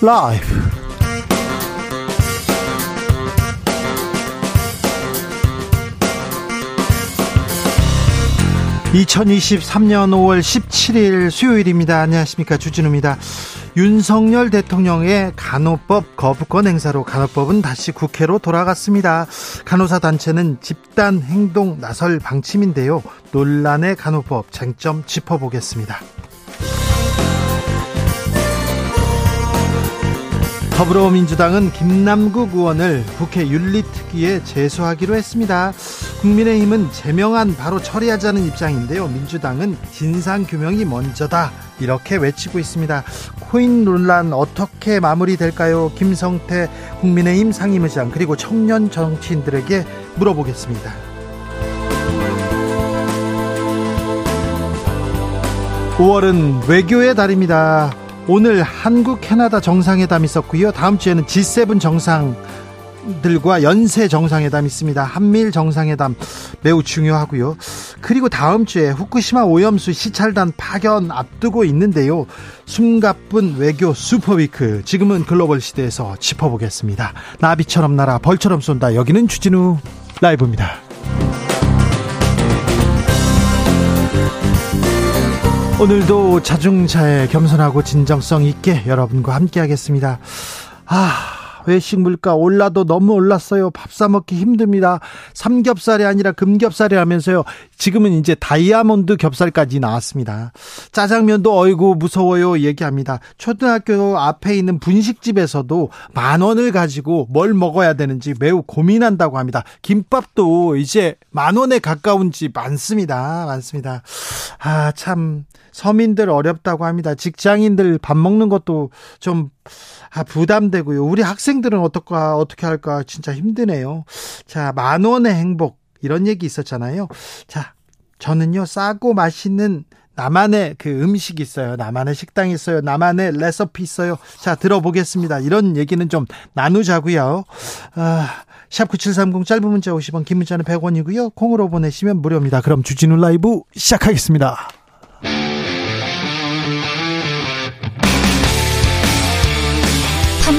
라이브. 2023년 5월 17일 수요일입니다. 안녕하십니까. 주진우입니다. 윤석열 대통령의 간호법 거부권 행사로 간호법은 다시 국회로 돌아갔습니다. 간호사 단체는 집단 행동 나설 방침인데요. 논란의 간호법 쟁점 짚어보겠습니다. 더불어민주당은 김남국 의원을 국회 윤리특위에 제소하기로 했습니다. 국민의힘은 제명안 바로 처리하자는 입장인데요. 민주당은 진상규명이 먼저다. 이렇게 외치고 있습니다. 코인 논란 어떻게 마무리될까요? 김성태 국민의힘 상임의장 그리고 청년 정치인들에게 물어보겠습니다. (5월은) 외교의 달입니다. 오늘 한국 캐나다 정상회담 있었고요. 다음 주에는 G7 정상들과 연쇄 정상회담 있습니다. 한미일 정상회담 매우 중요하고요. 그리고 다음 주에 후쿠시마 오염수 시찰단 파견 앞두고 있는데요. 숨가쁜 외교 super week 지금은 글로벌 시대에서 짚어보겠습니다. 나비처럼 날아 벌처럼 쏜다. 여기는 주진우 라이브입니다. 오늘도 자중차에 겸손하고 진정성 있게 여러분과 함께 하겠습니다. 아, 외식 물가 올라도 너무 올랐어요. 밥 사 먹기 힘듭니다. 삼겹살이 아니라 금겹살이 라면서요. 지금은 이제 다이아몬드 겹살까지 나왔습니다. 짜장면도 어이구 무서워요 얘기합니다. 초등학교 앞에 있는 분식집에서도 만 원을 가지고 뭘 먹어야 되는지 매우 고민한다고 합니다. 김밥도 이제 만 원에 가까운 집 많습니다. 많습니다. 아, 참 서민들 어렵다고 합니다. 직장인들 밥 먹는 것도 좀 아, 부담되고요. 우리 학생들은 어떨까, 어떻게 할까, 진짜 힘드네요. 자, 만 원의 행복, 이런 얘기 있었잖아요. 자, 저는요, 싸고 맛있는 나만의 그 음식 있어요. 나만의 식당 있어요. 나만의 레시피 있어요. 자, 들어보겠습니다. 이런 얘기는 좀 나누자고요. 아, 샵9730 짧은 문자 50원, 긴 문자는 100원이고요. 콩으로 보내시면 무료입니다. 그럼 주진우 라이브 시작하겠습니다.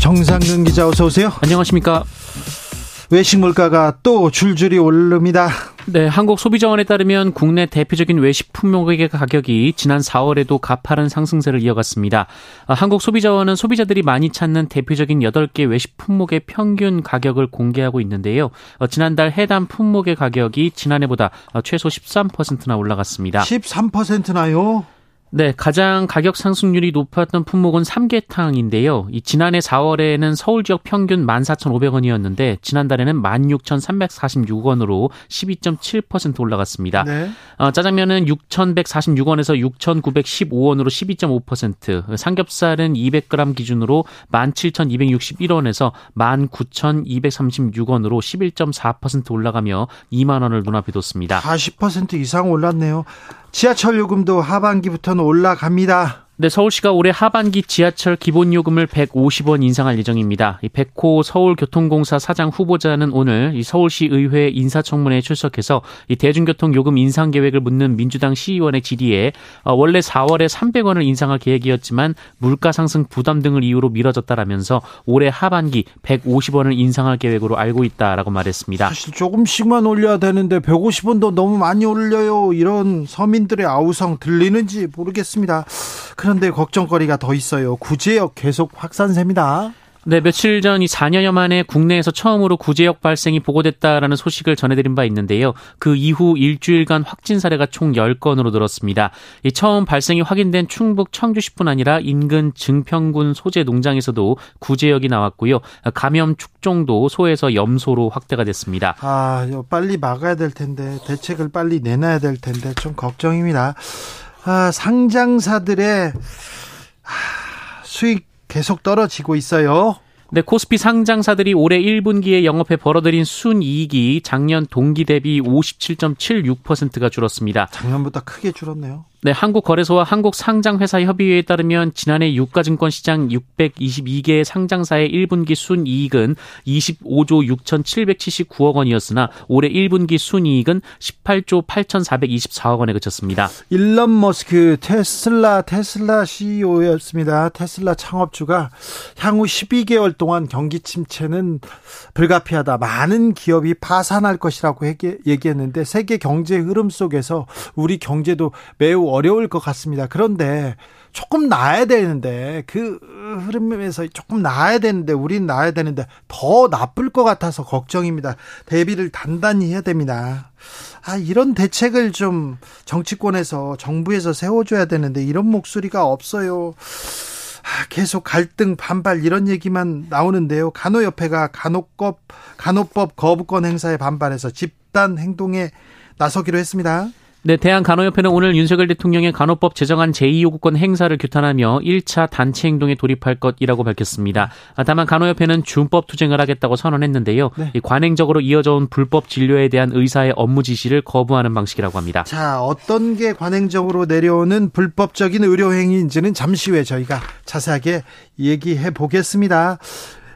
정상근 기자 어서 오세요. 안녕하십니까. 외식 물가가 또 줄줄이 오릅니다. 네, 한국 소비자원에 따르면 국내 대표적인 외식 품목의 가격이 지난 4월에도 가파른 상승세를 이어갔습니다. 아, 한국 소비자원은 소비자들이 많이 찾는 대표적인 8개 외식 품목의 평균 가격을 공개하고 있는데요. 어, 지난달 해당 품목의 가격이 지난해보다 어, 최소 13%나 올라갔습니다. 13%나요? 네, 가장 가격 상승률이 높았던 품목은 삼계탕인데요. 이 지난해 4월에는 서울 지역 평균 14,500원이었는데 지난달에는 16,346원으로 12.7% 올라갔습니다. 네. 어, 짜장면은 6,146원에서 6,915원으로 12.5%, 삼겹살은 200g 기준으로 17,261원에서 19,236원으로 11.4% 올라가며 2만 원을 눈앞에 뒀습니다. 40% 이상 올랐네요. 지하철 요금도 하반기부터는 올라갑니다. 네, 서울시가 올해 하반기 지하철 기본 요금을 150원 인상할 예정입니다. 이 백호 서울교통공사 사장 후보자는 오늘 이 서울시 의회 인사청문회에 출석해서 이 대중교통 요금 인상 계획을 묻는 민주당 시의원의 질의에 어, 원래 4월에 300원을 인상할 계획이었지만 물가 상승 부담 등을 이유로 미뤄졌다라면서 올해 하반기 150원을 인상할 계획으로 알고 있다라고 말했습니다. 사실 조금씩만 올려야 되는데 150원도 너무 많이 올려요. 이런 서민들의 아우성 들리는지 모르겠습니다. 그 런데 걱정거리가 더 있어요. 구제역 계속 확산세입니다. 네, 며칠 전 이 4년여 만에 국내에서 처음으로 구제역 발생이 보고됐다라는 소식을 전해드린 바 있는데요. 그 이후 일주일간 확진 사례가 총 10건으로 늘었습니다. 이 처음 발생이 확인된 충북 청주시뿐 아니라 인근 증평군 소재 농장에서도 구제역이 나왔고요. 감염 축종도 소에서 염소로 확대가 됐습니다. 아, 빨리 막아야 될 텐데 대책을 빨리 내놔야 될 텐데 좀 걱정입니다. 아, 상장사들의 아, 수익 계속 떨어지고 있어요. 네, 코스피 상장사들이 올해 1분기에 영업해 벌어들인 순이익이 작년 동기 대비 57.76%가 줄었습니다. 작년보다 크게 줄었네요. 네, 한국거래소와 한국상장회사협의회에 따르면 지난해 유가증권 시장 622개 상장사의 1분기 순이익은 25조 6,779억 원이었으나 올해 1분기 순이익은 18조 8,424억 원에 그쳤습니다. 일론 머스크 테슬라 테슬라 CEO였습니다. 테슬라 창업주가 향후 12개월 동안 경기 침체는 불가피하다. 많은 기업이 파산할 것이라고 얘기했는데 세계 경제 흐름 속에서 우리 경제도 매우 어려울 것 같습니다. 그런데 조금 나아야 되는데 그 흐름에서 조금 나아야 되는데 우린 나아야 되는데 더 나쁠 것 같아서 걱정입니다. 대비를 단단히 해야 됩니다. 아 이런 대책을 좀 정치권에서 정부에서 세워줘야 되는데 이런 목소리가 없어요. 아, 계속 갈등 반발 이런 얘기만 나오는데요. 간호협회가 간호법 간호법 거부권 행사에 반발해서 집단 행동에 나서기로 했습니다. 네, 대한간호협회는 오늘 윤석열 대통령의 간호법 제정안 제2요구권 행사를 규탄하며 1차 단체 행동에 돌입할 것이라고 밝혔습니다. 다만 간호협회는 준법 투쟁을 하겠다고 선언했는데요. 네. 관행적으로 이어져온 불법 진료에 대한 의사의 업무 지시를 거부하는 방식이라고 합니다. 자, 어떤 게 관행적으로 내려오는 불법적인 의료 행위인지는 잠시 후에 저희가 자세하게 얘기해 보겠습니다.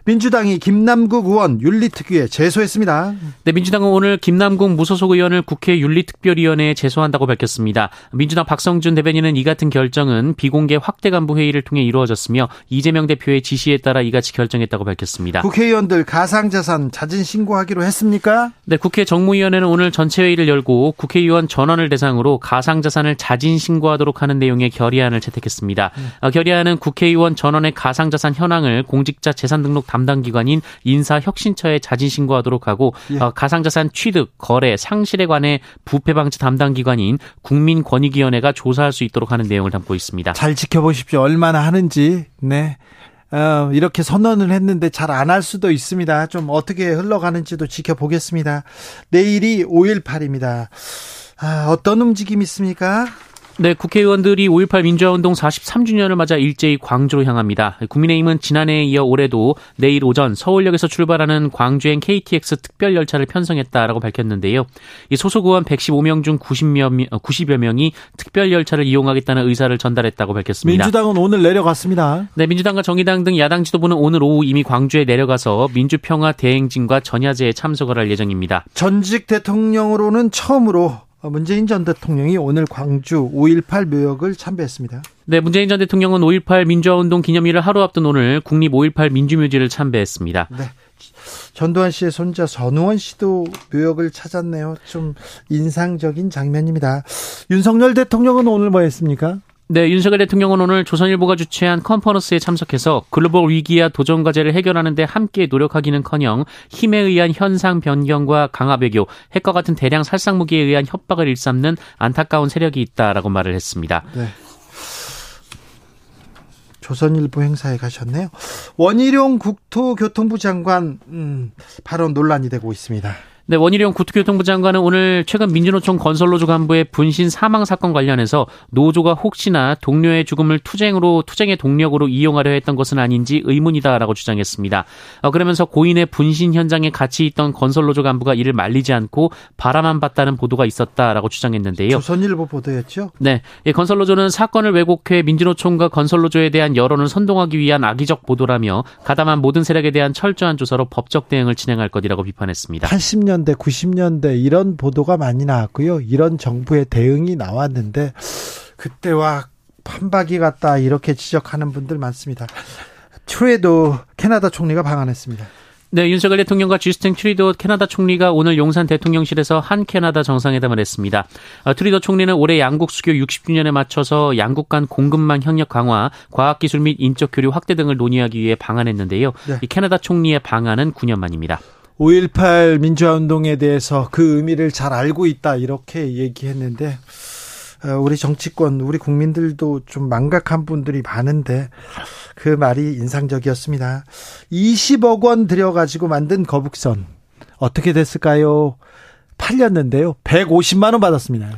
민주당이 김남국 의원 윤리특위에 제소했습니다. 네, 민주당은 오늘 김남국 무소속 의원을 국회 윤리특별위원회에 제소한다고 밝혔습니다. 민주당 박성준 대변인은 이 같은 결정은 비공개 확대 간부 회의를 통해 이루어졌으며 이재명 대표의 지시에 따라 이같이 결정했다고 밝혔습니다. 국회의원들 가상자산 자진 신고하기로 했습니까? 네, 국회 정무위원회는 오늘 전체 회의를 열고 국회의원 전원을 대상으로 가상자산을 자진 신고하도록 하는 내용의 결의안을 채택했습니다. 음. 결의안은 국회의원 전원의 가상자산 현황을 공직자 재산 등록 담당 기관인 인사혁신처에 자진 신고하도록 하고 예. 어, 가상자산 취득, 거래, 상실에 관해 부패 방지 담당 기관인 국민권익위원회가 조사할 수 있도록 하는 내용을 담고 있습니다. 잘 지켜보십시오. 얼마나 하는지. 네. 어, 이렇게 선언을 했는데 잘 안 할 수도 있습니다. 좀 어떻게 흘러가는지도 지켜보겠습니다. 내일이 5.18입니다. 아, 어떤 움직임이 있습니까? 네, 국회의원들이 5.18 민주화운동 43주년을 맞아 일제히 광주로 향합니다. 국민의힘은 지난해에 이어 올해도 내일 오전 서울역에서 출발하는 광주행 KTX 특별열차를 편성했다라고 밝혔는데요. 이 소속 의원 115명 중 90여, 90여 명이 특별열차를 이용하겠다는 의사를 전달했다고 밝혔습니다. 민주당은 오늘 내려갔습니다. 네, 민주당과 정의당 등 야당 지도부는 오늘 오후 이미 광주에 내려가서 민주평화 대행진과 전야제에 참석을 할 예정입니다. 전직 대통령으로는 처음으로 어, 문재인 전 대통령이 오늘 광주 5.18 묘역을 참배했습니다. 네, 문재인 전 대통령은 5.18 민주화운동 기념일을 하루 앞둔 오늘 국립 5.18 민주묘지를 참배했습니다. 네. 전두환 씨의 손자 전우원 씨도 묘역을 찾았네요. 좀 인상적인 장면입니다. 윤석열 대통령은 오늘 뭐 했습니까? 네, 윤석열 대통령은 오늘 조선일보가 주최한 컨퍼런스에 참석해서 글로벌 위기와 도전 과제를 해결하는 데 함께 노력하기는커녕 힘에 의한 현상 변경과 강화 외교, 핵과 같은 대량 살상 무기에 의한 협박을 일삼는 안타까운 세력이 있다라고 말을 했습니다. 네. 조선일보 행사에 가셨네요. 원희룡 국토교통부 장관 음, 발언 논란이 되고 있습니다. 네, 원희룡 국토교통부 장관은 오늘 최근 민주노총 건설노조 간부의 분신 사망 사건 관련해서 노조가 혹시나 동료의 죽음을 투쟁으로 투쟁의 동력으로 이용하려 했던 것은 아닌지 의문이다라고 주장했습니다. 어, 그러면서 고인의 분신 현장에 같이 있던 건설노조 간부가 이를 말리지 않고 바라만 봤다는 보도가 있었다라고 주장했는데요. 조선일보 보도였죠? 네, 예, 건설노조는 사건을 왜곡해 민주노총과 건설노조에 대한 여론을 선동하기 위한 악의적 보도라며 가담한 모든 세력에 대한 철저한 조사로 법적 대응을 진행할 것이라고 비판했습니다. 80년 80년대, 90년대 이런 보도가 많이 나왔고요. 이런 정부의 대응이 나왔는데 그때와 판박이 같다 이렇게 지적하는 분들 많습니다. 트레도 캐나다 총리가 방한했습니다. 네, 윤석열 대통령과 주스틴 트리도 캐나다 총리가 오늘 용산 대통령실에서 한 캐나다 정상회담을 했습니다. 어, 트리도 총리는 올해 양국 수교 60주년에 맞춰서 양국 간 공급망 협력 강화, 과학기술 및 인적 교류 확대 등을 논의하기 위해 방한했는데요. 네. 이 캐나다 총리의 방한은 9년 만입니다. 5.18 민주화 운동에 대해서 그 의미를 잘 알고 있다 이렇게 얘기했는데 어, 우리 정치권 우리 국민들도 좀 망각한 분들이 많은데 그 말이 인상적이었습니다. 20억 원 들여가지고 만든 거북선 어떻게 됐을까요? 팔렸는데요. 150만 원 받았습니다.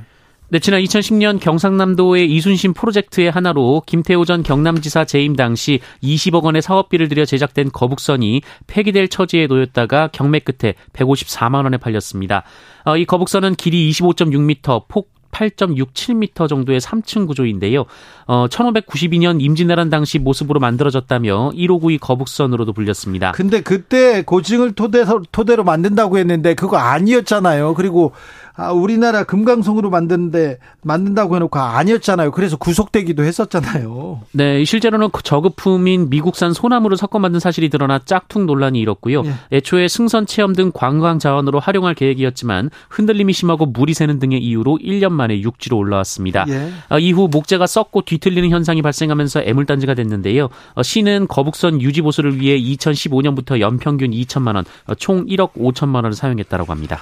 네, 지난 2010년 경상남도의 이순신 프로젝트의 하나로 김태호 전 경남지사 재임 당시 20억 원의 사업비를 들여 제작된 거북선이 폐기될 처지에 놓였다가 경매 끝에 154만 원에 팔렸습니다. 어, 이 거북선은 길이 25.6m, 폭 8.67m 정도의 3층 구조인데요. 어, 1592년 임진왜란 당시 모습으로 만들어졌다며 1호구이 거북선으로도 불렸습니다. 근데 그때 고증을 토대로, 토대로 만든다고 했는데 그거 아니었잖아요. 그리고 아, 우리나라 금강송으로 만드는데 만든다고 해놓고 아니었잖아요. 그래서 구속되기도 했었잖아요. 네, 실제로는 그 저급품인 미국산 소나무를 섞어 만든 사실이 드러나 짝퉁 논란이 일었고요. 예. 애초에 승선 체험 등 관광 자원으로 활용할 계획이었지만 흔들림이 심하고 물이 새는 등의 이유로 1년 만에 육지로 올라왔습니다. 예. 어, 이후 목재가 썩고 뒤틀리는 현상이 발생하면서 애물단지가 됐는데요. 어, 시는 거북선 유지 보수를 위해 2015년부터 연평균 2천만 원, 어, 총 1억 5천만 원을 사용했다고 합니다.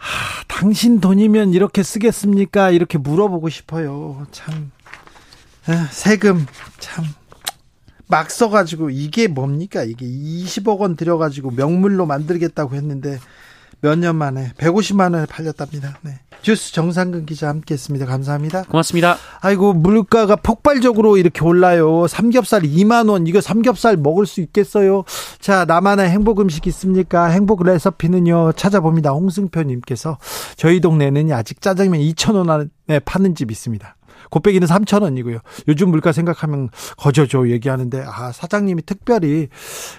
하, 당신 돈이면 이렇게 쓰겠습니까? 이렇게 물어보고 싶어요. 참 아, 세금 참. 막 써가지고 이게 뭡니까? 이게 20억 원 들여가지고 명물로 만들겠다고 했는데 몇 년 만에 150만 원에 팔렸답니다. 네. 주스 정상근 기자 함께했습니다. 감사합니다. 고맙습니다. 아이고 물가가 폭발적으로 이렇게 올라요. 삼겹살 2만 원 이거 삼겹살 먹을 수 있겠어요? 자 나만의 행복 음식 있습니까? 행복 레시피는요 찾아봅니다. 홍승표님께서 저희 동네는 아직 짜장면 2천 원에 파는 집 있습니다. 곱빼기는 3천 원이고요. 요즘 물가 생각하면 거저죠 얘기하는데 아 사장님이 특별히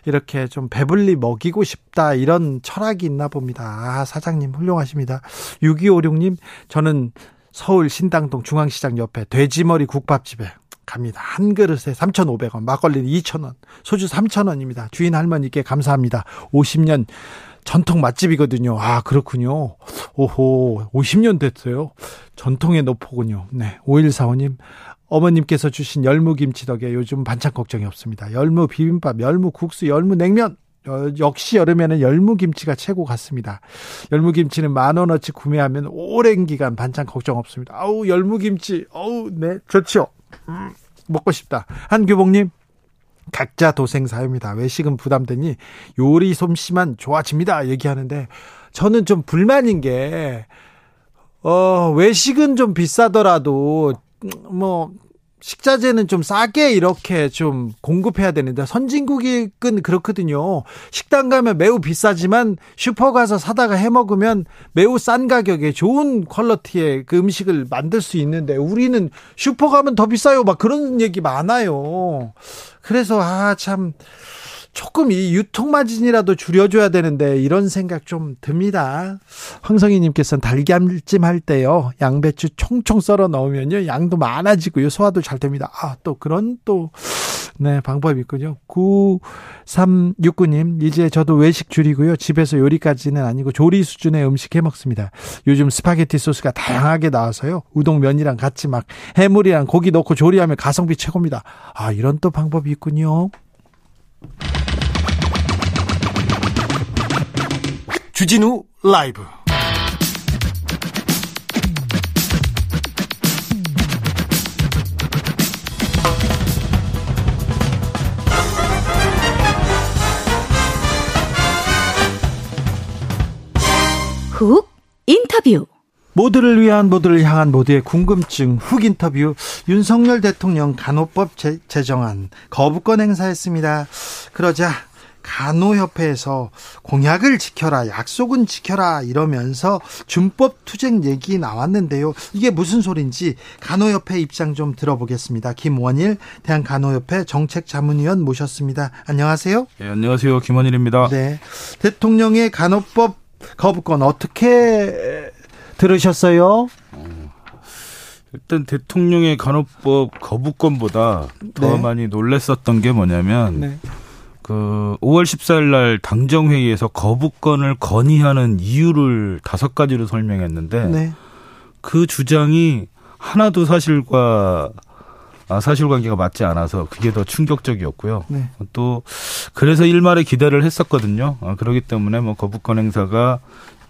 이렇게 좀 배불리 먹이고 싶다 이런 철학이 있나 봅니다. 아 사장님 훌륭하십니다. 6256님 저는 서울 신당동 중앙시장 옆에 돼지머리 국밥집에 갑니다. 한 그릇에 3,500원, 막걸리는 2,000원, 소주 3,000원입니다. 주인 할머니께 감사합니다. 50년 전통 맛집이거든요. 아, 그렇군요. 오호, 50년 됐어요. 전통의 노포군요. 네. 5145님, 어머님께서 주신 열무김치 덕에 요즘 반찬 걱정이 없습니다. 열무 비빔밥, 열무 국수, 열무 냉면. 어, 역시 여름에는 열무김치가 최고 같습니다. 열무김치는 만 원어치 구매하면 오랜 기간 반찬 걱정 없습니다. 아우, 열무김치, 어우, 네, 좋죠. 음, 먹고 싶다. 한규봉님, 각자 도생 사유입니다. 외식은 부담되니 요리 솜씨만 좋아집니다. 얘기하는데 저는 좀 불만인 게 어, 외식은 좀 비싸더라도 뭐 식자재는 좀 싸게 이렇게 좀 공급해야 되는데 선진국은 그렇거든요. 식당 가면 매우 비싸지만 슈퍼 가서 사다가 해 먹으면 매우 싼 가격에 좋은 퀄러티의 그 음식을 만들 수 있는데 우리는 슈퍼 가면 더 비싸요. 막 그런 얘기 많아요. 그래서 아 참 조금 이 유통 마진이라도 줄여줘야 되는데 이런 생각 좀 듭니다. 황성희님께서는 달걀찜 할 때요 양배추 총총 썰어 넣으면요 양도 많아지고요 소화도 잘 됩니다. 아 또 그런 또 네, 방법이 있군요. 9369님, 이제 저도 외식 줄이고요. 집에서 요리까지는 아니고 조리 수준의 음식 해 먹습니다. 요즘 스파게티 소스가 다양하게 나와서요. 우동 면이랑 같이 막 해물이랑 고기 넣고 조리하면 가성비 최고입니다. 아, 이런 또 방법이 있군요. 주진우 라이브. 훅 인터뷰. 모두를 위한 모두를 향한 모두의 궁금증 훅 인터뷰. 윤석열 대통령 간호법 제, 제정안 거부권 행사했습니다. 그러자 간호협회에서 공약을 지켜라, 약속은 지켜라 이러면서 준법 투쟁 얘기 나왔는데요. 이게 무슨 소린지 간호협회 입장 좀 들어보겠습니다. 김원일 대한간호협회 정책자문위원 모셨습니다. 안녕하세요. 네, 안녕하세요. 김원일입니다. 네. 대통령의 간호법 거부권 어떻게 들으셨어요? 일단 대통령의 간호법 거부권보다 더 네. 많이 놀랬었던 게 뭐냐면 네. 그 5월 14일 날 당정 회의에서 거부권을 건의하는 이유를 다섯 가지로 설명했는데 네. 그 주장이 하나도 사실과 아, 사실관계가 맞지 않아서 그게 더 충격적이었고요. 네. 또 그래서 일말의 기대를 했었거든요. 아, 그렇기 때문에 뭐 거부권 행사가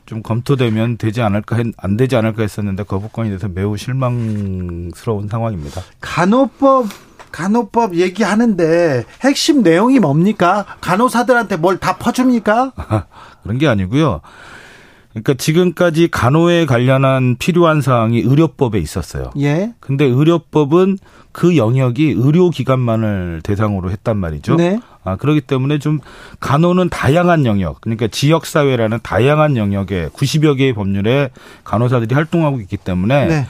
좀 검토되면 되지 않을까 안 되지 않을까 했었는데 거부권이 돼서 매우 실망스러운 상황입니다. 간호법 간호법 얘기하는데 핵심 내용이 뭡니까? 간호사들한테 뭘 다 퍼줍니까? 그런 게 아니고요. 그러니까 지금까지 간호에 관련한 필요한 사항이 의료법에 있었어요. 예. 근데 의료법은 그 영역이 의료기관만을 대상으로 했단 말이죠. 네. 아, 그렇기 때문에 좀 간호는 다양한 영역, 그러니까 지역사회라는 다양한 영역에 90여 개의 법률에 간호사들이 활동하고 있기 때문에 네.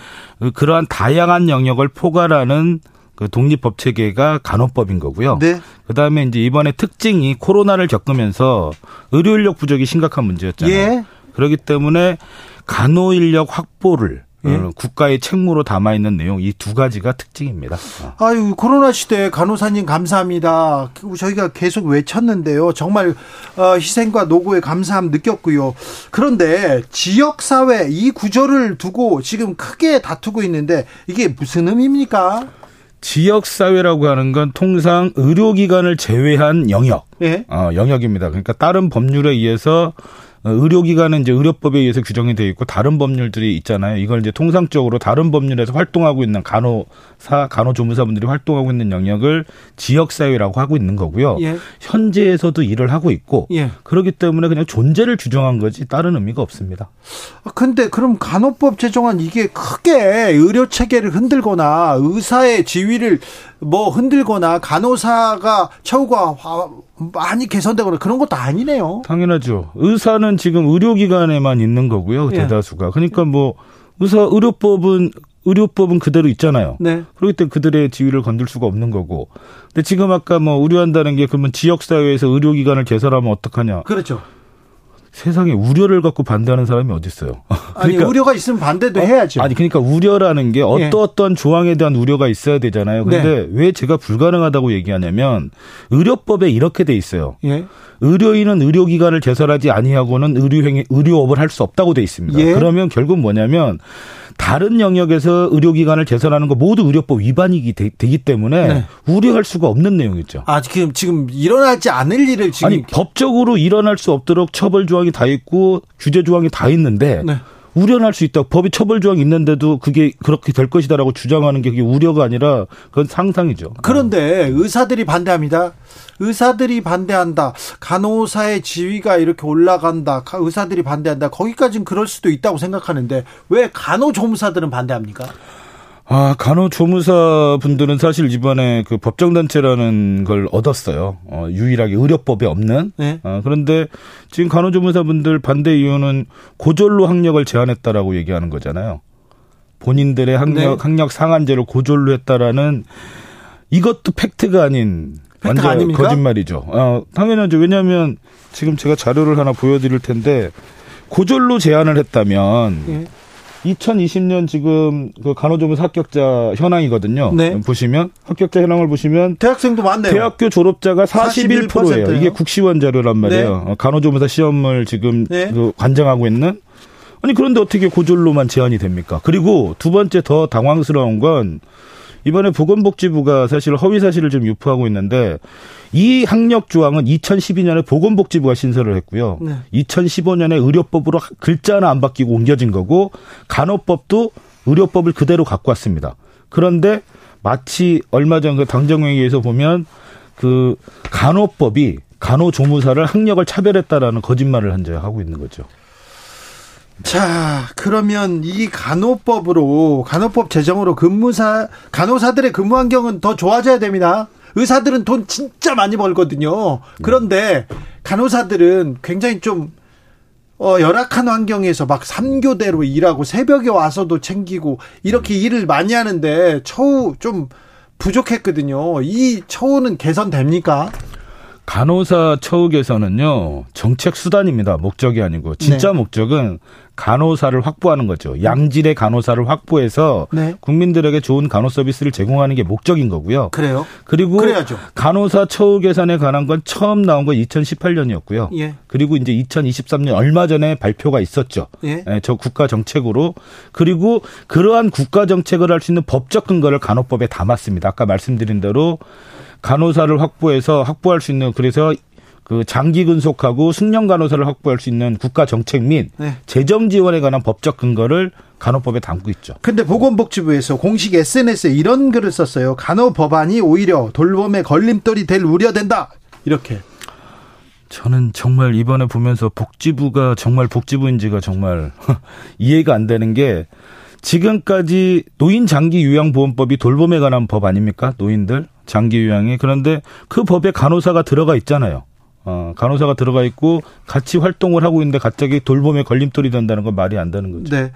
그러한 다양한 영역을 포괄하는 그 독립법 체계가 간호법인 거고요. 네. 그다음에 이제 이번에 특징이 코로나를 겪으면서 의료 인력 부족이 심각한 문제였잖아요. 예. 그렇기 때문에 간호 인력 확보를 예. 어, 국가의 책무로 담아 있는 내용 이 두 가지가 특징입니다. 어. 아유 코로나 시대 간호사님 감사합니다. 그 저희가 계속 외쳤는데요. 정말 어, 희생과 노고에 감사함 느꼈고요. 그런데 지역 사회 이 구조를 두고 지금 크게 다투고 있는데 이게 무슨 의미입니까? 지역 사회라고 하는 건 통상 의료기관을 제외한 영역, 예. 어, 영역입니다. 그러니까 다른 법률에 의해서 어, 의료기관은 이제 의료법에 의해서 규정이 되어 있고 다른 법률들이 있잖아요. 이걸 이제 통상적으로 다른 법률에서 활동하고 있는 간호사, 간호조무사분들이 활동하고 있는 영역을 지역사회라고 하고 있는 거고요. 예. 현재에서도 일을 하고 있고 예. 그렇기 때문에 그냥 존재를 규정한 거지 다른 의미가 없습니다. 근데 그럼 간호법 제정안 이게 크게 의료 체계를 흔들거나 의사의 지위를 뭐 흔들거나 간호사가 처우가 많이 개선되거나 그런 것도 아니네요. 당연하죠. 의사는 지금 의료기관에만 있는 거고요. 예. 대다수가. 그러니까 뭐 의사 의료법은 의료법은 그대로 있잖아요. 네. 그렇기 때문에 그들의 지위를 건들 수가 없는 거고. 근데 지금 아까 뭐 우려한다는 게 그러면 지역 사회에서 의료기관을 개설하면 어떡하냐. 그렇죠. 세상에 우려를 갖고 반대하는 사람이 어디 있어요? 아니 우려가 있으면 반대도 해야죠. 아니 그러니까 우려라는 게 어떠 어떤 조항에 대한 우려가 있어야 되잖아요. 근데 네. 왜 제가 불가능하다고 얘기하냐면 의료법에 이렇게 돼 있어요. 예. 의료인은 의료기관을 개설하지 아니하고는 의료행위, 의료업을 할 수 없다고 돼 있습니다. 예. 그러면 결국 뭐냐면 다른 영역에서 의료기관을 개설하는 거 모두 의료법 위반이기 되, 기 때문에 네. 우려할 수가 없는 내용이죠. 아 지금 지금 일어나지 않을 일을 지금 아니 법적으로 일어날 수 없도록 처벌 조항 이 다 있고 규제 조항이 다 있는데 네. 우려할 수 있다. 법이 처벌 조항이 있는데도 그게 그렇게 될 것이다라고 주장하는 게 그게 우려가 아니라 그건 상상이죠. 그런데 의사들이 반대합니다. 의사들이 반대한다. 간호사의 지위가 이렇게 올라간다. 가- 의사들이 반대한다. 거기까지는 그럴 수도 있다고 생각하는데 왜 간호조무사들은 반대합니까? 아, 간호조무사 분들은 사실 이번에 그 법정단체라는 걸 얻었어요. 어, 유일하게 의료법에 없는. 네. 어, 그런데 지금 간호조무사 분들 반대 이유는 고졸로 학력을 제한했다라고 얘기하는 거잖아요. 본인들의 학력, 네. 학력 상한제를 고졸로 했다라는 이것도 팩트가 아닌 팩트가 완전 아닙니까? 거짓말이죠. 어, 당연하죠. 왜냐하면 지금 제가 자료를 하나 보여드릴 텐데 고졸로 제한을 했다면 예. 2020년 지금 그 간호조무사 합격자 현황이거든요. 네. 보시면 합격자 현황을 보시면 대학생도 많네요. 대학교 졸업자가 41%예요. 41%예요. 이게 국시원 자료란 말이에요. 어, 간호조무사 시험을 지금 네. 그 관장하고 있는 아니 그런데 어떻게 고졸로만 제한이 됩니까? 그리고 두 번째 더 당황스러운 건 이번에 보건복지부가 사실 허위 사실을 좀 유포하고 있는데 이 학력 조항은 2012년에 보건복지부가 신설을 했고요. 네. 2015년에 의료법으로 글자 하나 안 바뀌고 옮겨진 거고 간호법도 의료법을 그대로 갖고 왔습니다. 그런데 마치 얼마 전 그 당정회의에서 보면 그 간호법이 간호조무사를 학력을 차별했다라는 거짓말을 현재 하고 있는 거죠. 자, 그러면 이 간호법으로 간호법 제정으로 근무사 간호사들의 근무 환경은 더 좋아져야 됩니다. 의사들은 돈 진짜 많이 벌거든요. 그런데 간호사들은 굉장히 좀 어, 열악한 환경에서 막 3교대로 일하고 새벽에 와서도 챙기고 이렇게 일을 많이 하는데 처우 좀 부족했거든요. 이 처우는 개선됩니까? 간호사 처우 개선은요 정책 수단입니다. 목적이 아니고 진짜 네. 목적은 간호사를 확보하는 거죠. 양질의 간호사를 확보해서 네. 국민들에게 좋은 간호 서비스를 제공하는 게 목적인 거고요. 그래요? 그리고 그래야죠. 간호사 처우 개선에 관한 건 처음 나온 건 2018년이었고요. 예. 그리고 이제 2023년 얼마 전에 발표가 있었죠. 예. 예, 저 국가 정책으로 그리고 그러한 국가 정책을 할 수 있는 법적 근거를 간호법에 담았습니다. 아까 말씀드린 대로 간호사를 확보해서 확보할 수 있는 그래서 그 장기 근속하고 숙련 간호사를 확보할 수 있는 국가 정책 및 네. 재정 지원에 관한 법적 근거를 간호법에 담고 있죠. 근데 보건복지부에서 공식 SNS에 이런 글을 썼어요. 간호 법안이 오히려 돌봄의 걸림돌이 될 우려된다. 이렇게. 저는 정말 이번에 보면서 복지부가 정말 복지부인지가 정말 이해가 안 되는 게 지금까지 노인 장기 요양 보험법이 돌봄에 관한 법 아닙니까? 노인들 장기 요양이 그런데 그 법에 간호사가 들어가 있잖아요. 어, 간호사가 들어가 있고 같이 활동을 하고 있는데 갑자기 돌봄에 걸림돌이 된다는 건 말이 안 되는 거죠. 네.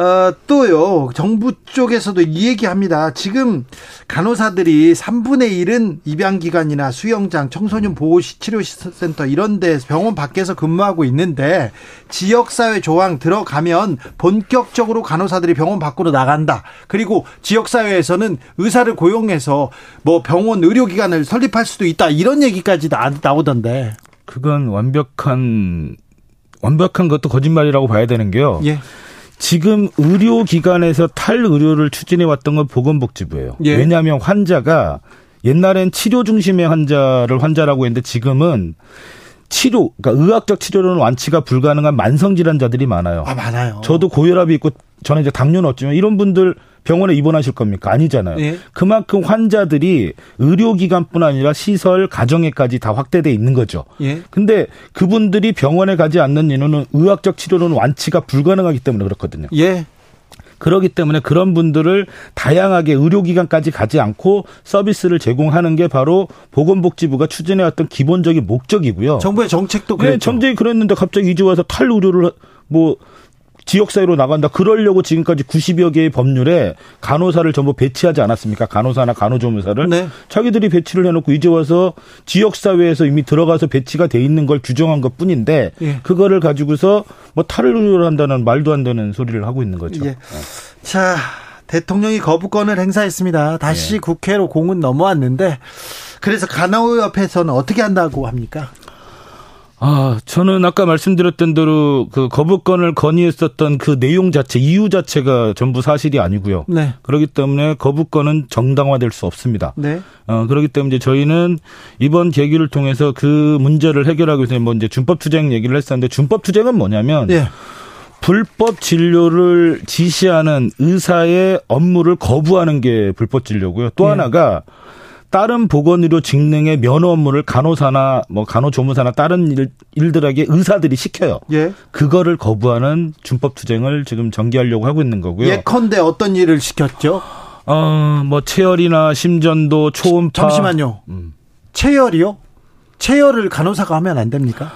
어, 또요, 정부 쪽에서도 이 얘기 합니다. 지금 간호사들이 3분의 1은 입양기관이나 수영장, 청소년 보호치료센터 이런 데 병원 밖에서 근무하고 있는데 지역사회 조항 들어가면 본격적으로 간호사들이 병원 밖으로 나간다. 그리고 지역사회에서는 의사를 고용해서 뭐 병원 의료기관을 설립할 수도 있다. 이런 얘기까지 나, 나오던데. 그건 완벽한 완벽한 것도 거짓말이라고 봐야 되는 게요. 예. 지금 의료기관에서 탈의료를 추진해 왔던 건 보건복지부예요. 예. 왜냐하면 환자가 옛날엔 치료 중심의 환자를 환자라고 했는데 지금은 치료, 그러니까 의학적 치료로는 완치가 불가능한 만성 질환자들이 많아요. 아, 많아요. 저도 고혈압이 있고 저는 이제 당뇨는 없지만 이런 분들 병원에 입원하실 겁니까? 아니잖아요. 예. 그만큼 환자들이 의료기관뿐 아니라 시설, 가정에까지 다 확대돼 있는 거죠. 예. 근데 그분들이 병원에 가지 않는 이유는 의학적 치료로는 완치가 불가능하기 때문에 그렇거든요. 예. 그렇기 때문에 그런 분들을 다양하게 의료기관까지 가지 않고 서비스를 제공하는 게 바로 보건복지부가 추진해왔던 기본적인 목적이고요. 정부의 정책도 네, 그랬죠. 정책이 그랬는데 갑자기 이제 와서 탈의료를 뭐 지역 사회로 나간다. 그러려고 지금까지 90여 개의 법률에 간호사를 전부 배치하지 않았습니까? 간호사나 간호조무사를. 네. 자기들이 배치를 해놓고 이제 와서 지역 사회에서 이미 들어가서 배치가 돼 있는 걸 규정한 것 뿐인데 예. 그거를 가지고서 뭐 탈의료를 한다는 말도 안 되는 소리를 하고 있는 거죠. 예. 자, 대통령이 거부권을 행사했습니다. 다시 예. 국회로 공은 넘어왔는데 그래서 간호협회에서는 어떻게 한다고 합니까? 아, 저는 아까 말씀드렸던 대로 그 거부권을 건의했었던 그 내용 자체, 이유 자체가 전부 사실이 아니고요. 네. 그렇기 때문에 거부권은 정당화될 수 없습니다. 네. 어, 그렇기 때문에 저희는 이번 계기를 통해서 그 문제를 해결하기 위해서 뭐 이제 준법 투쟁 얘기를 했었는데 준법 투쟁은 뭐냐면 예. 불법 진료를 지시하는 의사의 업무를 거부하는 게 불법 진료고요. 또 예. 하나가 다른 보건의료 직능의 면허 업무를 간호사나 뭐 간호조무사나 다른 일, 일들에게 의사들이 시켜요. 예. 그거를 거부하는 준법 투쟁을 지금 전개하려고 하고 있는 거고요. 예컨대 어떤 일을 시켰죠? 어, 뭐 체열이나 심전도, 초음파. 잠시만요. 음. 체열이요? 체열을 간호사가 하면 안 됩니까?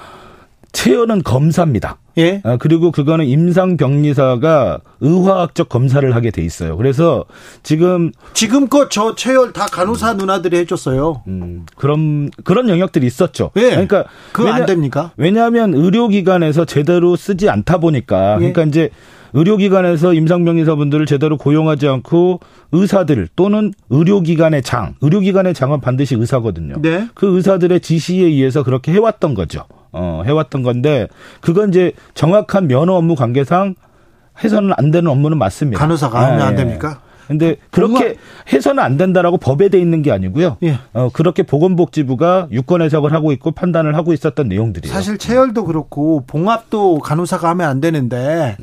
체열은 검사입니다. 예. 아, 그리고 그거는 임상병리사가 의화학적 검사를 하게 돼 있어요. 그래서 지금 지금껏 저 체열 다 간호사 누나들이 해줬어요. 음, 그런 그런 영역들이 있었죠. 예. 그러니까 그거 안 됩니까? 왜냐하면 의료기관에서 제대로 쓰지 않다 보니까 예. 그러니까 이제 의료기관에서 임상병리사분들을 제대로 고용하지 않고 의사들 또는 의료기관의 장, 의료기관의 장은 반드시 의사거든요. 네. 그 의사들의 지시에 의해서 그렇게 해왔던 거죠. 어, 해왔던 건데 그건 이제 정확한 면허 업무 관계상 해서는 안 되는 업무는 맞습니다. 간호사가 하면 예, 안 예. 됩니까? 근데 그렇게 해서는 안 된다라고 법에 돼 있는 게 아니고요. 예. 어, 그렇게 보건복지부가 유권 해석을 하고 있고 판단을 하고 있었던 내용들이에요. 사실 체열도 그렇고 봉합도 간호사가 하면 안 되는데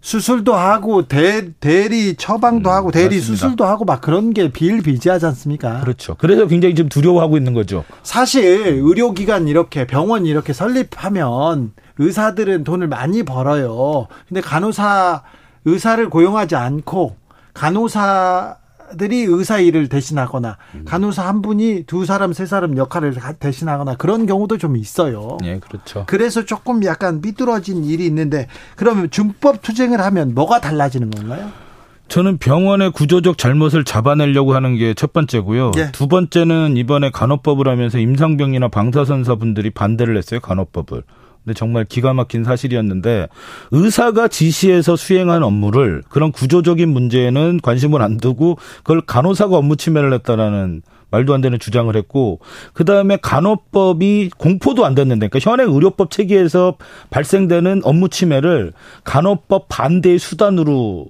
수술도 하고 대, 대리 처방도 하고 대리 음, 맞습니다. 수술도 하고 막 그런 게 비일비재하지 않습니까? 그렇죠. 그래서 굉장히 지금 두려워하고 있는 거죠. 사실 의료기관 이렇게 병원 이렇게 설립하면 의사들은 돈을 많이 벌어요. 근데 간호사 의사를 고용하지 않고 간호사 들이 의사 일을 대신하거나 간호사 한 분이 두 사람 세 사람 역할을 가- 대신하거나 그런 경우도 좀 있어요. 예, 그렇죠. 그래서 조금 약간 삐뚤어진 일이 있는데 그러면 준법 투쟁을 하면 뭐가 달라지는 건가요? 저는 병원의 구조적 잘못을 잡아내려고 하는 게 첫 번째고요. 예. 두 번째는 이번에 간호법을 하면서 임상병이나 방사선사분들이 반대를 했어요. 간호법을. 근데 정말 기가 막힌 사실이었는데 의사가 지시해서 수행한 업무를 그런 구조적인 문제에는 관심을 안 두고 그걸 간호사가 업무 침해를 했다라는 말도 안 되는 주장을 했고 그다음에 간호법이 공포도 안 됐는데 그러니까 현행 의료법 체계에서 발생되는 업무 침해를 간호법 반대의 수단으로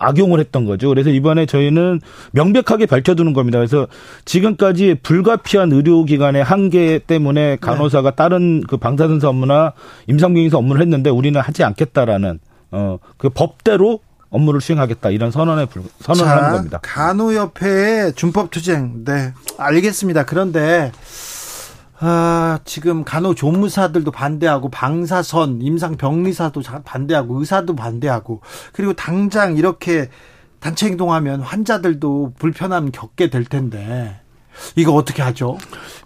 악용을 했던 거죠. 그래서 이번에 저희는 명백하게 밝혀두는 겁니다. 그래서 지금까지 불가피한 의료기관의 한계 때문에 간호사가 다른 그 방사선사 업무나 임상병의사 업무를 했는데 우리는 하지 않겠다라는 어 그 법대로 업무를 수행하겠다 이런 선언에 불, 선언을 하는 겁니다. 간호협회의 준법 투쟁. 네. 알겠습니다. 그런데 아, 지금 간호조무사들도 반대하고 방사선, 임상병리사도 반대하고 의사도 반대하고 그리고 당장 이렇게 단체 행동하면 환자들도 불편함 겪게 될 텐데 이거 어떻게 하죠?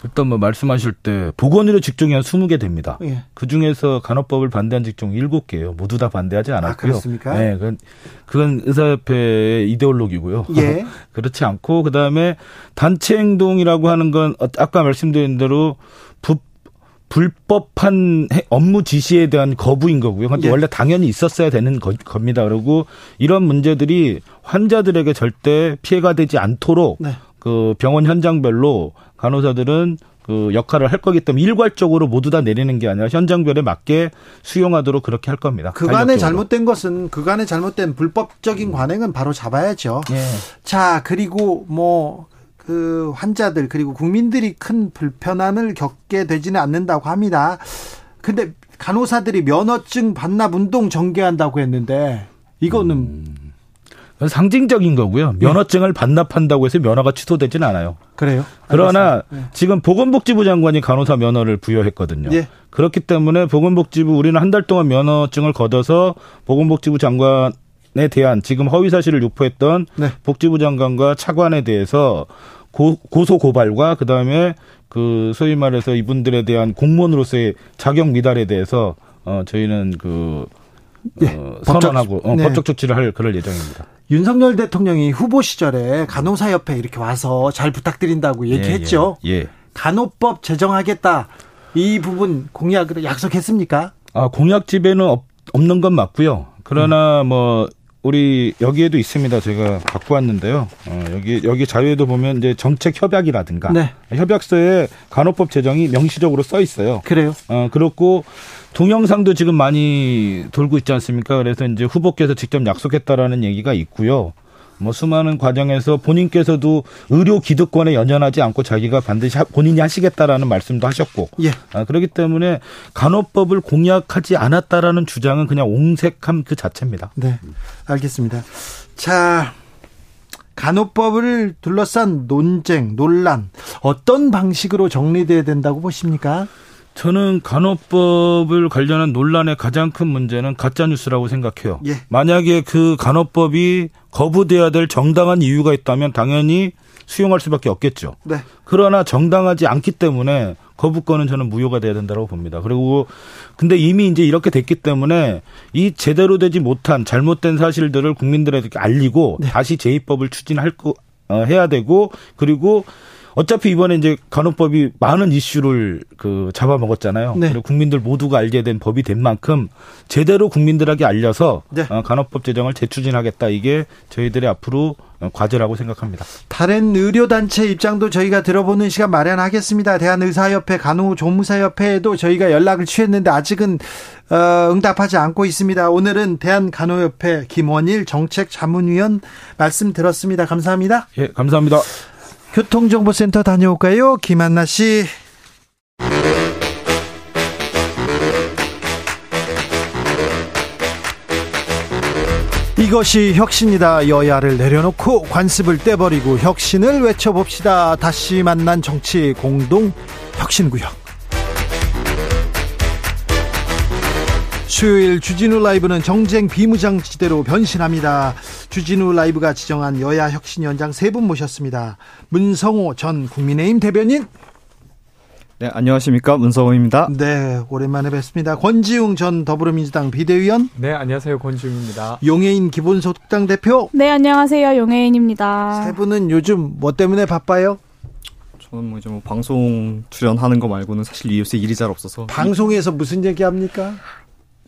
일단 뭐 말씀하실 때 보건의료 직종이 한 20개 됩니다. 예. 그 중에서 간호법을 반대한 직종 7개예요. 모두 다 반대하지 않았고요. 아, 그렇습니까? 네, 그건, 그건 의사협회의 이데올로기고요. 예. 그렇지 않고 그다음에 단체 행동이라고 하는 건 어, 아까 말씀드린 대로 부, 불법한 업무 지시에 대한 거부인 거고요. 예. 원래 당연히 있었어야 되는 거, 겁니다. 그리고 이런 문제들이 환자들에게 절대 피해가 되지 않도록 네. 그 병원 현장별로 간호사들은 그 역할을 할 거기 때문에 일괄적으로 모두 다 내리는 게 아니라 현장별에 맞게 수용하도록 그렇게 할 겁니다. 그간에 잘못된 것은 그간에 잘못된 불법적인 관행은 바로 잡아야죠. 예. 자 그리고 뭐. 그 환자들 그리고 국민들이 큰 불편함을 겪게 되지는 않는다고 합니다. 근데 간호사들이 면허증 반납 운동 전개한다고 했는데 이거는 음. 상징적인 거고요. 면허증을 네. 반납한다고 해서 면허가 취소되지는 않아요. 그래요? 그러나 네. 지금 보건복지부 장관이 간호사 면허를 부여했거든요. 네. 그렇기 때문에 보건복지부 우리는 한 달 동안 면허증을 걷어서 보건복지부 장관 에 대한 지금 허위 사실을 유포했던 네. 복지부 장관과 차관에 대해서 고, 고소 고발과 그다음에 그 소위 말해서 이분들에 대한 공무원으로서의 자격 미달에 대해서 어 저희는 그 예, 어, 선언하고 법적, 어, 네. 법적 조치를 할 그럴 예정입니다. 윤석열 대통령이 후보 시절에 간호사협회 이렇게 와서 잘 부탁드린다고 예, 얘기했죠. 예, 예. 간호법 제정하겠다. 이 부분 공약으로 약속했습니까? 아, 공약 집에는 없, 없는 건 맞고요. 그러나 음. 뭐 우리 여기에도 있습니다. 제가 갖고 왔는데요. 어, 여기 여기 자료에도 보면 이제 정책 협약이라든가 네. 협약서에 간호법 제정이 명시적으로 써 있어요. 그래요? 어, 그렇고 동영상도 지금 많이 돌고 있지 않습니까? 그래서 이제 후보께서 직접 약속했다라는 얘기가 있고요. 뭐 수많은 과정에서 본인께서도 의료 기득권에 연연하지 않고 자기가 반드시 본인이 하시겠다라는 말씀도 하셨고, 예. 아, 그렇기 때문에 간호법을 공약하지 않았다라는 주장은 그냥 옹색함 그 자체입니다. 네, 알겠습니다. 자, 간호법을 둘러싼 논쟁, 논란 어떤 방식으로 정리돼야 된다고 보십니까? 저는 간호법을 관련한 논란의 가장 큰 문제는 가짜 뉴스라고 생각해요. 예. 만약에 그 간호법이 거부돼야 될 정당한 이유가 있다면 당연히 수용할 수밖에 없겠죠. 네. 그러나 정당하지 않기 때문에 거부권은 저는 무효가 돼야 된다고 봅니다. 그리고 근데 이미 이제 이렇게 됐기 때문에 이 제대로 되지 못한 잘못된 사실들을 국민들에게 알리고 네. 다시 제2법을 추진할 거 어, 해야 되고 그리고 어차피 이번에 이제 간호법이 많은 이슈를 그 잡아먹었잖아요. 네. 그리고 국민들 모두가 알게 된 법이 된 만큼 제대로 국민들에게 알려서 네. 어, 간호법 제정을 재추진하겠다. 이게 저희들의 앞으로 과제라고 생각합니다. 다른 의료단체 입장도 저희가 들어보는 시간 마련하겠습니다. 대한의사협회, 간호조무사협회에도 저희가 연락을 취했는데 아직은 어, 응답하지 않고 있습니다. 오늘은 대한간호협회 김원일 정책자문위원 말씀 들었습니다. 감사합니다. 예, 감사합니다. 교통정보센터 다녀올까요? 김한나 씨. 이것이 혁신이다. 여야를 내려놓고 관습을 떼버리고 혁신을 외쳐봅시다. 다시 만난 정치 공동 혁신구역. 수요일 주진우 라이브는 정쟁 비무장지대로 변신합니다. 주진우 라이브가 지정한 여야 혁신위원장 세 분 모셨습니다. 문성호 전 국민의힘 대변인. 네, 안녕하십니까. 문성호입니다. 네, 오랜만에 뵙습니다. 권지웅 전 더불어민주당 비대위원. 네, 안녕하세요. 권지웅입니다. 용해인 기본소득당 대표. 네, 안녕하세요. 용해인입니다. 세 분은 요즘 뭐 때문에 바빠요? 저는 뭐 이제 뭐 방송 출연하는 거 말고는 사실 요새 일이 잘 없어서. 방송에서 무슨 얘기 합니까?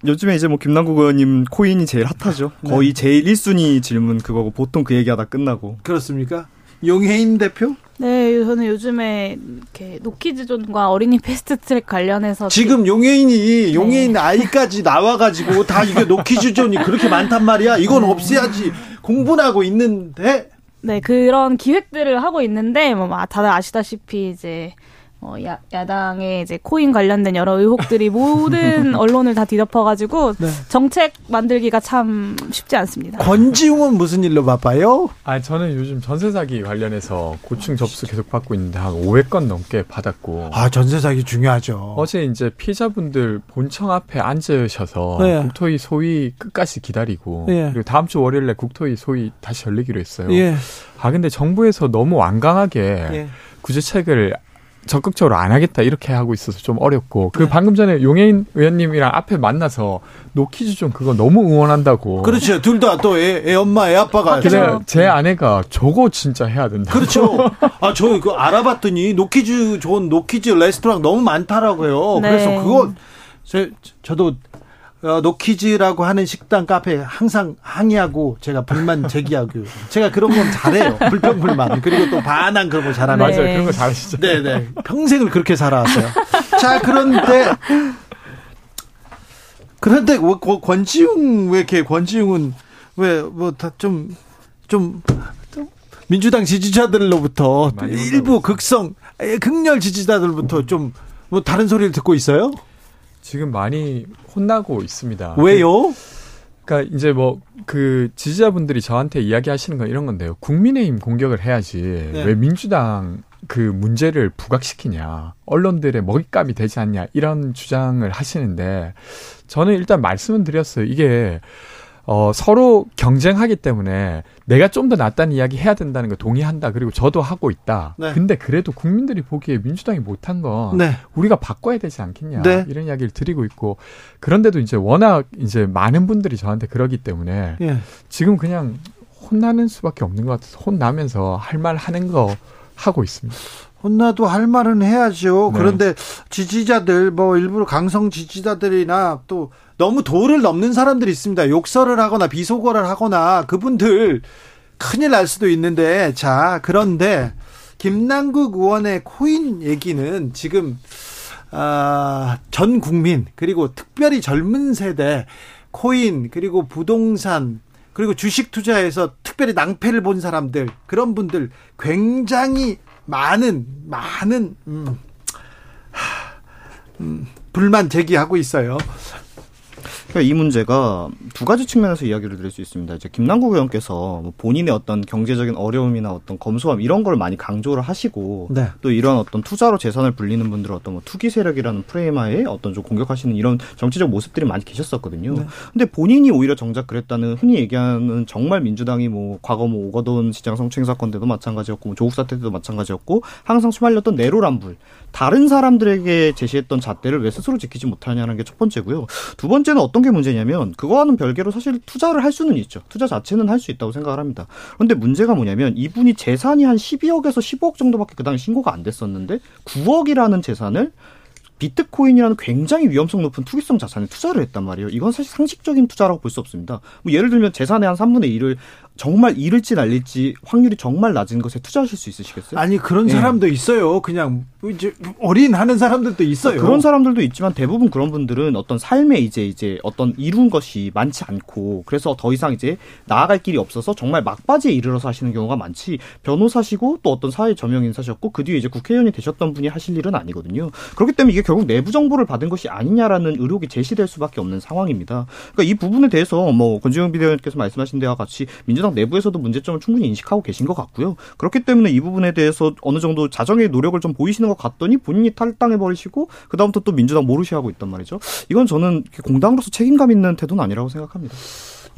요즘에 이제 뭐 김남국 의원님 코인이 제일 핫하죠. 네. 거의 제일 1순위 질문 그거고 보통 그 얘기하다 끝나고. 그렇습니까? 용혜인 대표? 네, 저는 요즘에 이렇게 노키즈존과 어린이 패스트트랙 관련해서 지금 용혜인이 용혜인 네. 아이까지 나와가지고 다 이게 노키즈존이 그렇게 많단 말이야. 이건 네. 없애야지 공분하고 있는데. 네, 그런 기획들을 하고 있는데 뭐 다들 아시다시피 이제 어, 야, 야당의 이제 코인 관련된 여러 의혹들이 모든 언론을 다 뒤덮어가지고 네. 정책 만들기가 참 쉽지 않습니다. 권지웅은 무슨 일로 바빠요? 아 저는 요즘 전세 사기 관련해서 고충 접수 계속 받고 있는데 한 500건 넘게 받았고. 아 전세 사기 중요하죠. 어제 이제 피해자분들 본청 앞에 앉으셔서 네. 국토위 소위 끝까지 기다리고 네. 그리고 다음 주 월요일에 국토위 소위 다시 열리기로 했어요. 예. 아 근데 정부에서 너무 완강하게 예. 구제책을 적극적으로 안 하겠다 이렇게 하고 있어서 좀 어렵고 그 네. 방금 전에 용혜인 의원님이랑 앞에 만나서 no kids zone 그거 너무 응원한다고. 그렇죠. 둘 다 또 애, 애, 엄마 애 아빠가 그래 제 아내가 저거 진짜 해야 된다 그렇죠. 아 저 그 알아봤더니 no kids zone no kids 레스토랑 너무 많더라고요. 네. 그래서 그거 저, 저도 어, no kids라고 하는 식당 카페 항상 항의하고 제가 불만 제기하고. 제가 그런 건 잘해요. 불평 불만. 그리고 또 반항 그런 거 잘하는 맞아요. 네. 그런 거 잘하시죠. 네네. 평생을 그렇게 살아왔어요. 자 그런데 그런데 뭐, 권지웅 왜 이렇게 권지웅은 왜 뭐 다 좀 좀 민주당 지지자들로부터 일부 극성 극렬 지지자들부터 좀 뭐 다른 소리를 듣고 있어요? 지금 많이 혼나고 있습니다. 왜요? 그러니까 이제 뭐 그 지지자분들이 저한테 이야기하시는 건 이런 건데요. 국민의힘 공격을 해야지 네. 왜 민주당 그 문제를 부각시키냐, 언론들의 먹잇감이 되지 않냐 이런 주장을 하시는데 저는 일단 말씀은 드렸어요. 이게 어, 서로 경쟁하기 때문에 내가 좀 더 낫다는 이야기 해야 된다는 거 동의한다. 그리고 저도 하고 있다. 네. 근데 그래도 국민들이 보기에 민주당이 못한 건 네. 우리가 바꿔야 되지 않겠냐. 네. 이런 이야기를 드리고 있고 그런데도 이제 워낙 이제 많은 분들이 저한테 그러기 때문에 예. 지금 그냥 혼나는 수밖에 없는 것 같아서 혼나면서 할 말 하는 거 하고 있습니다. 혼나도 할 말은 해야죠. 네. 그런데 지지자들 뭐 일부러 강성 지지자들이나 또 너무 도를 넘는 사람들이 있습니다. 욕설을 하거나 비속어를 하거나 그분들 큰일 날 수도 있는데 자 그런데 김남국 의원의 코인 얘기는 지금 아, 전 국민 그리고 특별히 젊은 세대 코인 그리고 부동산 그리고 주식 투자에서 특별히 낭패를 본 사람들 그런 분들 굉장히 많은 많은 음, 음, 불만 제기하고 있어요. 그러니까 이 문제가 두 가지 측면에서 이야기를 드릴 수 있습니다. 이제 김남국 의원께서 뭐 본인의 어떤 경제적인 어려움이나 어떤 검소함 이런 걸 많이 강조를 하시고 네. 또 이런 어떤 투자로 재산을 불리는 분들 어떤 뭐 투기 세력이라는 프레임하에 어떤 좀 공격하시는 이런 정치적 모습들이 많이 계셨었거든요. 네. 근데 본인이 오히려 정작 그랬다는 흔히 얘기하는 정말 민주당이 뭐 과거 뭐 오거돈 시장 성추행 사건 때도 마찬가지였고 뭐 조국 사태 때도 마찬가지였고 항상 휘말렸던 내로남불 다른 사람들에게 제시했던 잣대를 왜 스스로 지키지 못하냐는 게 첫 번째고요. 두 번째는 어떤 게 문제냐면 그거와는 별개로 사실 투자를 할 수는 있죠. 투자 자체는 할 수 있다고 생각을 합니다. 그런데 문제가 뭐냐면 이분이 재산이 한 12억에서 15억 정도밖에 그 당시 신고가 안 됐었는데 9억이라는 재산을 비트코인이라는 굉장히 위험성 높은 투기성 자산에 투자를 했단 말이에요. 이건 사실 상식적인 투자라고 볼 수 없습니다. 뭐 예를 들면 재산의 한 3분의 1을 정말 잃을지 날릴지 확률이 정말 낮은 것에 투자하실 수 있으시겠어요? 아니 그런 네. 사람도 있어요. 그냥 이제 어린 하는 사람들도 있어요. 그런 사람들도 있지만 대부분 그런 분들은 어떤 삶에 이제 이제 어떤 이룬 것이 많지 않고 그래서 더 이상 이제 나아갈 길이 없어서 정말 막바지에 이르러서 하시는 경우가 많지 변호사시고 또 어떤 사회 저명 인사셨고 그 뒤에 이제 국회의원이 되셨던 분이 하실 일은 아니거든요. 그렇기 때문에 이게 결국 내부 정보를 받은 것이 아니냐라는 의혹이 제시될 수밖에 없는 상황입니다. 그러니까 이 부분에 대해서 뭐 권지영 비대위원께서 말씀하신 데와 같이 민주당 민주당 내부에서도 문제점을 충분히 인식하고 계신 것 같고요. 그렇기 때문에 이 부분에 대해서 어느 정도 자정의 노력을 좀 보이시는 것 같더니 본인이 탈당해 버리시고 그다음부터 또 민주당 모르시 하고 있단 말이죠. 이건 저는 공당으로서 책임감 있는 태도는 아니라고 생각합니다.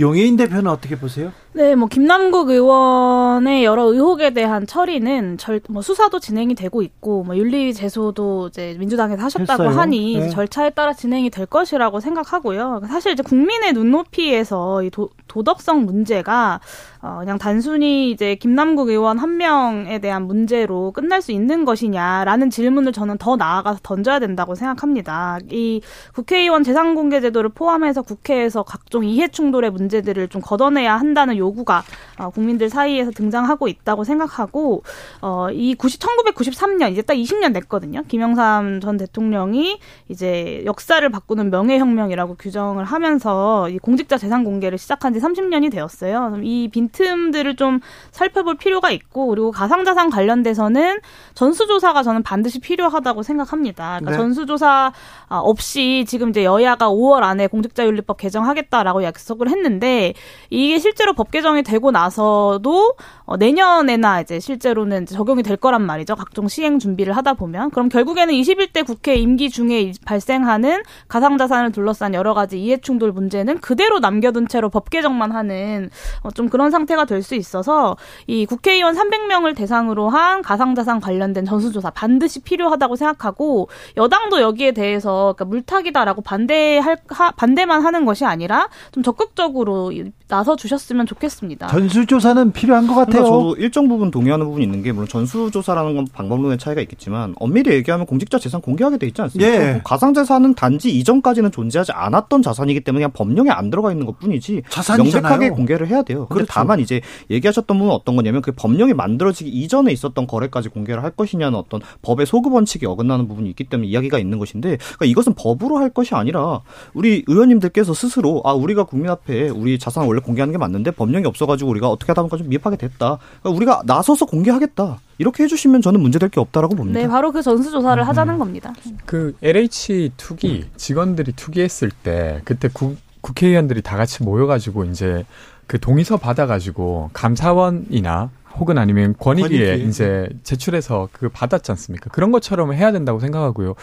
용해인 대표는 어떻게 보세요? 네, 뭐 김남국 의원의 여러 의혹에 대한 처리는 절, 뭐 수사도 진행이 되고 있고 뭐 윤리 제소도 이제 민주당에서 하셨다고 했어요? 하니 네. 절차에 따라 진행이 될 것이라고 생각하고요. 사실 이제 국민의 눈높이에서 이 도, 도덕성 문제가 어, 그냥 단순히 이제 김남국 의원 한 명에 대한 문제로 끝날 수 있는 것이냐라는 질문을 저는 더 나아가서 던져야 된다고 생각합니다. 이 국회의원 재산공개제도를 포함해서 국회에서 각종 이해충돌의 문제 문제들을 좀 걷어내야 한다는 요구가 어, 국민들 사이에서 등장하고 있다고 생각하고 어, 이 90, 1993년 이제 딱 20년 됐거든요. 김영삼 전 대통령이 이제 역사를 바꾸는 명예혁명이라고 규정을 하면서 이 공직자 재산 공개를 시작한 지 30년이 되었어요. 이 빈 틈들을 좀 살펴볼 필요가 있고 그리고 가상자산 관련돼서는 전수조사가 저는 반드시 필요하다고 생각합니다. 그러니까 네. 전수조사 없이 지금 이제 여야가 5월 안에 공직자윤리법 개정하겠다라고 약속을 했는데 이게 실제로 법 개정이 되고 나서도 어, 내년에나 이제 실제로는 적용이 될 거란 말이죠. 각종 시행 준비를 하다 보면 그럼 결국에는 21대 국회 임기 중에 발생하는 가상자산을 둘러싼 여러 가지 이해충돌 문제는 그대로 남겨둔 채로 법 개정만 하는 어, 좀 그런 상 태가 될 수 있어서 이 국회의원 300명을 대상으로 한 가상자산 관련된 전수조사 반드시 필요하다고 생각하고 여당도 여기에 대해서 그러니까 물타기다라고 반대할 하, 반대만 하는 것이 아니라 좀 적극적으로 나서 주셨으면 좋겠습니다. 전수조사는 필요한 것 같아요. 그러니까 저도 일정 부분 동의하는 부분이 있는 게 물론 전수조사라는 건 방법론의 차이가 있겠지만 엄밀히 얘기하면 공직자 재산 공개하게 돼 있지 않습니까? 예. 뭐 가상자산은 단지 이전까지는 존재하지 않았던 자산이기 때문에 그냥 법령에 안 들어가 있는 것뿐이지 자산이잖아요. 명백하게 공개를 해야 돼요. 그런데 그렇죠. 다만 이제 얘기하셨던 부분은 어떤 거냐면 그 법령이 만들어지기 이전에 있었던 거래까지 공개를 할 것이냐는 어떤 법의 소급 원칙이 어긋나는 부분이 있기 때문에 이야기가 있는 것인데 그러니까 이것은 법으로 할 것이 아니라 우리 의원님들께서 스스로 아 우리가 국민 앞에 우리 자산을 원래 공개하는 게 맞는데 법령이 없어가지고 우리가 어떻게 하다 보니까 좀 미흡하게 됐다. 그러니까 우리가 나서서 공개하겠다. 이렇게 해주시면 저는 문제될 게 없다라고 봅니다. 네, 바로 그 전수조사를 음. 하자는 겁니다. 그 LH 투기 직원들이 투기했을 때 그때 국, 국회의원들이 다 같이 모여가지고 이제 그 동의서 받아가지고 감사원이나 혹은 아니면 권익위에 권익위. 이제 제출해서 그 받았지 않습니까? 그런 것처럼 해야 된다고 생각하고요.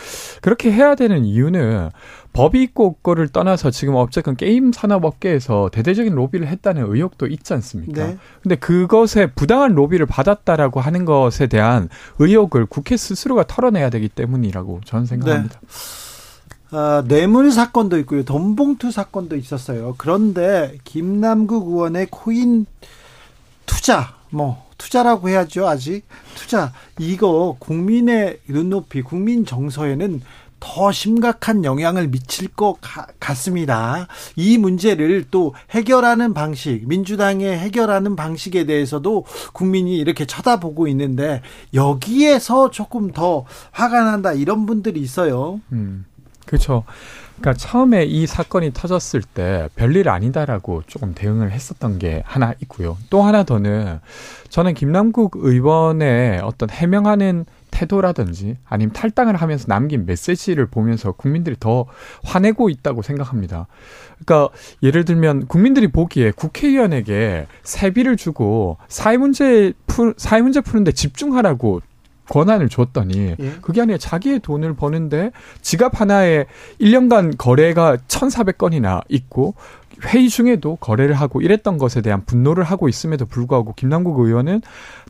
그렇게 해야 되는 이유는 법이 있고 없고를 떠나서 지금 어쨌든 게임 산업업계에서 대대적인 로비를 했다는 의혹도 있지 않습니까? 네. 근데 그것에 부당한 로비를 받았다라고 하는 것에 대한 의혹을 국회 스스로가 털어내야 되기 때문이라고 저는 생각합니다. 네. 아, 뇌물 사건도 있고요. 돈봉투 사건도 있었어요. 그런데 김남국 의원의 코인 투자 뭐 투자라고 해야죠 아직 투자 이거 국민의 눈높이 국민 정서에는 더 심각한 영향을 미칠 것 같습니다. 이 문제를 또 해결하는 방식, 민주당의 해결하는 방식에 대해서도 국민이 이렇게 쳐다보고 있는데 여기에서 조금 더 화가 난다 이런 분들이 있어요. 음, 그렇죠. 그러니까 처음에 이 사건이 터졌을 때 별일 아니다라고 조금 대응을 했었던 게 하나 있고요. 또 하나 더는 저는 김남국 의원의 어떤 해명하는 태도라든지 아니면 탈당을 하면서 남긴 메시지를 보면서 국민들이 더 화내고 있다고 생각합니다. 그러니까 예를 들면 국민들이 보기에 국회의원에게 세비를 주고 사회 문제 풀 사회 문제 푸는데 집중하라고 권한을 줬더니 예. 그게 아니라 자기의 돈을 버는데 지갑 하나에 1년간 거래가 1,400건이나 있고 회의 중에도 거래를 하고 이랬던 것에 대한 분노를 하고 있음에도 불구하고 김남국 의원은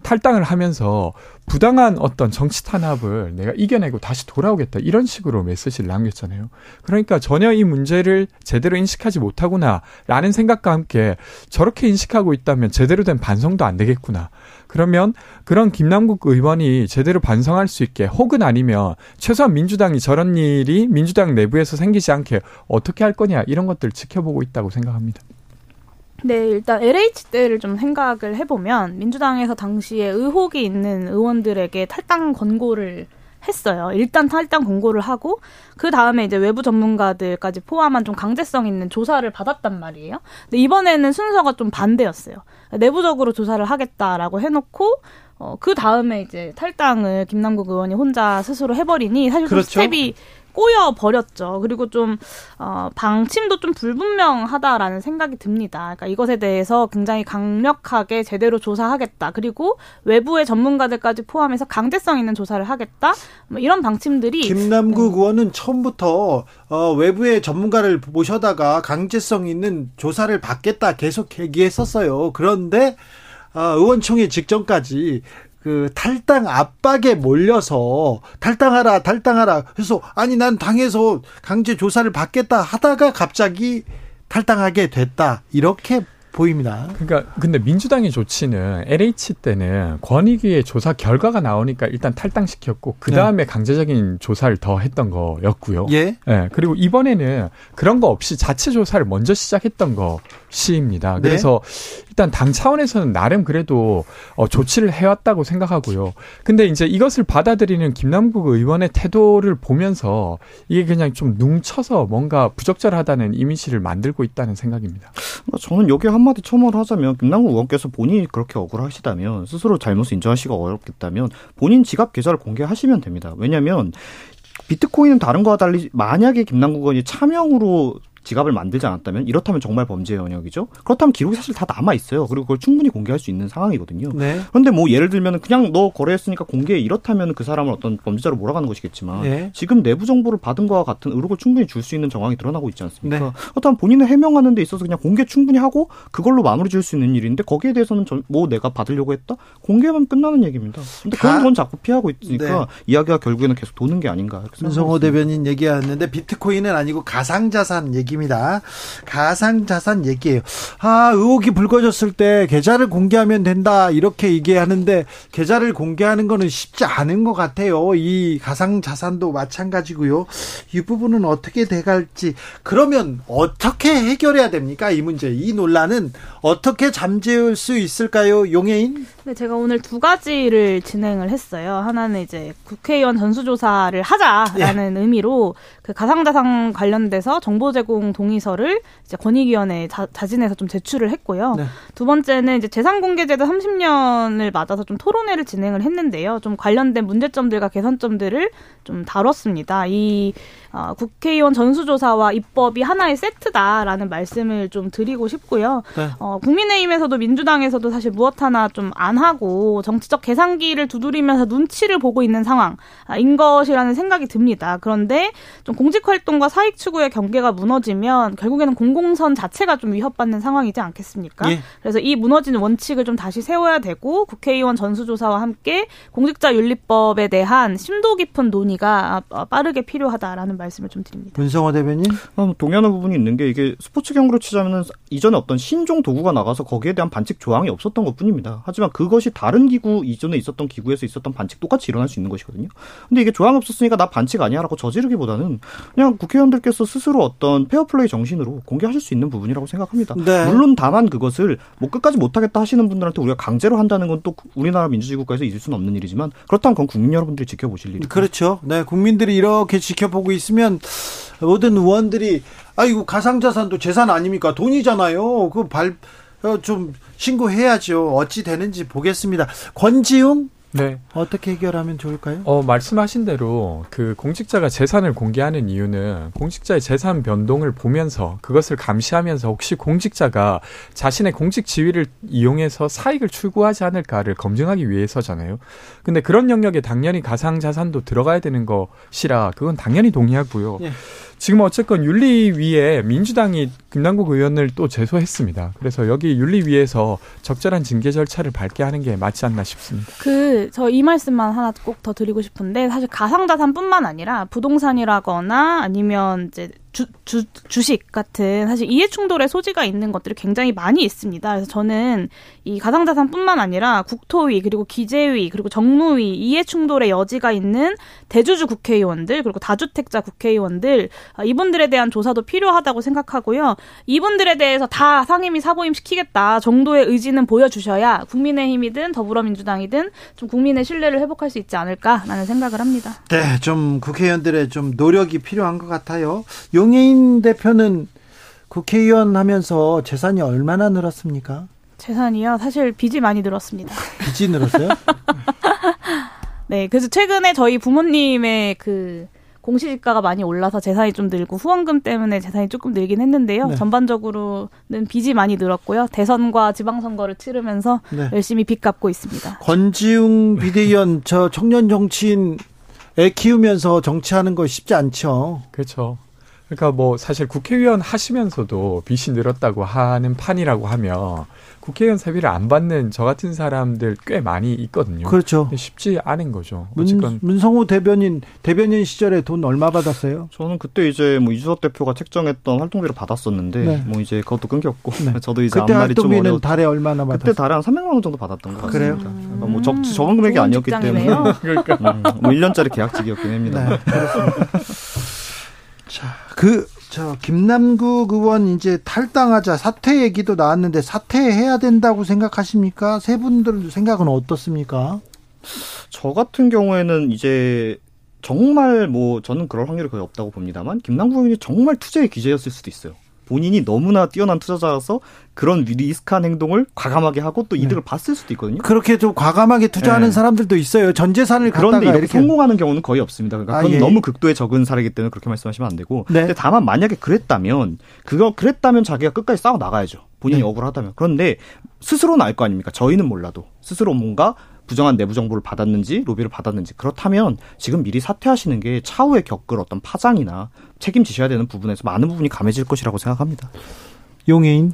탈당을 하면서 부당한 어떤 정치 탄압을 내가 이겨내고 다시 돌아오겠다 이런 식으로 메시지를 남겼잖아요. 그러니까 전혀 이 문제를 제대로 인식하지 못하구나라는 생각과 함께 저렇게 인식하고 있다면 제대로 된 반성도 안 되겠구나. 그러면 그런 김남국 의원이 제대로 반성할 수 있게 혹은 아니면 최소한 민주당이 저런 일이 민주당 내부에서 생기지 않게 어떻게 할 거냐 이런 것들 지켜보고 있다고 생각합니다. 네, 일단 LH 때를 좀 생각을 해보면 민주당에서 당시에 의혹이 있는 의원들에게 탈당 권고를 했어요. 일단 탈당 권고를 하고 그 다음에 이제 외부 전문가들까지 포함한 좀 강제성 있는 조사를 받았단 말이에요. 근데 이번에는 순서가 좀 반대였어요. 내부적으로 조사를 하겠다라고 해놓고 어, 그 다음에 이제 탈당을 김남국 의원이 혼자 스스로 해버리니 사실 그렇죠. 스텝이 꼬여 버렸죠. 그리고 좀 어, 방침도 좀 불분명하다라는 생각이 듭니다. 그러니까 이것에 대해서 굉장히 강력하게 제대로 조사하겠다. 그리고 외부의 전문가들까지 포함해서 강제성 있는 조사를 하겠다. 뭐 이런 방침들이 김남국 음. 의원은 처음부터 어, 외부의 전문가를 모셔다가 강제성 있는 조사를 받겠다 계속 얘기했었어요. 그런데 어, 의원총회 직전까지 그 탈당 압박에 몰려서 탈당하라 탈당하라 그래서 아니 난 당에서 강제 조사를 받겠다 하다가 갑자기 탈당하게 됐다. 이렇게 보입니다. 그러니까 근데 민주당의 조치는 LH 때는 권익위의 조사 결과가 나오니까 일단 탈당시켰고 그 다음에 네. 강제적인 조사를 더 했던 거였고요. 예. 네. 그리고 이번에는 그런 거 없이 자체 조사를 먼저 시작했던 것이입니다. 네. 그래서 일단 당 차원에서는 나름 그래도 어, 조치를 해왔다고 생각하고요. 근데 이제 이것을 받아들이는 김남국 의원의 태도를 보면서 이게 그냥 좀 뭉쳐서 뭔가 부적절하다는 이미지를 만들고 있다는 생각입니다. 뭐 저는 여기 한 한마디 첨언을 하자면 김남국 의원께서 본인이 그렇게 억울하시다면 스스로 잘못을 인정하시기가 어렵겠다면 본인 지갑 계좌를 공개하시면 됩니다. 왜냐하면 비트코인은 다른 거와 달리 만약에 김남국 의원이 차명으로 지갑을 만들지 않았다면 이렇다면 정말 범죄 영역이죠. 그렇다면 기록이 사실 다 남아 있어요. 그리고 그걸 충분히 공개할 수 있는 상황이거든요. 네. 그런데 뭐 예를 들면 그냥 너 거래했으니까 공개해 이렇다면 그 사람을 어떤 범죄자로 몰아가는 것이겠지만 네. 지금 내부 정보를 받은 거와 같은 의혹을 충분히 줄 수 있는 정황이 드러나고 있지 않습니까? 네. 그렇다면 본인을 해명하는 데 있어서 그냥 공개 충분히 하고 그걸로 마무리 지을 수 있는 일인데 거기에 대해서는 뭐 내가 받으려고 했다 공개하면 끝나는 얘기입니다. 근데 그런 건 자꾸 피하고 있으니까 네. 이야기가 결국에는 계속 도는 게 아닌가. 윤성호 대변인 얘기하는데 비트코인은 아니고 가상자산 얘기 얘기입니다. 가상자산 얘기예요. 아, 의혹이 불거졌을 때 계좌를 공개하면 된다. 이렇게 얘기하는데 계좌를 공개하는 거는 쉽지 않은 것 같아요. 이 가상자산도 마찬가지고요. 이 부분은 어떻게 돼갈지. 그러면 어떻게 해결해야 됩니까? 이 문제. 이 논란은 어떻게 잠재울 수 있을까요? 용해인? 네, 제가 오늘 두 가지를 진행을 했어요. 하나는 이제 국회의원 전수조사를 하자라는 예. 의미로 그 가상자산 관련돼서 정보 제공 동의서를 이제 권익위원회에 자, 자진해서 좀 제출을 했고요. 네. 두 번째는 이제 재산공개제도 30년을 맞아서 좀 토론회를 진행을 했는데요. 좀 관련된 문제점들과 개선점들을 좀 다뤘습니다. 이 어, 국회의원 전수조사와 입법이 하나의 세트다라는 말씀을 좀 드리고 싶고요. 네. 어, 국민의힘에서도 민주당에서도 사실 무엇 하나 좀안 하고 정치적 계산기를 두드리면서 눈치를 보고 있는 상황인 것이라는 생각이 듭니다. 그런데 좀 공직 활동과 사익 추구의 경계가 무너지면 결국에는 공공선 자체가 좀 위협받는 상황이지 않겠습니까? 예. 그래서 이 무너진 원칙을 좀 다시 세워야 되고 국회의원 전수조사와 함께 공직자 윤리법에 대한 심도 깊은 논의가 빠르게 필요하다라는 말. 말씀을 좀 드립니다. 문성호 대변인 어, 동의하는 부분이 있는 게 이게 스포츠 경으로 치자면은 이전에 어떤 신종 도구가 나가서 거기에 대한 반칙 조항이 없었던 것뿐입니다. 하지만 그 것이 다른 기구 이전에 있었던 기구에서 있었던 반칙 똑같이 일어날 수 있는 것이거든요. 근데 이게 조항이 없었으니까 나 반칙 아니야라고 저지르기보다는 그냥 국회의원들께서 스스로 어떤 페어플레이 정신으로 공개하실 수 있는 부분이라고 생각합니다. 네. 물론 다만 그것을 뭐 끝까지 못하겠다 하시는 분들한테 우리가 강제로 한다는 건 또 우리나라 민주주의 국가에서 있을 수는 없는 일이지만 그렇다면 그건 국민 여러분들이 지켜보실 일이죠. 그렇죠. 네, 국민들이 이렇게 지켜보고 있으면 있으면 모든 의원들이 아이고 가상자산도 재산 아닙니까 돈이잖아요. 그 발 좀 어, 신고해야죠. 어찌 되는지 보겠습니다. 권지웅 네. 어떻게 해결하면 좋을까요? 어, 말씀하신 대로 그 공직자가 재산을 공개하는 이유는 공직자의 재산 변동을 보면서 그것을 감시하면서 혹시 공직자가 자신의 공직 지위를 이용해서 사익을 추구하지 않을까를 검증하기 위해서잖아요. 근데 그런 영역에 당연히 가상 자산도 들어가야 되는 것이라 그건 당연히 동의하고요. 예. 지금 어쨌건 윤리위에 민주당이 김남국 의원을 또 제소했습니다. 그래서 여기 윤리위에서 적절한 징계 절차를 밟게 하는 게 맞지 않나 싶습니다. 그 저 이 말씀만 하나 꼭 더 드리고 싶은데 사실 가상자산뿐만 아니라 부동산이라거나 아니면 이제 주, 주, 주식 같은 사실 이해 충돌의 소지가 있는 것들이 굉장히 많이 있습니다. 그래서 저는 이 가상자산뿐만 아니라 국토위 그리고 기재위 그리고 정무위 이해 충돌의 여지가 있는 대주주 국회의원들 그리고 다주택자 국회의원들 아, 이분들에 대한 조사도 필요하다고 생각하고요. 이분들에 대해서 다 상임위 사보임 시키겠다 정도의 의지는 보여주셔야 국민의힘이든 더불어민주당이든 좀 국민의 신뢰를 회복할 수 있지 않을까라는 생각을 합니다. 네, 좀 국회의원들의 좀 노력이 필요한 것 같아요. 용해인 대표는 국회의원 하면서 재산이 얼마나 늘었습니까? 재산이요? 사실 빚이 많이 늘었습니다. 빚이 늘었어요? 네, 그래서 최근에 저희 부모님의 그 공시지가가 많이 올라서 재산이 좀 늘고 후원금 때문에 재산이 조금 늘긴 했는데요. 네. 전반적으로는 빚이 많이 늘었고요. 대선과 지방선거를 치르면서 네. 열심히 빚 갚고 있습니다. 권지웅 비대위원 저 청년 정치인 애 키우면서 정치하는 거 쉽지 않죠. 그렇죠. 그러니까 뭐 사실 국회의원 하시면서도 빚이 늘었다고 하는 판이라고 하면 국회의원 세비를 안 받는 저 같은 사람들 꽤 많이 있거든요. 그렇죠. 쉽지 않은 거죠. 문, 문성호 대변인 대변인 시절에 돈 얼마 받았어요? 저는 그때 이제 뭐 이주석 대표가 책정했던 활동비를 받았었는데 네. 뭐 이제 그것도 끊겼고 네. 저도 이제 그때 활동비는 달에 얼마나 받았어요? 그때 달에 한 300만 원 정도 받았던 것 같습니다. 그래요? 그러니까 뭐 적, 적은 금액이 아니었기 때문에 그러니까 음, 뭐 1년짜리 계약직이었긴 합니다. 네, 그렇습니다. 자, 그, 저, 김남국 의원 이제 탈당하자 사퇴 얘기도 나왔는데 사퇴해야 된다고 생각하십니까? 세 분들 생각은 어떻습니까? 저 같은 경우에는 이제 정말 뭐 저는 그럴 확률이 거의 없다고 봅니다만 김남국 의원이 정말 투자의 기재였을 수도 있어요. 본인이 너무나 뛰어난 투자자라서 그런 리스크한 행동을 과감하게 하고 또 이득을 네. 봤을 수도 있거든요. 그렇게 좀 과감하게 투자하는 네. 사람들도 있어요. 전 재산을 그런데 이렇게, 성공하는 경우는 거의 없습니다. 그러니까 그건 아, 예. 너무 극도에 적은 사례이기 때문에 그렇게 말씀하시면 안 되고. 네. 근데 다만 만약에 그랬다면 그거 그랬다면 자기가 끝까지 싸워 나가야죠. 본인이 네. 억울하다면. 그런데 스스로는 알 거 아닙니까? 저희는 몰라도 스스로 뭔가 부정한 내부 정보를 받았는지 로비를 받았는지 그렇다면 지금 미리 사퇴하시는 게 차후에 겪을 어떤 파장이나 책임지셔야 되는 부분에서 많은 부분이 감해질 것이라고 생각합니다. 용해인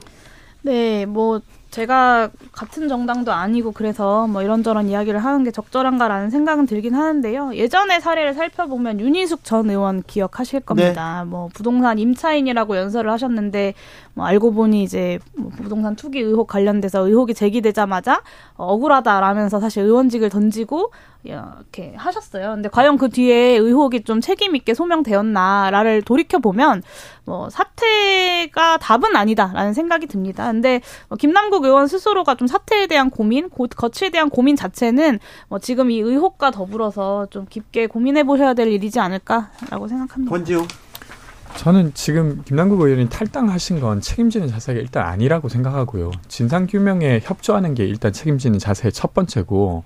네, 뭐 제가 같은 정당도 아니고 그래서 뭐 이런저런 이야기를 하는 게 적절한가라는 생각은 들긴 하는데요. 예전의 사례를 살펴보면 윤희숙 전 의원 기억하실 겁니다. 네. 뭐 부동산 임차인이라고 연설을 하셨는데 뭐 알고 보니 이제 뭐 부동산 투기 의혹 관련돼서 의혹이 제기되자마자 억울하다라면서 사실 의원직을 던지고 이렇게 하셨어요. 근데 과연 그 뒤에 의혹이 좀 책임 있게 소명되었나를 돌이켜 보면 뭐 사태가 답은 아니다라는 생각이 듭니다. 근데 뭐 김남국 의원 스스로가 좀 사태에 대한 고민, 고, 거치에 대한 고민 자체는 뭐 지금 이 의혹과 더불어서 좀 깊게 고민해 보셔야 될 일이지 않을까라고 생각합니다. 권지웅. 저는 지금 김남국 의원이 탈당하신 건 책임지는 자세가 일단 아니라고 생각하고요. 진상규명에 협조하는 게 일단 책임지는 자세의 첫 번째고,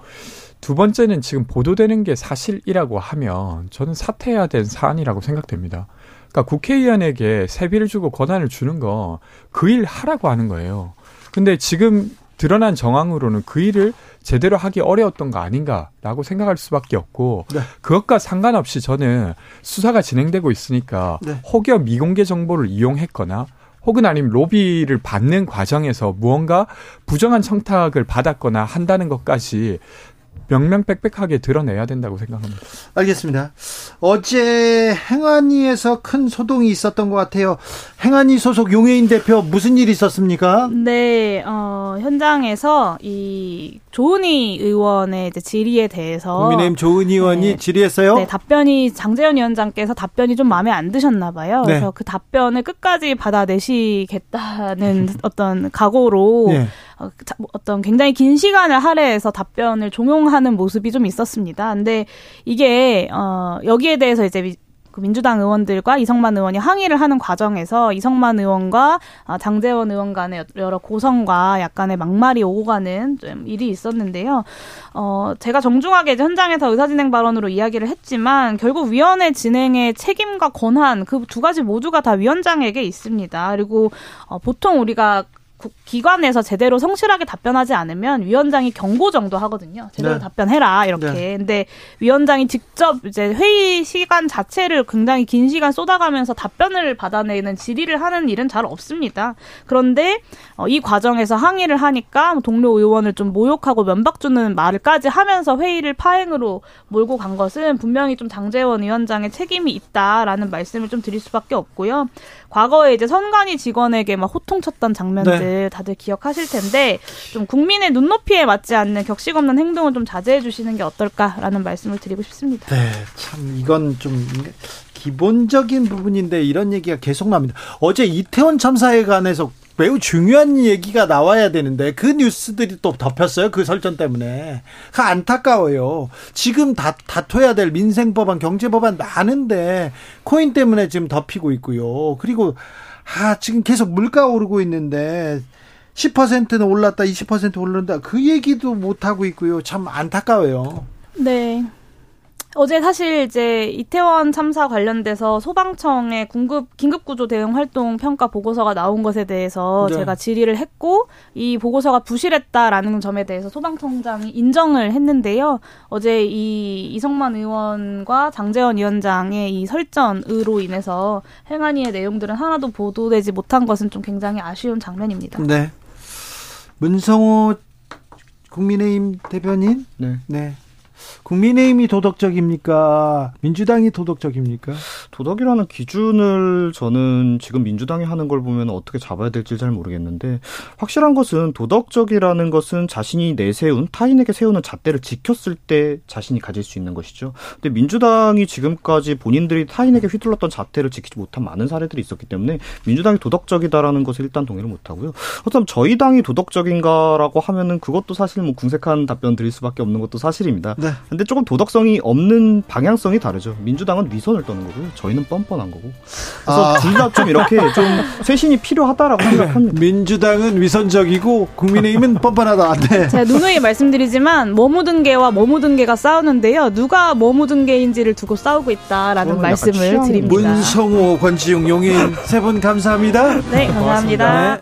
두 번째는 지금 보도되는 게 사실이라고 하면 저는 사퇴해야 된 사안이라고 생각됩니다. 그러니까 국회의원에게 세비를 주고 권한을 주는 거 그 일 하라고 하는 거예요. 근데 지금 드러난 정황으로는 그 일을 제대로 하기 어려웠던 거 아닌가라고 생각할 수밖에 없고 네. 그것과 상관없이 저는 수사가 진행되고 있으니까 네. 혹여 미공개 정보를 이용했거나 혹은 아니면 로비를 받는 과정에서 무언가 부정한 청탁을 받았거나 한다는 것까지 명명백백하게 드러내야 된다고 생각합니다. 알겠습니다. 어제 행안위에서 큰 소동이 있었던 것 같아요. 행안위 소속 용해인 대표 무슨 일이 있었습니까? 네, 어, 현장에서 이 조은희 의원의 이제 질의에 대해서 국민의힘 조은희 의원이 네, 질의했어요. 네, 답변이 장재현 위원장께서 답변이 좀 마음에 안 드셨나 봐요. 네. 그래서 그 답변을 끝까지 받아내시겠다는 어떤 각오로 네. 어, 뭐 어떤 굉장히 긴 시간을 할애해서 답변을 종용하는 모습이 좀 있었습니다. 근데 이게 어 여기에 대해서 이제 그 민주당 의원들과 이성만 의원이 항의를 하는 과정에서 이성만 의원과 어, 장재원 의원 간의 여러 고성과 약간의 막말이 오고 가는 좀 일이 있었는데요. 어, 제가 정중하게 현장에서 의사진행 발언으로 이야기를 했지만 결국 위원회 진행의 책임과 권한 그 두 가지 모두가 다 위원장에게 있습니다. 그리고 어, 보통 우리가 기관에서 제대로 성실하게 답변하지 않으면 위원장이 경고 정도 하거든요. 제대로 네. 답변해라 이렇게. 네. 근데 위원장이 직접 이제 회의 시간 자체를 굉장히 긴 시간 쏟아가면서 답변을 받아내는 질의를 하는 일은 잘 없습니다. 그런데 어, 이 과정에서 항의를 하니까 뭐 동료 의원을 좀 모욕하고 면박 주는 말까지 하면서 회의를 파행으로 몰고 간 것은 분명히 좀 장재원 위원장의 책임이 있다라는 말씀을 좀 드릴 수밖에 없고요. 과거에 이제 선관위 직원에게 막 호통쳤던 장면들 네. 다들 기억하실 텐데 좀 국민의 눈높이에 맞지 않는 격식 없는 행동을 좀 자제해 주시는 게 어떨까라는 말씀을 드리고 싶습니다. 네, 참 이건 좀 기본적인 부분인데 이런 얘기가 계속 나옵니다. 어제 이태원 참사에 관해서 매우 중요한 얘기가 나와야 되는데 그 뉴스들이 또 덮였어요. 그 설전 때문에. 그 안타까워요. 지금 다, 다퉈야 될 민생 법안, 경제 법안 많은데 코인 때문에 지금 덮이고 있고요. 그리고 아, 지금 계속 물가 오르고 있는데 10%는 올랐다, 20% 오른다. 그 얘기도 못 하고 있고요. 참 안타까워요. 네. 어제 사실 이제 이태원 참사 관련돼서 소방청의 긴급 긴급 구조 대응 활동 평가 보고서가 나온 것에 대해서 네. 제가 질의를 했고 이 보고서가 부실했다라는 점에 대해서 소방청장이 인정을 했는데요. 어제 이 이성만 의원과 장재원 위원장의 이 설전으로 인해서 행안위의 내용들은 하나도 보도되지 못한 것은 좀 굉장히 아쉬운 장면입니다. 네. 문성호 국민의힘 대변인. 네. 네. 국민의힘이 도덕적입니까? 민주당이 도덕적입니까? 도덕이라는 기준을 저는 지금 민주당이 하는 걸 보면 어떻게 잡아야 될지 잘 모르겠는데 확실한 것은 도덕적이라는 것은 자신이 내세운 타인에게 세우는 잣대를 지켰을 때 자신이 가질 수 있는 것이죠. 근데 민주당이 지금까지 본인들이 타인에게 휘둘렀던 잣대를 지키지 못한 많은 사례들이 있었기 때문에 민주당이 도덕적이다라는 것을 일단 동의를 못 하고요. 그렇다면 저희 당이 도덕적인가라고 하면은 그것도 사실 뭐 궁색한 답변 드릴 수밖에 없는 것도 사실입니다. 네. 근데 조금 도덕성이 없는 방향성이 다르죠. 민주당은 위선을 떠는 거고요. 저희는 뻔뻔한 거고. 그래서 아. 둘다 좀 이렇게 좀 쇄신이 필요하다라고 네. 생각합니다. 민주당은 위선적이고 국민의힘은 뻔뻔하다. 네. 제가 누누이 말씀드리지만 뭐 묻은 개와 뭐 묻은 개가 싸우는데요. 누가 뭐 묻은 개인지를 두고 싸우고 있다라는 말씀을 드립니다. 문성호, 권지용, 용인 세 분 감사합니다. 네, 감사합니다. 네.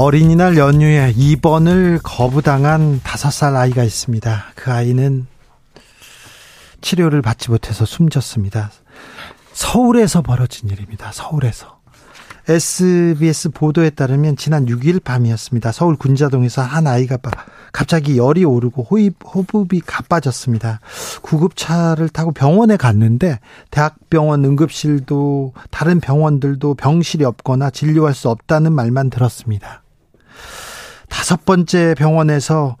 어린이날 연휴에 입원을 거부당한 다섯 살 아이가 있습니다. 그 아이는 치료를 받지 못해서 숨졌습니다. 서울에서 벌어진 일입니다. 서울에서. SBS 보도에 따르면 지난 6일 밤이었습니다. 서울 군자동에서 한 아이가 갑자기 열이 오르고 호흡, 호흡이 가빠졌습니다. 구급차를 타고 병원에 갔는데 대학병원 응급실도 다른 병원들도 병실이 없거나 진료할 수 없다는 말만 들었습니다. 다섯 번째 병원에서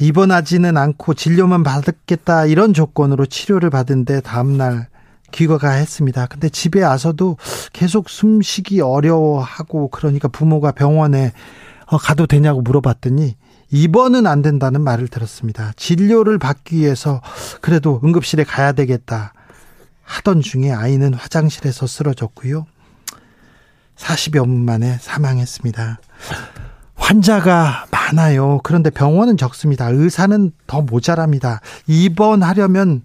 입원하지는 않고 진료만 받겠다 이런 조건으로 치료를 받은데 다음날 귀가가 했습니다. 근데 집에 와서도 계속 숨쉬기 어려워하고 그러니까 부모가 병원에 어, 가도 되냐고 물어봤더니 입원은 안 된다는 말을 들었습니다. 진료를 받기 위해서 그래도 응급실에 가야 되겠다 하던 중에 아이는 화장실에서 쓰러졌고요. 40여 분 만에 사망했습니다. 환자가 많아요. 그런데 병원은 적습니다. 의사는 더 모자랍니다. 입원하려면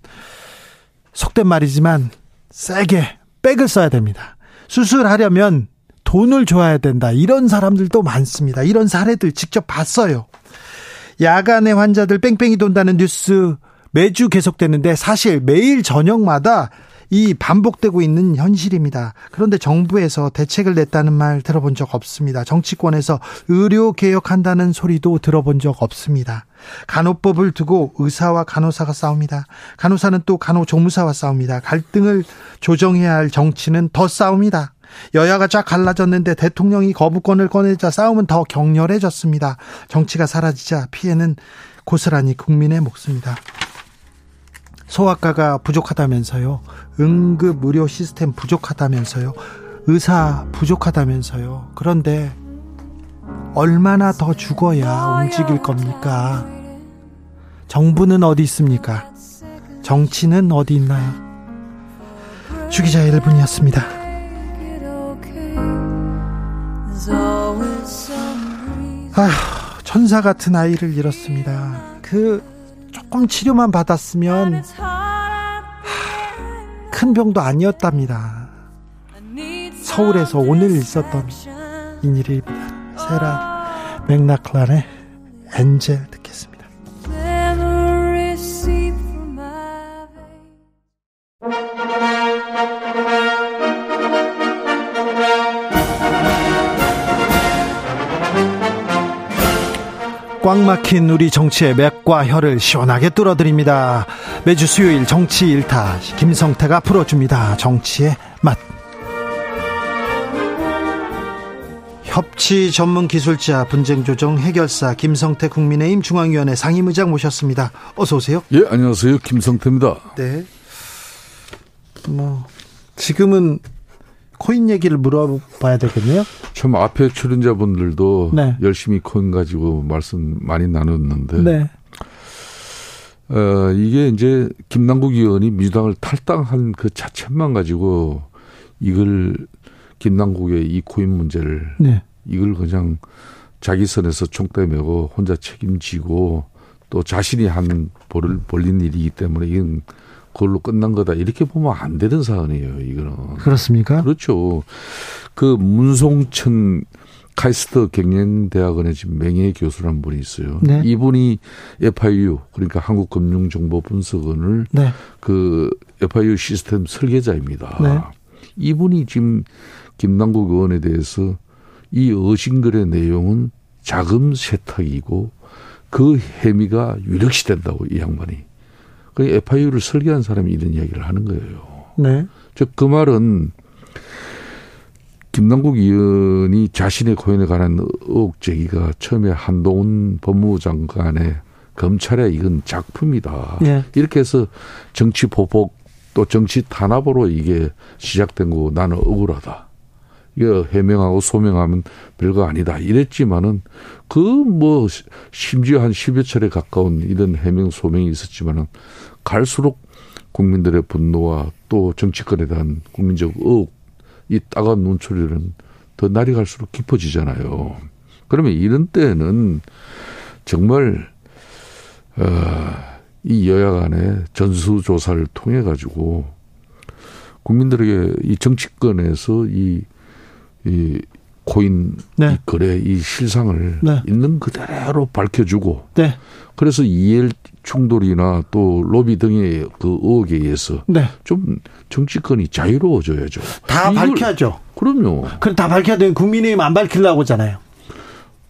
속된 말이지만 세게 백을 써야 됩니다. 수술하려면 돈을 줘야 된다. 이런 사람들도 많습니다. 이런 사례들 직접 봤어요. 야간에 환자들 뺑뺑이 돈다는 뉴스 매주 계속되는데 사실 매일 저녁마다 이 반복되고 있는 현실입니다. 그런데 정부에서 대책을 냈다는 말 들어본 적 없습니다. 정치권에서 의료 개혁한다는 소리도 들어본 적 없습니다. 간호법을 두고 의사와 간호사가 싸웁니다. 간호사는 또 간호조무사와 싸웁니다. 갈등을 조정해야 할 정치는 더 싸웁니다. 여야가 쫙 갈라졌는데 대통령이 거부권을 꺼내자 싸움은 더 격렬해졌습니다. 정치가 사라지자 피해는 고스란히 국민의 몫입니다. 소아과가 부족하다면서요. 응급 의료 시스템 부족하다면서요. 의사 부족하다면서요. 그런데 얼마나 더 죽어야 움직일 겁니까? 정부는 어디 있습니까? 정치는 어디 있나요? 주기자 1분이었습니다. 아, 천사 같은 아이를 잃었습니다. 그 조금 치료만 받았으면 큰 병도 아니었답니다. 서울에서 오늘 있었던 이 일입니다. 세라 맥락란의 엔젤 꽉 막힌 우리 정치의 맥과 혀를 시원하게 뚫어드립니다. 매주 수요일 정치 일타 김성태가 풀어줍니다. 정치의 맛. 협치 전문 기술자 분쟁 조정 해결사 김성태 국민의힘 중앙위원회 상임의장 모셨습니다. 어서 오세요. 예, 안녕하세요. 김성태입니다. 네. 뭐 지금은 코인 얘기를 물어봐야 되겠네요. 참 앞에 출연자분들도 네. 열심히 코인 가지고 말씀 많이 나눴는데 네. 어, 이게 이제 김남국 의원이 민주당을 탈당한 그 자체만 가지고 이걸 김남국의 이 코인 문제를 네. 이걸 그냥 자기 선에서 총대 메고 혼자 책임지고 또 자신이 한 벌을 벌린 일이기 때문에 이건 그걸로 끝난 거다 이렇게 보면 안 되는 사안이에요 이거는 그렇습니까? 그렇죠. 그 문송천 카이스트 경영대학원의 지금 명예 교수라는 분이 있어요. 네. 이분이 FIU 그러니까 한국금융정보분석원을 네. 그 FIU 시스템 설계자입니다. 네. 이분이 지금 김남국 의원에 대해서 이 어신글의 내용은 자금 세탁이고 그 혐의가 유력시 된다고 이 양반이. 그 FIU를 설계한 사람이 이런 이야기를 하는 거예요. 네. 즉 그 말은 김남국 의원이 자신의 코인에 관한 의혹 제기가 처음에 한동훈 법무부 장관의 검찰의 이건 작품이다. 네. 이렇게 해서 정치 보복 또 정치 탄압으로 이게 시작된 거고 나는 억울하다. 이거 해명하고 소명하면 별거 아니다. 이랬지만은 그 뭐 심지어 한 10여 차례 가까운 이런 해명 소명이 있었지만은 갈수록 국민들의 분노와 또 정치권에 대한 국민적 의혹 이 따가운 눈초리는 더 날이 갈수록 깊어지잖아요. 그러면 이런 때는 정말 어, 이 여야 간의 전수조사를 통해 가지고 국민들에게 이 정치권에서 이, 이 코인 네. 이 거래 이 실상을 네. 있는 그대로 밝혀주고 네. 그래서 이해 충돌이나 또 로비 등의 그 의혹에 의해서 네. 좀 정치권이 자유로워져야죠. 다 밝혀야죠. 그럼요. 그럼 다 밝혀야 되는 국민의힘 안 밝히려고 하잖아요.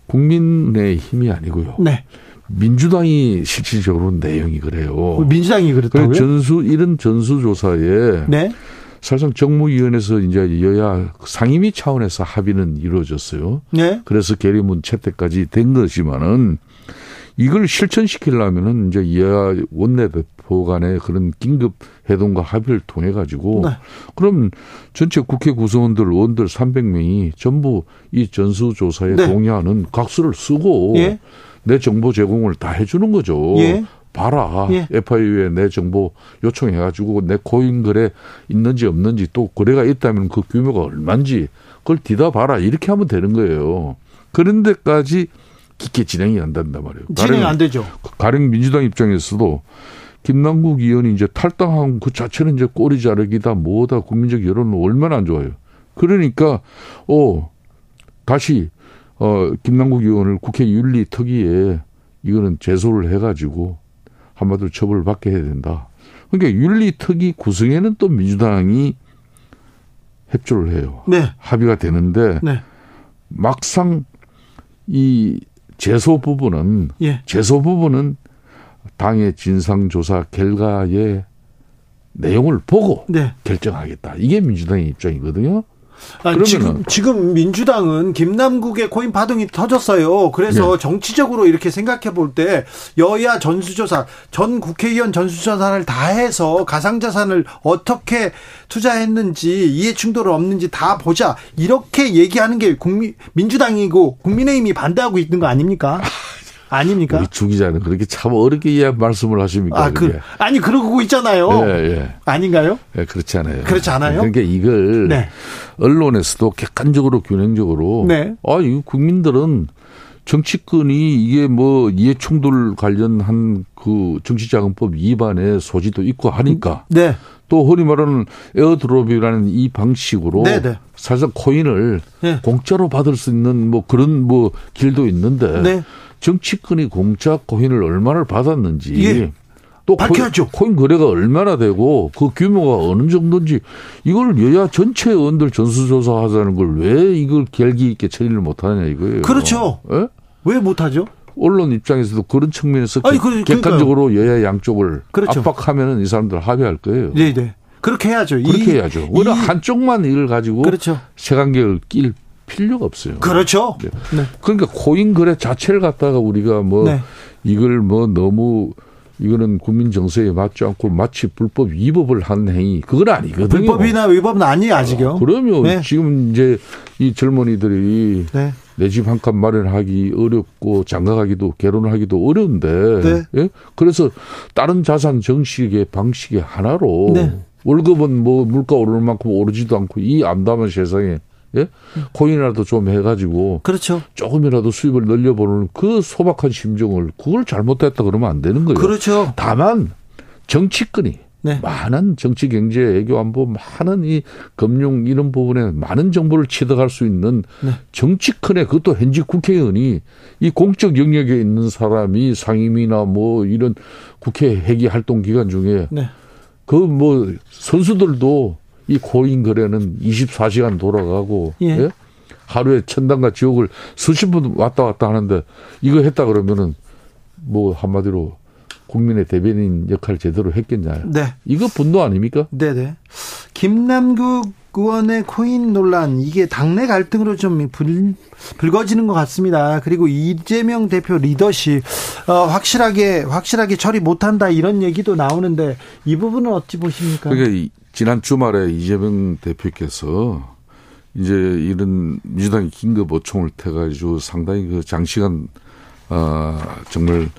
국민의 힘이 아니고요. 네. 민주당이 실질적으로 내용이 그래요. 민주당이 그렇다고요? 전수 이런 전수조사에 네. 사실상 정무위원회에서 이제 여야 상임위 차원에서 합의는 이루어졌어요. 네. 그래서 계리문 채택까지 된 것이지만은 이걸 실천시키려면은 이제 여야 원내대표 간의 그런 긴급 회동과 합의를 통해 가지고 네. 그럼 전체 국회 구성원들 의원들 300명이 전부 이 전수조사에 네. 동의하는 각서를 쓰고 예. 내 정보 제공을 다 해주는 거죠. 예. 봐라. 예. FIU에 내 정보 요청해가지고 내 코인 거래 있는지 없는지 또 거래가 있다면 그 규모가 얼마인지 그걸 뒤다 봐라. 이렇게 하면 되는 거예요. 그런 데까지 깊게 진행이 안 된단 말이에요. 진행이 가령, 안 되죠. 가령 민주당 입장에서도 김남국 의원이 이제 탈당한 그 자체는 이제 꼬리 자르기다 뭐다 국민적 여론은 얼마나 안 좋아요. 그러니까 어 다시 어 김남국 의원을 국회 윤리 특위에 이거는 제소를 해가지고 한마디로 처벌을 받게 해야 된다. 그러니까 윤리 특위 구성에는 또 민주당이 협조를 해요. 네. 합의가 되는데 네. 막상 이 제소 부분은 예. 제소 부분은 당의 진상조사 결과의 내용을 보고 네. 결정하겠다. 이게 민주당의 입장이거든요. 아니, 지금 지금 민주당은 김남국의 코인 파동이 터졌어요. 그래서 네. 정치적으로 이렇게 생각해 볼 때 여야 전수조사 전 국회의원 전수조사를 다 해서 가상자산을 어떻게 투자했는지 이해 충돌 없는지 다 보자 이렇게 얘기하는 게 국민 민주당이고 국민의힘이 반대하고 있는 거 아닙니까? 아닙니까? 우리 주 기자는 그렇게 참 어렵게 이해 말씀을 하십니까? 아, 그, 아니 그러고 있잖아요. 예, 예. 아닌가요? 예, 그렇지 않아요. 그렇지 않아요? 그러니까 이걸 네. 언론에서도 객관적으로 균형적으로 네. 아, 이 국민들은 정치권이 이게 뭐 이해충돌 관련한 그 정치자금법 위반의 소지도 있고 하니까 네. 또 흔히 말하는 airdrop이라는 이 방식으로 네네. 네. 사실상 코인을 네. 공짜로 받을 수 있는 뭐 그런 뭐 길도 있는데 네. 정치권이 공짜 코인을 얼마나 받았는지 예. 또 밝혀야죠. 코인, 코인 거래가 얼마나 되고 그 규모가 어느 정도인지 이걸 여야 전체 의원들 전수조사 하자는 걸 왜 이걸 결기 있게 처리를 못하느냐 이거예요. 그렇죠. 예? 왜 못하죠? 언론 입장에서도 그런 측면에서 아니, 그, 객관적으로 여야 양쪽을 그렇죠. 압박하면은 이 사람들 합의할 거예요. 네, 네. 그렇게 해야죠. 그렇게 이, 해야죠. 오히려 한쪽만 일을 가지고 그렇죠. 세관계를 낄 필요가 없어요. 그렇죠. 네. 네. 그러니까 코인 거래 자체를 갖다가 우리가 뭐 네. 이걸 뭐 너무 이거는 국민 정서에 맞지 않고 마치 불법 위법을 한 행위 그건 아니거든요. 불법이나 위법은 아니에요 아직요. 어, 그러면 네. 지금 이제 이 젊은이들이 네. 내집 한 칸 마련하기 어렵고 장가가기도 결혼하기도 어려운데 네. 예? 그래서 다른 자산 정식의 방식의 하나로 네. 월급은 뭐 물가 오르는 만큼 오르지도 않고 이 암담한 세상에 예? 코인이라도 좀 해가지고 그렇죠. 조금이라도 수입을 늘려보는 그 소박한 심정을 그걸 잘못했다 그러면 안 되는 거예요. 그렇죠. 다만 정치권이 네. 많은 정치, 경제, 외교, 안보, 많은 이 금융 이런 부분에 많은 정보를 취득할 수 있는 네. 정치권의 그것도 현직 국회의원이 이 공적 영역에 있는 사람이 상임이나 뭐 이런 국회 회기 활동 기간 중에 네. 그뭐 선수들도 이 코인 거래는 24시간 돌아가고 예. 예? 하루에 천당과 지옥을 수십 분 왔다 갔다 하는데 이거 했다 그러면은 뭐 한마디로 국민의 대변인 역할 제대로 했겠냐. 네. 이거 분노 아닙니까? 네네. 김남국 의원의 코인 논란 이게 당내 갈등으로 좀 불, 불거지는 것 같습니다. 그리고 이재명 대표 리더십 어, 확실하게 확실하게 처리 못한다 이런 얘기도 나오는데 이 부분은 어찌 보십니까? 그러니까 지난 주말에 이재명 대표께서 이제 이런 민주당이 긴급 어총을 태가지고 상당히 그 장시간 아 정말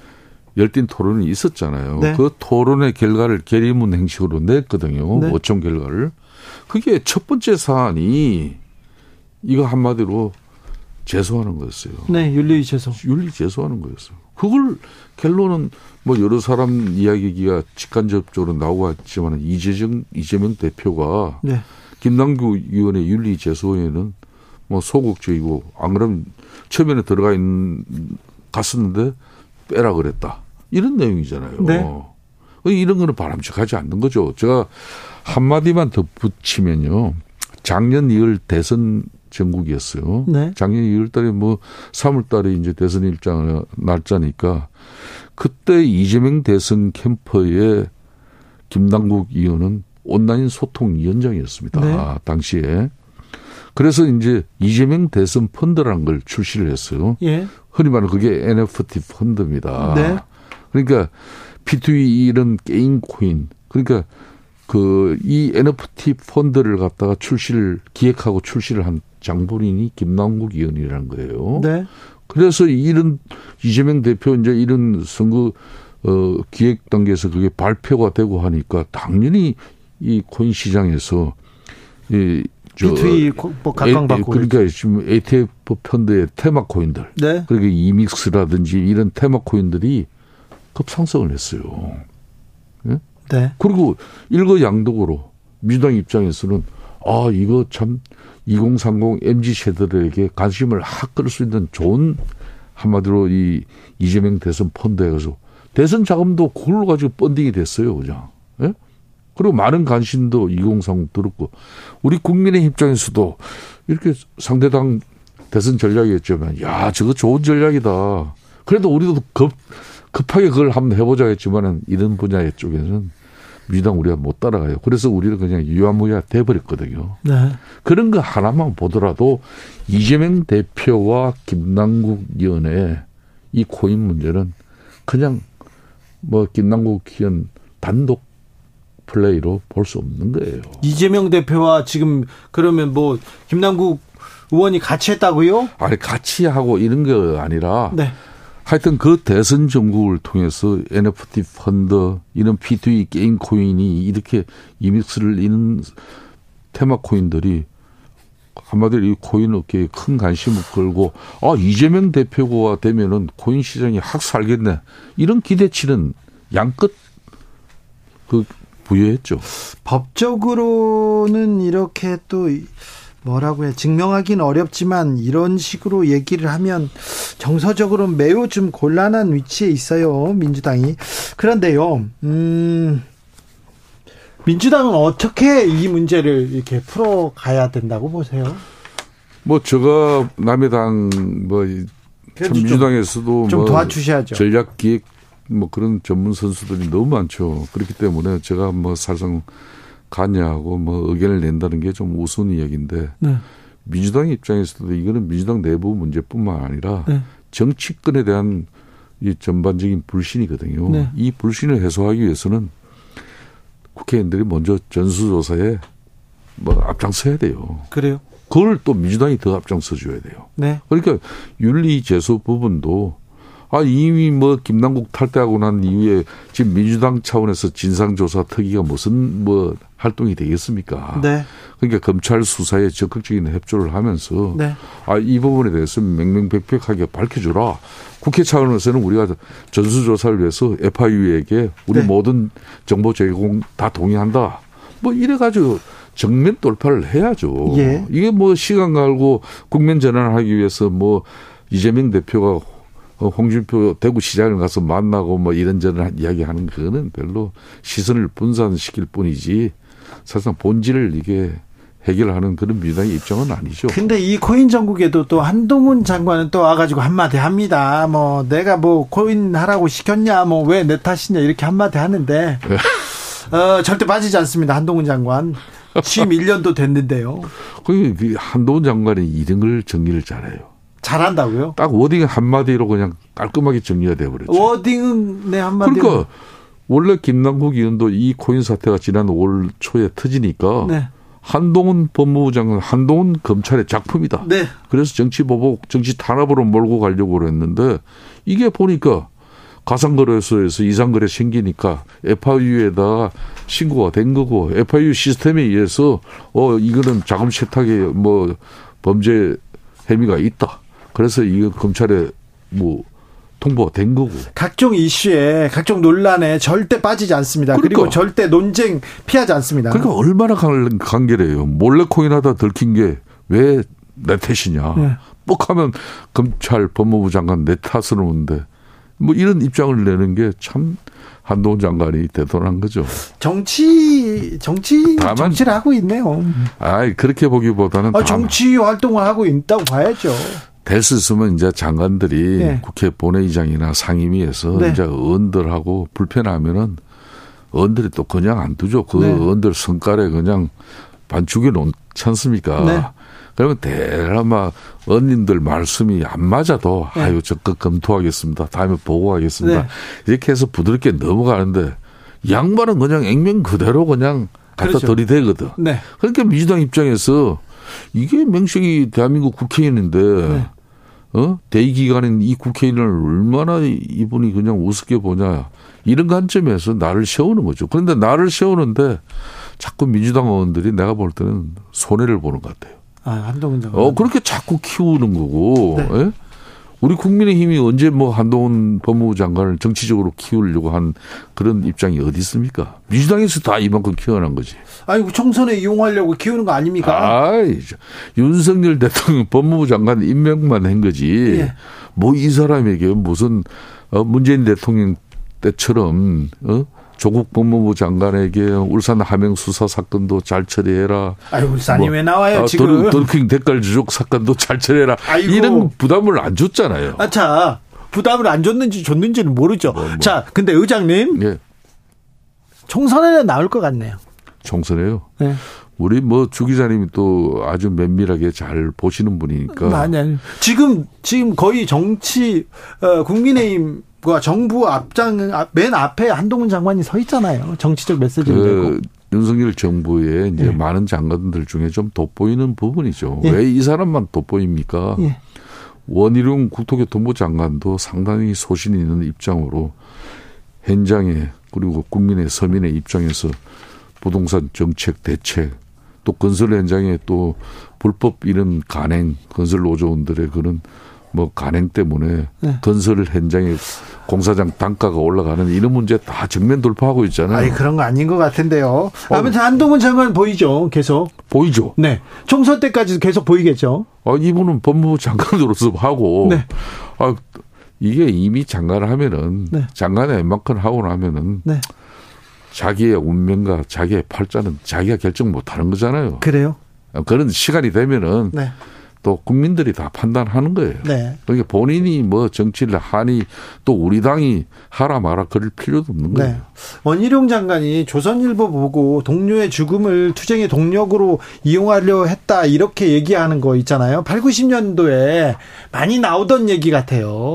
열띤 토론이 있었잖아요. 네. 그 토론의 결과를 결의문 행식으로 냈거든요. 네. 어총 결과를. 그게 첫 번째 사안이 이거 한마디로 제소하는 거였어요. 네, 윤리 제소. 윤리 제소하는 거였어요. 그걸 결론은 뭐 여러 사람 이야기가 직간접적으로 나오고 있지만 이재정 이재명 대표가 네. 김남규 의원의 윤리 제소에는 뭐 소극적이고 안 그러면 처음에는 들어가 있는 갔었는데 빼라 그랬다 이런 내용이잖아요. 네. 이런 거는 바람직하지 않는 거죠. 제가 한 마디만 덧붙이면요. 작년 2월 대선 전국이었어요. 네. 작년 2월 달에 뭐 3월 달에 이제 대선 일정 날짜니까 그때 이재명 대선 캠퍼의 김당국 의원은 온라인 소통 위원장이었습니다. 네. 당시에. 그래서 이제 이재명 대선 펀드라는 걸 출시를 했어요. 예. 흔히 말하는 그게 NFT 펀드입니다. 네. 그러니까 P2E 이런 게임 코인 그러니까 그 이 NFT 펀드를 갖다가 출시를 기획하고 출시를 한 장본인이 김남국 의원이라는 거예요. 네. 그래서 이런 이재명 대표 이제 이런 선거 어 기획 단계에서 그게 발표가 되고 하니까 당연히 이 코인 시장에서 이 저, 뭐 각광받고 그러니까 지금 ETF 펀드의 테마 코인들, 네. 그러니까 이믹스라든지 이런 테마 코인들이 급상승을 했어요. 네? 네. 그리고 일거양득으로 민주당 입장에서는 아 이거 참 2030 MZ 세대들에게 관심을 확 끌 수 있는 좋은 한마디로 이 이재명 대선 펀드에 가서 대선 자금도 그걸로 가지고 펀딩이 됐어요, 그냥. 예? 그리고 많은 관심도 2030 들었고 우리 국민의 입장에서도 이렇게 상대당 대선 전략이었지만 야 저거 좋은 전략이다. 그래도 우리도 급 급하게 그걸 한번 해보자 했지만은 이런 분야 쪽에는 민주당 우리가 못 따라가요. 그래서 우리는 그냥 유야무야 돼버렸거든요. 네. 그런 거 하나만 보더라도 이재명 대표와 김남국 의원의 이 코인 문제는 그냥 뭐 김남국 의원 단독 플레이로 볼 수 없는 거예요. 이재명 대표와 지금 그러면 뭐 김남국 의원이 같이 했다고요? 아니 같이 하고 이런 게 아니라 네. 하여튼 그 대선 정국을 통해서 NFT 펀드 이런 P2E 게임 코인이 이렇게 위믹스를 이런 테마 코인들이 한마디로 이 코인 업계에 큰 관심을 걸고 아 이재명 대표가 되면은 코인 시장이 확 살겠네 이런 기대치는 양끝 그 부여했죠. 법적으로는 이렇게 또 뭐라고 해 증명하기는 어렵지만 이런 식으로 얘기를 하면 정서적으로 매우 좀 곤란한 위치에 있어요 민주당이 그런데요 음 민주당은 어떻게 이 문제를 이렇게 풀어 가야 된다고 보세요? 뭐 제가 남의 당뭐 민주당에서도 좀 뭐 도와주셔야죠. 전략 기획 뭐 그런 전문 선수들이 너무 많죠. 그렇기 때문에 제가 뭐 사실상 가냐고 뭐 의견을 낸다는 게 좀 우스운 이야기인데 네. 민주당 입장에서도 이거는 민주당 내부 문제뿐만 아니라 네. 정치권에 대한 이 전반적인 불신이거든요. 네. 이 불신을 해소하기 위해서는 국회의원들이 먼저 전수조사에 뭐 앞장서야 돼요. 그래요? 그걸 또 민주당이 더 앞장서 줘야 돼요. 네. 그러니까 윤리 제소 부분도 아 이미 뭐 김남국 탈퇴하고 난 이후에 지금 민주당 차원에서 진상조사 특위가 무슨 뭐 활동이 되겠습니까? 네. 그러니까 검찰 수사에 적극적인 협조를 하면서 네. 아 이 부분에 대해서 명명백백하게 밝혀주라. 국회 차원에서는 우리가 전수조사를 위해서 FIU에게 우리 네. 모든 정보 제공 다 동의한다. 뭐 이래가지고 정면 돌파를 해야죠. 예. 이게 뭐 시간 갈고 국면 전환하기 위해서 뭐 이재명 대표가 홍준표 대구시장을 가서 만나고 뭐 이런저런 이야기하는 그거는 별로 시선을 분산시킬 뿐이지 사실상 본질을 이게 해결하는 그런 민주당의 입장은 아니죠. 근데 이 코인 전국에도 또 한동훈 장관은 또 와가지고 한마디 합니다. 뭐 내가 뭐 코인 하라고 시켰냐, 뭐 왜 내 탓이냐 이렇게 한마디 하는데 네. 어, 절대 빠지지 않습니다. 한동훈 장관. 취임 1년도 됐는데요. 그 한동훈 장관이 이런 걸 정리를 잘해요. 잘한다고요? 딱 wording 한마디로 그냥 깔끔하게 정리가 돼버렸죠. wording은 네 한마디로. 그러니까 원래 김남국 의원도 이 코인 사태가 지난 올 초에 터지니까 네. 한동훈 법무부 장관, 한동훈 검찰의 작품이다. 네. 그래서 정치 보복, 정치 탄압으로 몰고 가려고 그랬는데 이게 보니까 가상거래소에서 이상거래 생기니까 FIU에다 신고가 된 거고 FIU 시스템에 의해서 어 이거는 자금 세탁에 뭐 범죄 혐의가 있다. 그래서 이거 검찰에 뭐 통보가 된 거고. 각종 이슈에 각종 논란에 절대 빠지지 않습니다. 그러니까, 그리고 절대 논쟁 피하지 않습니다. 그러니까 얼마나 간결해요. 몰래 코인 하다 들킨 게 왜 내 탓이냐. 네. 뻑하면 검찰 법무부 장관 내 탓을 오는데 뭐 이런 입장을 내는 게 참 한동훈 장관이 대단한 거죠. 정치 정치 다만, 정치를 하고 있네요. 아, 그렇게 보기보다는 아, 정치 활동을 하고 있다고 봐야죠. 될 수 있으면 이제 장관들이 네. 국회 본회의장이나 상임위에서 네. 이제 의원들하고 불편하면은 의원들이 또 그냥 안 두죠. 그 네. 의원들 성깔에 그냥 반죽여 놓지 않습니까? 네. 그러면 대라마 의원님들 말씀이 안 맞아도 네. 아유 적극 검토하겠습니다. 다음에 보고하겠습니다. 네. 이렇게 해서 부드럽게 넘어가는데 양반은 그냥 액면 그대로 그냥 갖다 그렇죠. 들이대거든. 네. 그러니까 민주당 입장에서 이게 명식이 대한민국 국회의원인데 네. 어? 대의 기간인 이 국회의원을 얼마나 이분이 그냥 우습게 보냐. 이런 관점에서 나를 세우는 거죠. 그런데 나를 세우는데 자꾸 민주당 의원들이 내가 볼 때는 손해를 보는 것 같아요. 아, 한동훈 장관. 어, 그렇게 자꾸 키우는 거고. 네. 예? 우리 국민의힘이 언제 뭐 한동훈 법무부 장관을 정치적으로 키우려고 한 그런 입장이 어디 있습니까? 민주당에서 다 이만큼 키워난 거지. 아니, 총선에 이용하려고 키우는 거 아닙니까? 아, 윤석열 대통령 법무부 장관 임명만 한 거지. 예. 뭐이 사람에게 무슨 어, 문재인 대통령 때처럼 어? 조국 법무부 장관에게 울산 함명 수사 사건도 잘 처리해라. 아유 울산이 뭐, 왜 나와요 아, 지금? 돌핑 댓글 주족 사건도 잘 처리해라. 아이고. 이런 부담을 안 줬잖아요. 아차 부담을 안 줬는지 줬는지는 모르죠. 뭐, 뭐. 자 근데 의장님 예. 총선에는 나올 것 같네요. 총선에요? 네. 우리 뭐 주 기자님이 또 아주 면밀하게 잘 보시는 분이니까. 아니, 아니. 지금 지금 거의 정치 어, 국민의힘 그 정부 앞장 맨 앞에 한동훈 장관이 서 있잖아요. 정치적 메시지를 그 내고. 윤석열 정부의 이제 예. 많은 장관들 중에 좀 돋보이는 부분이죠. 예. 왜이 사람만 돋보입니까? 예. 원희룡 국토교통부 장관도 상당히 소신 있는 입장으로 현장에 그리고 국민의 서민의 입장에서 부동산 정책 대책 또 건설 현장에 또 불법 이런 간행 건설 노조원들의 그런 뭐 간행 때문에 네. 건설 현장에 공사장 단가가 올라가는 이런 문제 다 정면 돌파하고 있잖아요. 아니 그런 거 아닌 것 같은데요. 아무튼 어. 한동훈 장관 보이죠, 계속. 보이죠. 네, 총선 때까지 계속 보이겠죠. 아 이분은 법무부 장관으로서 하고. 네. 아 이게 이미 장관을 하면은 네. 장관의 웬만큼 하고 나면은. 네. 자기의 운명과 자기의 팔자는 자기가 결정 못 하는 거잖아요. 그래요? 그런 시간이 되면은 네. 또 국민들이 다 판단하는 거예요. 네. 그러니까 본인이 뭐 정치를 하니 또 우리 당이 하라 마라 그럴 필요도 없는 네. 거예요. 네. 원희룡 장관이 조선일보 보고 동료의 죽음을 투쟁의 동력으로 이용하려 했다 이렇게 얘기하는 거 있잖아요. 8, 90년도에 많이 나오던 얘기 같아요.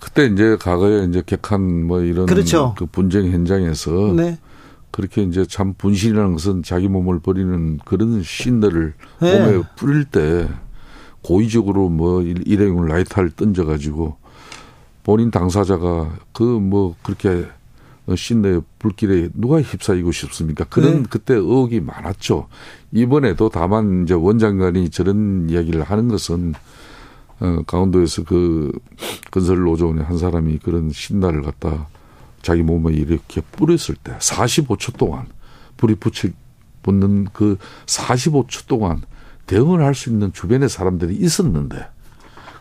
그때 이제 과거에 이제 객한 뭐 이런 그렇죠. 그 분쟁 현장에서 네. 그렇게 이제 참 분신이라는 것은 자기 몸을 버리는 그런 신들을 네. 몸에 뿌릴 때 고의적으로 뭐 일회용 라이터를 던져가지고 본인 당사자가 그 뭐 그렇게 신내 불길에 누가 휩싸이고 싶습니까? 그런 네. 그때 의혹이 많았죠. 이번에도 다만 이제 원장관이 저런 이야기를 하는 것은 어, 강원도에서 그 건설 노조원의 한 사람이 그런 신나를 갖다 자기 몸에 이렇게 뿌렸을 때 45초 동안 불이 붙이 붙는 그 45초 동안 대응을 할 수 있는 주변의 사람들이 있었는데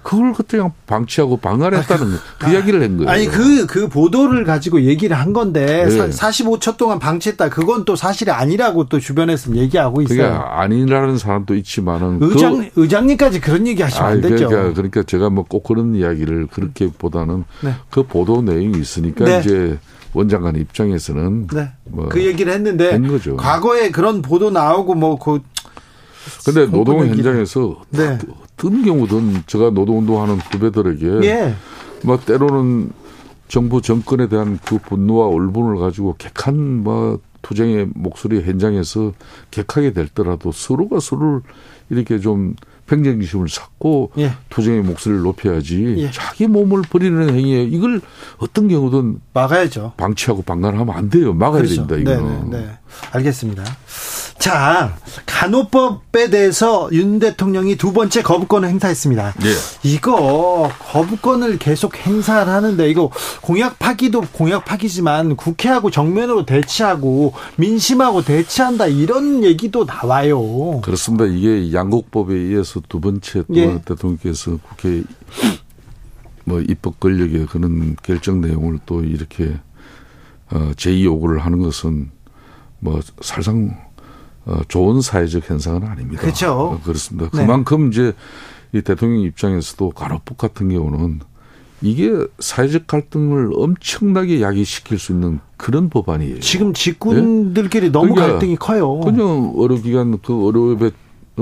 그걸 그때 그냥 방치하고 방관했다는 아, 그, 그 이야기를 한 거예요. 아니 그, 그 보도를 가지고 얘기를 한 건데 네. 45초 동안 방치했다. 그건 또 사실이 아니라고 또 주변에서 얘기하고 있어요. 그러니까 아니라는 사람도 있지만은 의장 그, 의장님까지 그런 얘기 하시면 안 되죠. 그러니까, 그러니까 제가 뭐 꼭 그런 이야기를 그렇게 보다는 네. 그 보도 내용이 있으니까 네. 이제 원장관 입장에서는 네. 뭐 그 얘기를 했는데 과거에 그런 보도 나오고 뭐그 근데 노동 현장에서 네. 어떤 경우든 제가 노동운동하는 후배들에게 예. 뭐 때로는 정부 정권에 대한 그 분노와 울분을 가지고 객한 뭐 투쟁의 목소리 현장에서 객하게 될더라도 서로가 서로를 이렇게 좀 평정심을 쌓고 예. 투쟁의 목소리를 높여야지 예. 자기 몸을 버리는 행위에 이걸 어떤 경우든 막아야죠. 방치하고 방관하면 안 돼요. 막아야 그렇죠. 된다 이거는. 네, 네, 네. 알겠습니다. 자, 간호법에 대해서 윤 대통령이 두 번째 거부권을 행사했습니다. 네. 이거 거부권을 계속 행사를 하는데 이거 공약 파기도 공약 파기지만 국회하고 정면으로 대치하고 민심하고 대치한다 이런 얘기도 나와요. 그렇습니다. 이게 양국법에 의해서 두 번째 또 예. 대통령께서 국회 뭐 입법 권력의 그런 결정 내용을 또 이렇게 어, 제의 요구를 하는 것은 뭐 살상 어, 좋은 사회적 현상은 아닙니다. 그렇죠. 어, 그렇습니다. 네. 그만큼 이제 이 대통령 입장에서도 간호법 같은 경우는 이게 사회적 갈등을 엄청나게 야기시킬 수 있는 그런 법안이에요. 지금 직군들끼리 네? 너무 그러니까 갈등이 커요. 그냥 의료기관 그 의료업에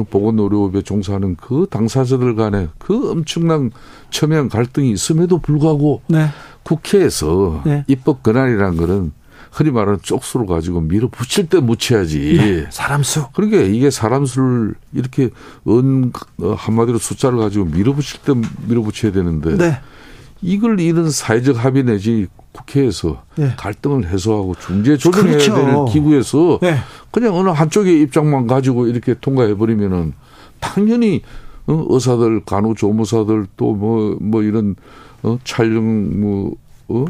보건 의료업에 종사하는 그 당사자들 간에 그 엄청난 첨예한 갈등이 있음에도 불구하고 네. 국회에서 네. 입법 권한이라는 거는 흔히 말하는 쪽수로 가지고 밀어붙일 때 묻혀야지. 네, 사람 수. 그러니까 이게 사람 수를 이렇게 은 어, 한마디로 숫자를 가지고 밀어붙일 때 밀어붙여야 되는데 네. 이걸 이런 사회적 합의 내지 국회에서 네. 갈등을 해소하고 중재 조정해야 그렇죠. 되는 기구에서 네. 그냥 어느 한쪽의 입장만 가지고 이렇게 통과해 버리면은 당연히 어, 의사들, 간호조무사들 또 뭐뭐 뭐 이런 어, 촬영 뭐 어?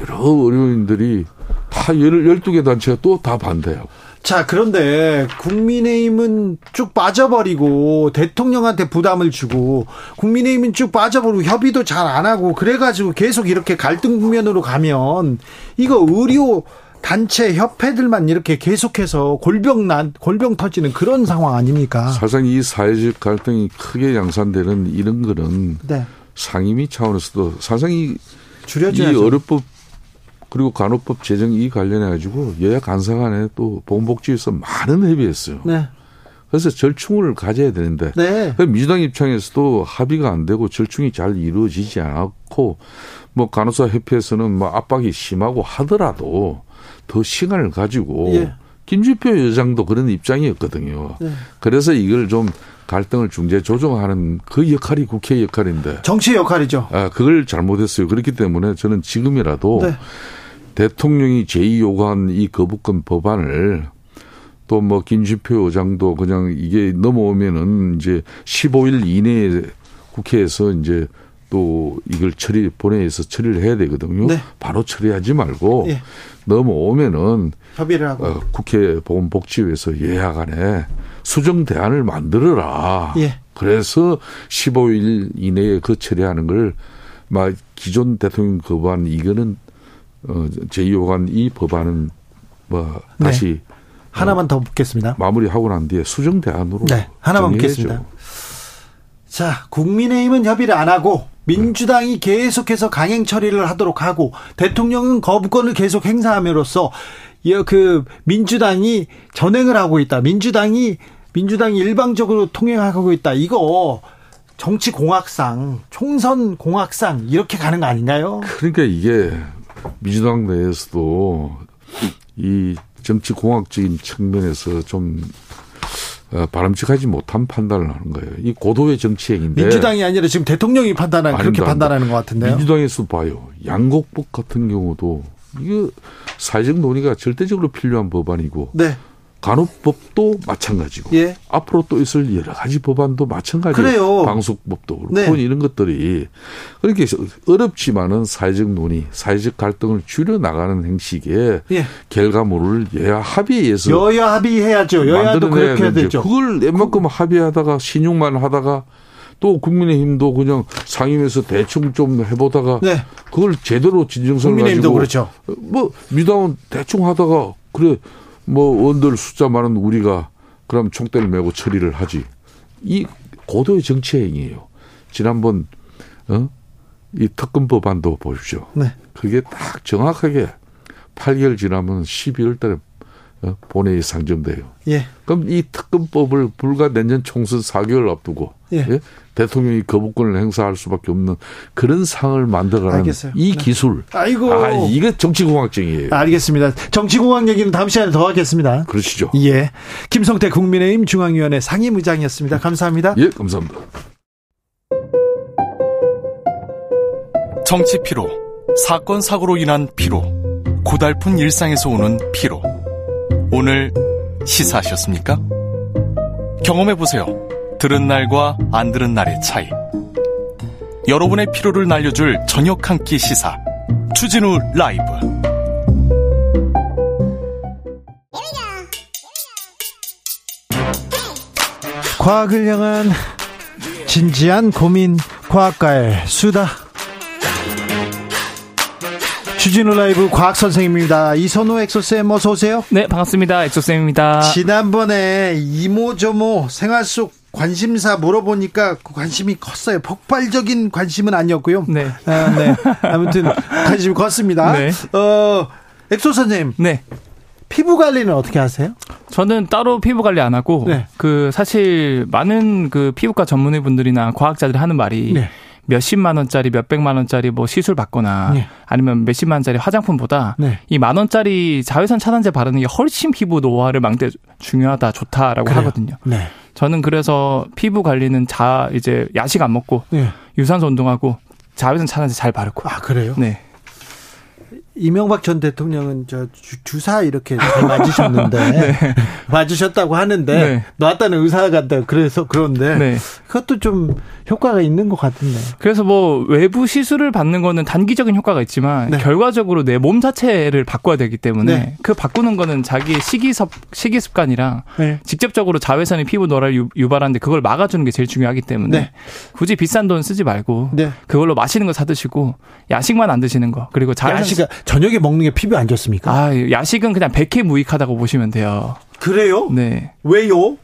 여러 의료인들이 다 12개 단체가 또 다 반대하고. 자, 그런데 국민의힘은 쭉 빠져버리고 대통령한테 부담을 주고 국민의힘은 쭉 빠져버리고 협의도 잘 안 하고 그래가지고 계속 이렇게 갈등 국면으로 가면 이거 의료 단체 협회들만 이렇게 계속해서 골병 난 골병 터지는 그런 상황 아닙니까? 사실상 이 사회적 갈등이 크게 양산되는 이런 거는 네. 상임위 차원에서도 사실상 이, 이 의료법 그리고 간호법 제정 이 관련해 가지고 여야 간사 간에 또 보건복지에서 많은 협의했어요. 네. 그래서 절충을 가져야 되는데 네. 민주당 입장에서도 합의가 안 되고 절충이 잘 이루어지지 않았고 뭐 간호사 협회에서는 뭐 압박이 심하고 하더라도 더 시간을 가지고 예. 김주표 여장도 그런 입장이었거든요. 네. 그래서 이걸 좀 갈등을 중재 조정하는 그 역할이 국회 역할인데 정치 역할이죠. 아 그걸 잘못했어요. 그렇기 때문에 저는 지금이라도 네. 대통령이 제의 요구한 이 거부권 법안을 또 뭐 김진표 의장도 그냥 이게 넘어오면은 이제 15일 이내에 국회에서 이제 또 이걸 처리 본회의에서 처리를 해야 되거든요. 네. 바로 처리하지 말고 예. 넘어오면은 협의를 하고 어, 국회 보건복지위에서 예약안에 수정 대안을 만들어라. 예. 그래서 15일 이내에 그 처리하는 걸 막 기존 대통령 법안 이거는 어, 제2호관 이 법안은 뭐 네. 다시 네. 하나만 더 묻겠습니다. 마무리하고 난 뒤에 수정 대안으로 네. 하나만 묻겠습니다. 자, 국민의힘은 협의를 안 하고 민주당이 계속해서 강행 처리를 하도록 하고 대통령은 거부권을 계속 행사함으로써 그 민주당이 전행을 하고 있다. 민주당이 민주당이 일방적으로 통행하고 있다. 이거 정치 공학상, 총선 공학상 이렇게 가는 거 아닌가요? 그러니까 이게 민주당 내에서도 이 정치 공학적인 측면에서 좀 어, 바람직하지 못한 판단을 하는 거예요. 이 고도의 정치행인데 민주당이 아니라 지금 대통령이 판단한 그렇게 판단하는 것 같은데요. 민주당에서 봐요. 양곡법 같은 경우도 이거 사회적 논의가 절대적으로 필요한 법안이고 네. 간호법도 마찬가지고 예. 앞으로 또 있을 여러 가지 법안도 마찬가지예요. 방송법도 그렇고 네. 이런 것들이 그렇게 어렵지만은 사회적 논의, 사회적 갈등을 줄여 나가는 형식의 예. 결과물을 여야 합의해서 여야 합의해야죠. 여야도 그렇게 해야 되죠. 그걸 웬만큼 그... 합의하다가 신용만 하다가 또 국민의힘도 그냥 상임에서 대충 좀 해보다가 네. 그걸 제대로 진정성을 가지고 그렇죠. 뭐 미당은 대충 하다가 그래 뭐 원들 숫자 많은 우리가 그럼 총대를 메고 처리를 하지. 이 고도의 정치 행위예요. 지난번 어? 이 특검 법안도 보십시오. 네. 그게 딱 정확하게 8개월 지나면 12월 달에 어? 본회의 상정돼요. 예. 그럼 이 특검법을 불과 내년 총선 4개월 앞두고 예. 예? 대통령이 거부권을 행사할 수밖에 없는 그런 상을 만들어가는 알겠어요. 이 네. 기술. 아이고. 아, 이게 정치공학적이에요. 알겠습니다. 정치공학 얘기는 다음 시간에 더 하겠습니다. 그러시죠. 예. 김성태 국민의힘 중앙위원회 상임의장이었습니다. 감사합니다. 예, 감사합니다. 정치 피로, 사건 사고로 인한 피로, 고달픈 일상에서 오는 피로. 오늘 시사하셨습니까? 경험해 보세요. 들은 날과 안 들은 날의 차이. 여러분의 피로를 날려줄 저녁 한 끼 시사. 추진우 라이브. 과학을 향한 진지한 고민, 과학가의 수다. 주진우 라이브 과학 선생입니다. 이선호 엑소쌤 어서 오세요. 네, 반갑습니다. 엑소쌤입니다. 지난번에 이모저모 생활 속 관심사 물어보니까 그 관심이 컸어요. 폭발적인 관심은 아니었고요. 네. 아, 네. 아무튼 관심이 컸습니다. 네. 어, 엑소 선생님. 네. 피부 관리는 어떻게 하세요? 저는 따로 피부 관리 안 하고 네. 그 사실 많은 그 피부과 전문의 분들이나 과학자들이 하는 말이 네. 몇십만 원짜리, 몇백만 원짜리 뭐 시술 받거나 네. 아니면 몇십만 원짜리 화장품보다 네. 이만 원짜리 자외선 차단제 바르는 게 훨씬 피부 노화를 막대 중요하다, 좋다라고 그래요. 하거든요. 네. 저는 그래서 피부 관리는 자 이제 야식 안 먹고 네. 유산소 운동하고 자외선 차단제 잘 바르고. 아 그래요? 네. 이명박 전 대통령은 저 주, 사 이렇게 맞으셨는데 네. 맞으셨다고 하는데 네. 놨다는 의사가 간다 그래서 그런데 네. 그것도 좀 효과가 있는 것 같은데. 그래서 뭐 외부 시술을 받는 거는 단기적인 효과가 있지만 네. 결과적으로 내 몸 자체를 바꿔야 되기 때문에 네. 그 바꾸는 거는 자기의 식이섭 식이 습관이랑 네. 직접적으로 자외선이 피부 노화를 유발하는데 그걸 막아주는 게 제일 중요하기 때문에 굳이 비싼 돈 쓰지 말고 그걸로 마시는 거 사 드시고 야식만 안 드시는 거 그리고 자외선 저녁에 먹는 게 피부 안 좋습니까? 아, 야식은 그냥 백해 무익하다고 보시면 돼요. 그래요? 네. 왜요?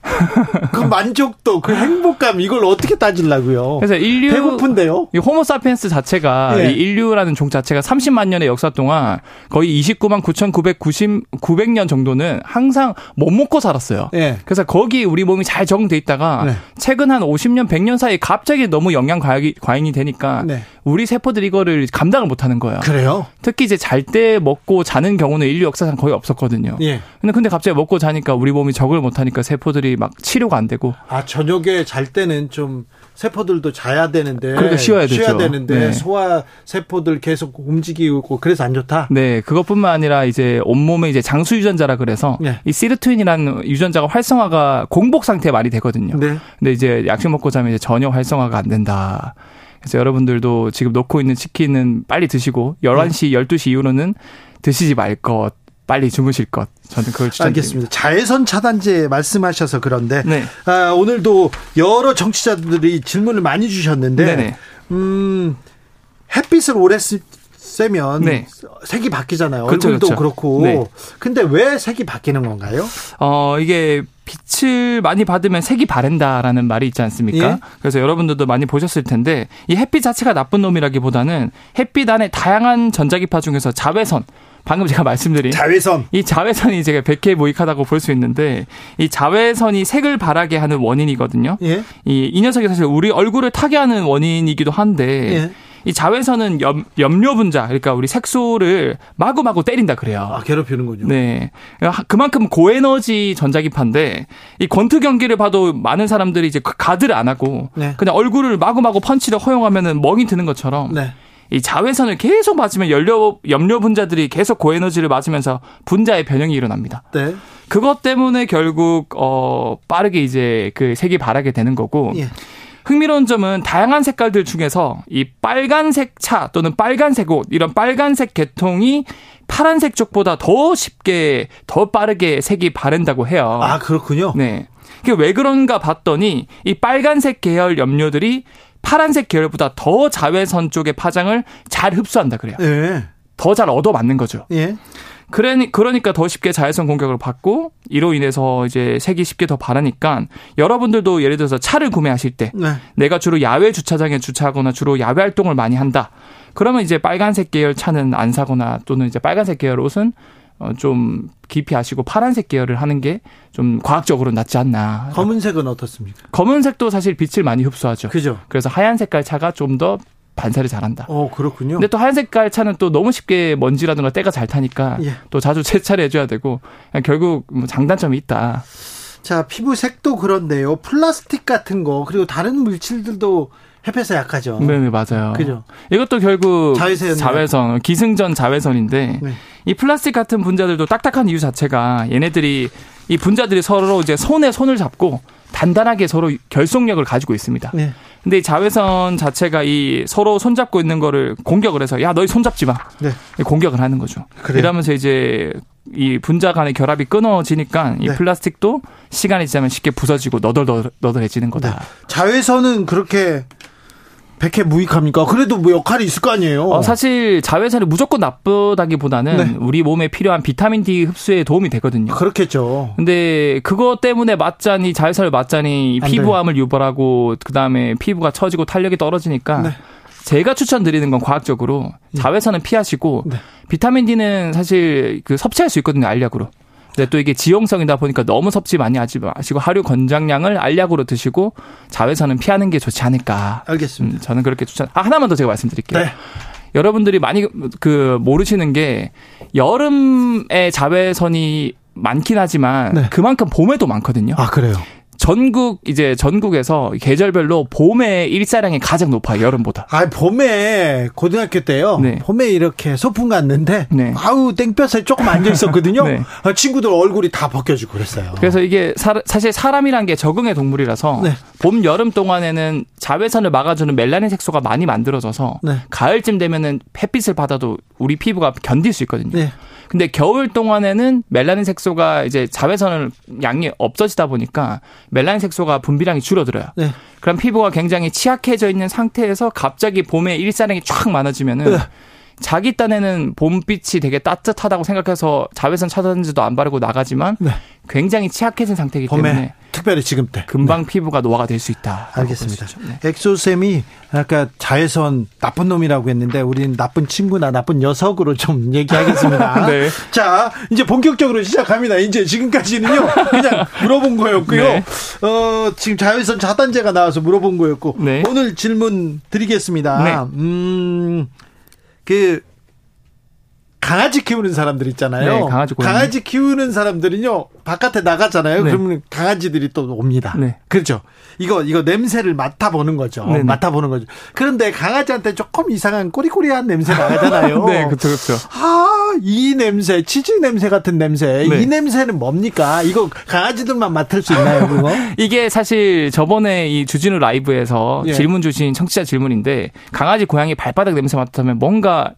그 만족도, 그 행복감 이걸 어떻게 따지려고요? 그래서 인류 배고픈데요. 이 호모사피엔스 자체가 네. 이 인류라는 종 자체가 30만 년의 역사 동안 거의 29만 9,990 900년 정도는 항상 못 먹고 살았어요. 네. 그래서 거기 우리 몸이 잘 적응돼 있다가 네. 최근 한 50년, 100년 사이에 갑자기 너무 영양 과잉이, 과잉이 되니까 네. 우리 세포들이 이거를 감당을 못 하는 거예요. 그래요? 특히 이제 잘 때 먹고 자는 경우는 인류 역사상 거의 없었거든요. 예. 근데 근데 갑자기 먹고 자니까 우리 몸이 적응을 못 하니까 세포들이 막 치료가 안 되고. 아, 저녁에 잘 때는 좀 세포들도 자야 되는데 그러니까 쉬어야 되죠. 쉬어야 되는데 네. 소화 세포들 계속 움직이고 그래서 안 좋다. 네, 그것뿐만 아니라 이제 온몸에 이제 장수 유전자라 그래서 네. 이 시르트윈이라는 유전자가 활성화가 공복 상태 에 많이 되거든요. 네. 근데 이제 약식 먹고 자면 이제 전혀 활성화가 안 된다. 그래서 여러분들도 지금 놓고 있는 치킨은 빨리 드시고 11시, 12시 이후로는 드시지 말 것. 빨리 주무실 것. 저는 그걸 추천드립니다. 알겠습니다. 자외선 차단제 말씀하셔서 그런데 네. 아, 오늘도 여러 정치자들이 질문을 많이 주셨는데 네네. 음, 햇빛을 오래 쓰, 쐬면 네. 색이 바뀌잖아요. 그렇죠, 얼굴도 그렇죠. 그렇고 네. 근데 왜 색이 바뀌는 건가요? 어, 이게 빛 햇빛을 많이 받으면 색이 바랜다라는 말이 있지 않습니까? 예? 그래서 여러분들도 많이 보셨을 텐데 이 햇빛 자체가 나쁜 놈이라기보다는 햇빛 안에 다양한 전자기파 중에서 자외선 방금 제가 말씀드린 자외선 이 자외선이 제가 100회 모익하다고 볼 수 있는데 이 자외선이 색을 바라게 하는 원인이거든요. 예? 이, 이 녀석이 사실 우리 얼굴을 타게 하는 원인이기도 한데 예? 이 자외선은 염, 염료 분자 그러니까 우리 색소를 마구마구 때린다 그래요. 아 괴롭히는군요. 네, 그만큼 고에너지 전자기파인데 이 권투 경기를 봐도 많은 사람들이 이제 가드를 안 하고 네. 그냥 얼굴을 마구마구 펀치를 허용하면은 멍이 드는 것처럼. 네. 이 자외선을 계속 맞으면 연료 염료 분자들이 계속 고에너지를 맞으면서 분자의 변형이 일어납니다. 네. 그것 때문에 결국 어 빠르게 이제 그 색이 바라게 되는 거고 예. 흥미로운 점은 다양한 색깔들 중에서 이 빨간색 차 또는 빨간색 옷 이런 빨간색 계통이 파란색 쪽보다 더 쉽게 더 빠르게 색이 바른다고 해요. 아 그렇군요. 네. 그게 왜 그런가 봤더니 이 빨간색 계열 염료들이 파란색 계열보다 더 자외선 쪽의 파장을 잘 흡수한다 그래요. 예. 더잘 얻어 맞는 거죠. 예. 그러니, 그러니까 더 쉽게 자외선 공격을 받고 이로 인해서 이제 색이 쉽게 더 바라니까 여러분들도 예를 들어서 차를 구매하실 때 네. 내가 주로 야외 주차장에 주차하거나 주로 야외 활동을 많이 한다. 그러면 이제 빨간색 계열 차는 안 사거나 또는 이제 빨간색 계열 옷은 어, 좀 깊이 하시고 파란색 계열을 하는 게 좀 과학적으로 낫지 않나. 검은색은 어떻습니까? 검은색도 사실 빛을 많이 흡수하죠. 그죠. 그래서 하얀 색깔 차가 좀 더 반사를 잘한다. 어 그렇군요. 근데 또 하얀 색깔 차는 또 너무 쉽게 먼지라든가 때가 잘 타니까 예. 또 자주 세차를 해줘야 되고 결국 뭐 장단점이 있다. 자 피부색도 그런데요. 플라스틱 같은 거 그리고 다른 물질들도 햇볕에 약하죠. 네, 네 맞아요. 그죠. 이것도 결국 자외선, 자외선 기승전 자외선인데 네. 이 플라스틱 같은 분자들도 딱딱한 이유 자체가 얘네들이 이 분자들이 서로 이제 손에 손을 잡고 단단하게 서로 결속력을 가지고 있습니다. 네. 근데 이 자외선 자체가 이 서로 손잡고 있는 거를 공격을 해서 야 너희 손잡지 마 네. 공격을 하는 거죠. 그래요. 이러면서 이제 이 분자 간의 결합이 끊어지니까 이 네. 플라스틱도 시간이 지나면 쉽게 부서지고 너덜너덜해지는 거다. 네. 자외선은 그렇게 백해 무익합니까? 그래도 뭐 역할이 있을 거 아니에요. 어, 사실 자외선이 무조건 나쁘다기보다는 네. 우리 몸에 필요한 비타민 D 흡수에 도움이 되거든요. 그렇겠죠. 근데 그것 때문에 맞자니 자외선을 맞자니 피부암을 유발하고 그다음에 피부가 처지고 탄력이 떨어지니까 네. 제가 추천드리는 건 과학적으로 네. 자외선은 피하시고 네. 비타민 D는 사실 그 섭취할 수 있거든요 알약으로. 근데 또 이게 지용성이다 보니까 너무 섭취 많이 하지 마시고 하루 권장량을 알약으로 드시고 자외선은 피하는 게 좋지 않을까. 알겠습니다. 음, 저는 그렇게 추천. 아 하나만 더 제가 말씀드릴게요. 네. 여러분들이 많이 그 모르시는 게 여름에 자외선이 많긴 하지만 네. 그만큼 봄에도 많거든요. 아 그래요. 전국 이제 전국에서 계절별로 봄의 일사량이 가장 높아요 여름보다. 아 봄에 고등학교 때요. 네. 봄에 이렇게 소풍 갔는데 네. 아우 땡볕에 조금 앉아 있었거든요. 네. 아, 친구들 얼굴이 다 벗겨지고 그랬어요. 그래서 이게 사, 사실 사람이란 게 적응의 동물이라서 네. 봄 여름 동안에는 자외선을 막아주는 멜라닌 색소가 많이 만들어져서 네. 가을쯤 되면은 햇빛을 받아도 우리 피부가 견딜 수 있거든요. 네. 근데 겨울 동안에는 멜라닌 색소가 이제 자외선을 양이 없어지다 보니까 멜라닌 색소가 분비량이 줄어들어요. 네. 그럼 피부가 굉장히 취약해져 있는 상태에서 갑자기 봄에 일사량이 쫙 많아지면은 네. 자기 딴에는 봄빛이 되게 따뜻하다고 생각해서 자외선 차단제도 안 바르고 나가지만 네. 굉장히 취약해진 상태이기 때문에 특별히 지금 때 금방 네. 피부가 노화가 될 수 있다. 알겠습니다. 네. 엑소쌤이 아까 자외선 나쁜 놈이라고 했는데 우리는 나쁜 친구나 나쁜 녀석으로 좀 얘기하겠습니다. 네. 자 이제 본격적으로 시작합니다. 이제 지금까지는요 그냥 물어본 거였고요. 네. 어, 지금 자외선 차단제가 나와서 물어본 거였고 네. 오늘 질문 드리겠습니다. 네. 음. 그 강아지 키우는 사람들 있잖아요. 네, 강아지, 강아지 키우는 사람들은요 바깥에 나가잖아요. 네. 그러면 강아지들이 또 옵니다. 네. 그렇죠. 이거 이거 냄새를 맡아보는 거죠. 네네. 맡아보는 거죠. 그런데 강아지한테 조금 이상한 꼬리꼬리한 냄새 나잖아요. 네, 그렇죠, 그렇죠. 아, 이 냄새, 치즈 냄새 같은 냄새. 네. 이 냄새는 뭡니까? 이거 강아지들만 맡을 수 있나요, 그거? 이게 사실 저번에 이 주진우 라이브에서 예. 질문 주신 청취자 질문인데 강아지 고양이 발바닥 냄새 맡으면 뭔가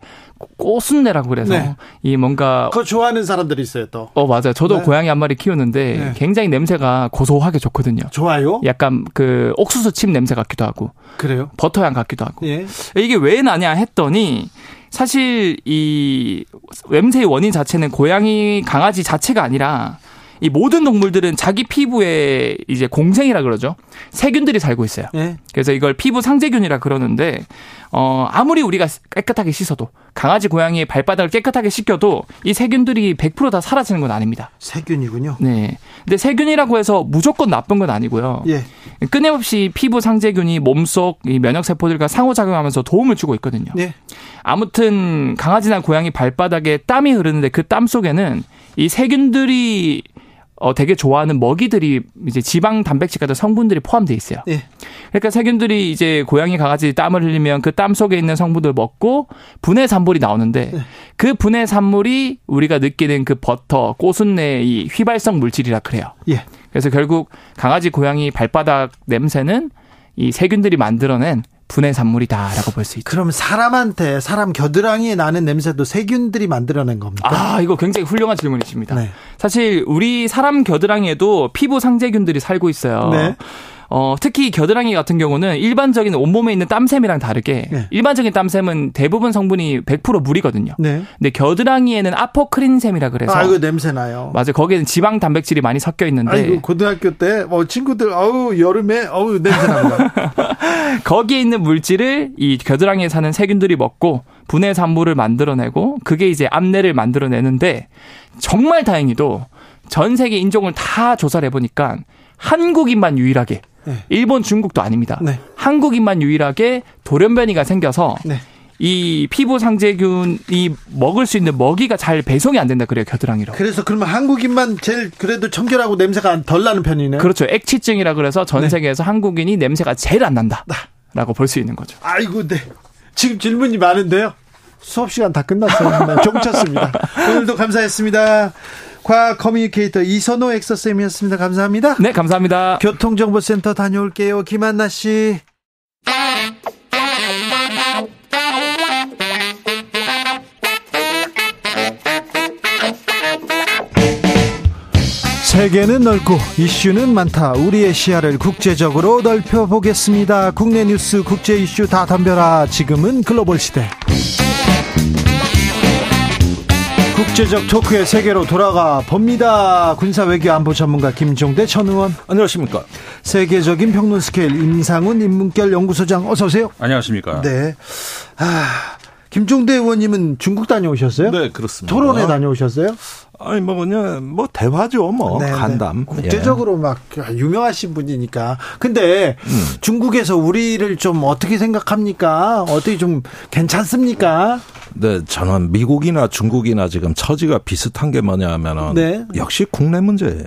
꽃순내라고 그래서 네. 이 뭔가 그거 좋아하는 사람들이 있어요 또. 어 맞아요. 저도 네. 고양이 한 마리 키우는데 네. 굉장히 냄새가 고소하게 좋거든요. 좋아요? 약간 그 옥수수 칩 냄새 같기도 하고. 그래요? 버터향 같기도 하고. 예. 이게 왜 나냐 했더니 사실 이 냄새의 원인 자체는 고양이 강아지 자체가 아니라 이 모든 동물들은 자기 피부에 이제 공생이라 그러죠. 세균들이 살고 있어요. 네. 그래서 이걸 피부 상재균이라 그러는데 어 아무리 우리가 깨끗하게 씻어도 강아지 고양이의 발바닥을 깨끗하게 씻겨도 이 세균들이 100%다 사라지는 건 아닙니다. 세균이군요. 네. 근데 세균이라고 해서 무조건 나쁜 건 아니고요. 예. 끊임없이 피부 상재균이 몸속 이 면역 세포들과 상호작용하면서 도움을 주고 있거든요. 네. 아무튼 강아지나 고양이 발바닥에 땀이 흐르는데 그 땀 속에는 이 세균들이 어 되게 좋아하는 먹이들이 이제 지방 단백질 같은 성분들이 포함되어 있어요. 예. 그러니까 세균들이 이제 고양이 강아지 땀을 흘리면 그 땀 속에 있는 성분들 먹고 분해 산물이 나오는데 예. 그 분해 산물이 우리가 느끼는 그 버터, 꼬순내 이 휘발성 물질이라 그래요. 예. 그래서 결국 강아지 고양이 발바닥 냄새는 이 세균들이 만들어낸 분해 산물이다라고 볼 수 있죠. 그럼 사람한테 사람 겨드랑이에 나는 냄새도 세균들이 만들어낸 겁니까? 아, 이거 굉장히 훌륭한 질문이십니다. 네. 사실 우리 사람 겨드랑이에도 피부 상재균들이 살고 있어요. 네. 어, 특히 겨드랑이 같은 경우는 일반적인 온몸에 있는 땀샘이랑 다르게 네. 일반적인 땀샘은 대부분 성분이 100% 물이거든요. 네. 근데 겨드랑이에는 아포크린샘이라 그래서 아, 이거 냄새 나요. 맞아요. 거기에는 지방 단백질이 많이 섞여 있는데 아이고, 고등학교 때 어, 친구들 어우 여름에 어우 냄새 납니다. 거기에 있는 물질을 이 겨드랑이에 사는 세균들이 먹고 분해 산물을 만들어내고 그게 이제 암내를 만들어내는데 정말 다행히도 전 세계 인종을 다 조사를 해보니까 한국인만 유일하게 네. 일본, 중국도 아닙니다. 네. 한국인만 유일하게 돌연변이가 생겨서 네. 이 피부 상재균이 먹을 수 있는 먹이가 잘 배송이 안 된다 그래요 겨드랑이로. 그래서 그러면 한국인만 제일 그래도 청결하고 냄새가 덜 나는 편이네. 그렇죠. 액취증이라 그래서 전 네. 세계에서 한국인이 냄새가 제일 안 난다라고 볼 수 있는 거죠. 아이고, 네. 지금 질문이 많은데요. 수업 시간 다 끝났어요. 네, 종쳤습니다. 오늘도 감사했습니다. 과학 커뮤니케이터 이선호 엑서쌤이었습니다. 감사합니다. 네, 감사합니다. 교통정보센터 다녀올게요. 김한나 씨. 세계는 넓고 이슈는 많다. 우리의 시야를 국제적으로 넓혀보겠습니다. 국내 뉴스, 국제 이슈 다 덤벼라. 지금은 글로벌 시대. 국제적 토크의 세계로 돌아가 봅니다. 군사 외교 안보 전문가 김종대 전 의원. 안녕하십니까. 세계적인 평론 스케일 임상훈 인문결 연구소장 어서 오세요. 안녕하십니까. 네. 아, 김종대 의원님은 중국 다녀오셨어요? 네, 그렇습니다. 토론회 다녀오셨어요? 아니 뭐 그냥 뭐 대화죠 뭐 네, 네. 간담 네. 국제적으로 예. 막 유명하신 분이니까 근데 음. 중국에서 우리를 좀 어떻게 생각합니까 어떻게 좀 괜찮습니까 네 저는 미국이나 중국이나 지금 처지가 비슷한 게 뭐냐면은 네. 역시 국내 문제예요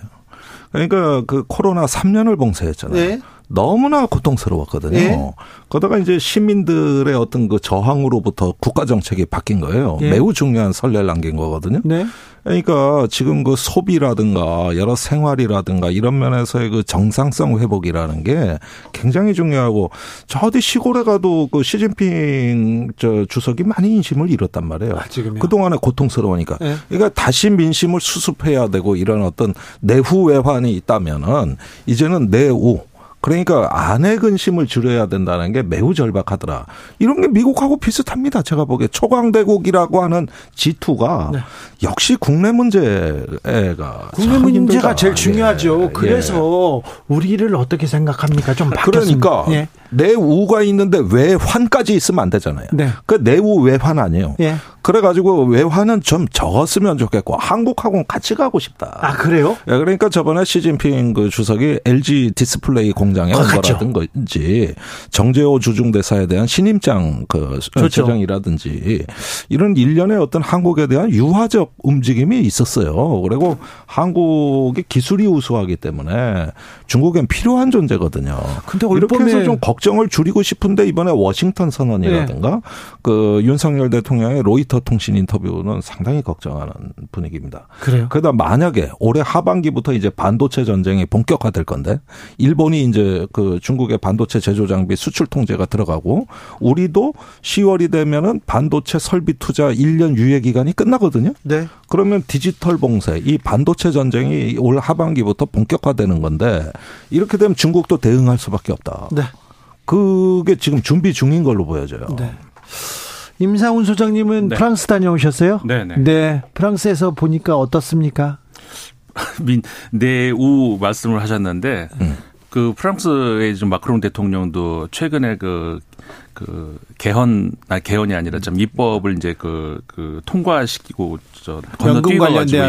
그러니까 그 코로나 3년을 봉쇄했잖아요 네. 너무나 고통스러웠거든요. 예? 그러다가 이제 시민들의 어떤 그 저항으로부터 국가 정책이 바뀐 거예요. 예? 매우 중요한 선례를 남긴 거거든요. 네? 그러니까 지금 그 소비라든가 여러 생활이라든가 이런 면에서의 그 정상성 회복이라는 게 굉장히 중요하고 저 어디 시골에 가도 그 시진핑 저 주석이 많이 인심을 잃었단 말이에요. 아, 그동안에 고통스러우니까. 네. 그러니까 다시 민심을 수습해야 되고 이런 어떤 내후 외환이 있다면은 이제는 내후 그러니까 안의 근심을 줄여야 된다는 게 매우 절박하더라. 이런 게 미국하고 비슷합니다. 제가 보기에 초강대국이라고 하는 G2가 네. 역시 국내 문제가 국내 문제가 제일 중요하죠. 예. 그래서 예. 우리를 어떻게 생각합니까? 좀 바뀌었습니다. 그러니까 예. 내우가 있는데 외환까지 있으면 안 되잖아요. 네. 그 내우 외환 아니에요. 예. 그래가지고 외환은 좀 적었으면 좋겠고 한국하고는 같이 가고 싶다. 아 그래요? 예, 그러니까 저번에 시진핑 그 주석이 LG 디스플레이 공장에 온 거라든지 정재호 주중대사에 대한 신임장 그 그렇죠. 제정이라든지 이런 일련의 어떤 한국에 대한 유화적 움직임이 있었어요. 그리고 한국의 기술이 우수하기 때문에 중국엔 필요한 존재거든요. 근데 이렇게 해서 좀 걱정을 줄이고 싶은데 이번에 워싱턴 선언이라든가 네. 그 윤석열 대통령의 로이터 통신 인터뷰는 상당히 걱정하는 분위기입니다. 그래요? 그러다 만약에 올해 하반기부터 이제 반도체 전쟁이 본격화될 건데 일본이 이제 그 중국의 반도체 제조 장비 수출 통제가 들어가고 우리도 10월이 되면은 반도체 설비 투자 1년 유예 기간이 끝나거든요. 네. 그러면 디지털 봉쇄, 이 반도체 전쟁이 올 하반기부터 본격화되는 건데 이렇게 되면 중국도 대응할 수밖에 없다. 네. 그게 지금 준비 중인 걸로 보여져요. 네. 임상훈 소장님은 네. 프랑스 다녀오셨어요? 네네. 네. 프랑스에서 보니까 어떻습니까? 민 내우 말씀을 하셨는데 음. 그 프랑스의 좀 마크롱 대통령도 최근에 그 그 개헌 아 개헌이 아니라 좀 입법을 이제 그, 그 통과시키고 저 건너뛰어 가지고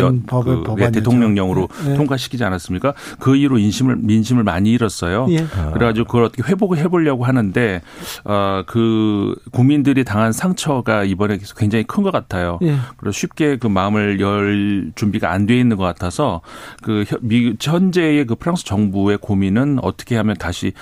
그 예, 대통령령으로 네. 통과시키지 않았습니까? 그 이후로 인심을 민심을 많이 잃었어요. 예. 그래가지고 그걸 어떻게 회복을 해보려고 하는데 어그 국민들이 당한 상처가 이번에 굉장히 큰 것 같아요. 예. 그리고 쉽게 그 마음을 열 준비가 안 돼 있는 것 같아서 그 현재의 그 프랑스 정부의 고민은 어떻게 하면 다시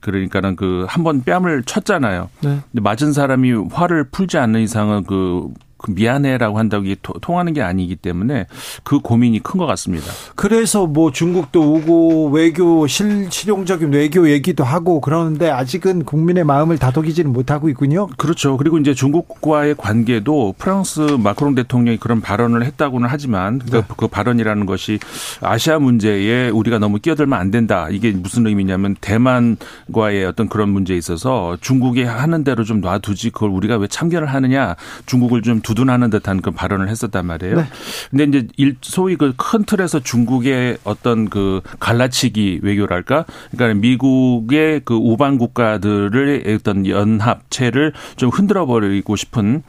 그러니까는 그 한 번 뺨을 쳤잖아요. 네. 근데 맞은 사람이 화를 풀지 않는 이상은 그그 미안해라고 한다고 이게 통하는 게 아니기 때문에 그 고민이 큰 것 같습니다. 그래서 뭐 중국도 오고 외교 실, 실용적인 외교 얘기도 하고 그러는데 아직은 국민의 마음을 다독이지는 못하고 있군요. 그렇죠. 그리고 이제 중국과의 관계도 프랑스 마크롱 대통령이 그런 발언을 했다고는 하지만 그, 네. 그 발언이라는 것이 아시아 문제에 우리가 너무 끼어들면 안 된다. 이게 무슨 의미냐면 대만과의 어떤 그런 문제에 있어서 중국이 하는 대로 좀 놔두지 그걸 우리가 왜 참견을 하느냐. 중국을 좀 두 둔하는 듯한 그 발언을 했었단 말이에요. 네. 근데 이제 일 소위 그 큰 틀에서 중국의 어떤 그 갈라치기 외교랄까? 그러니까 미국의 그 우방 국가들을 어떤 연합체를 좀 흔들어 버리고 싶은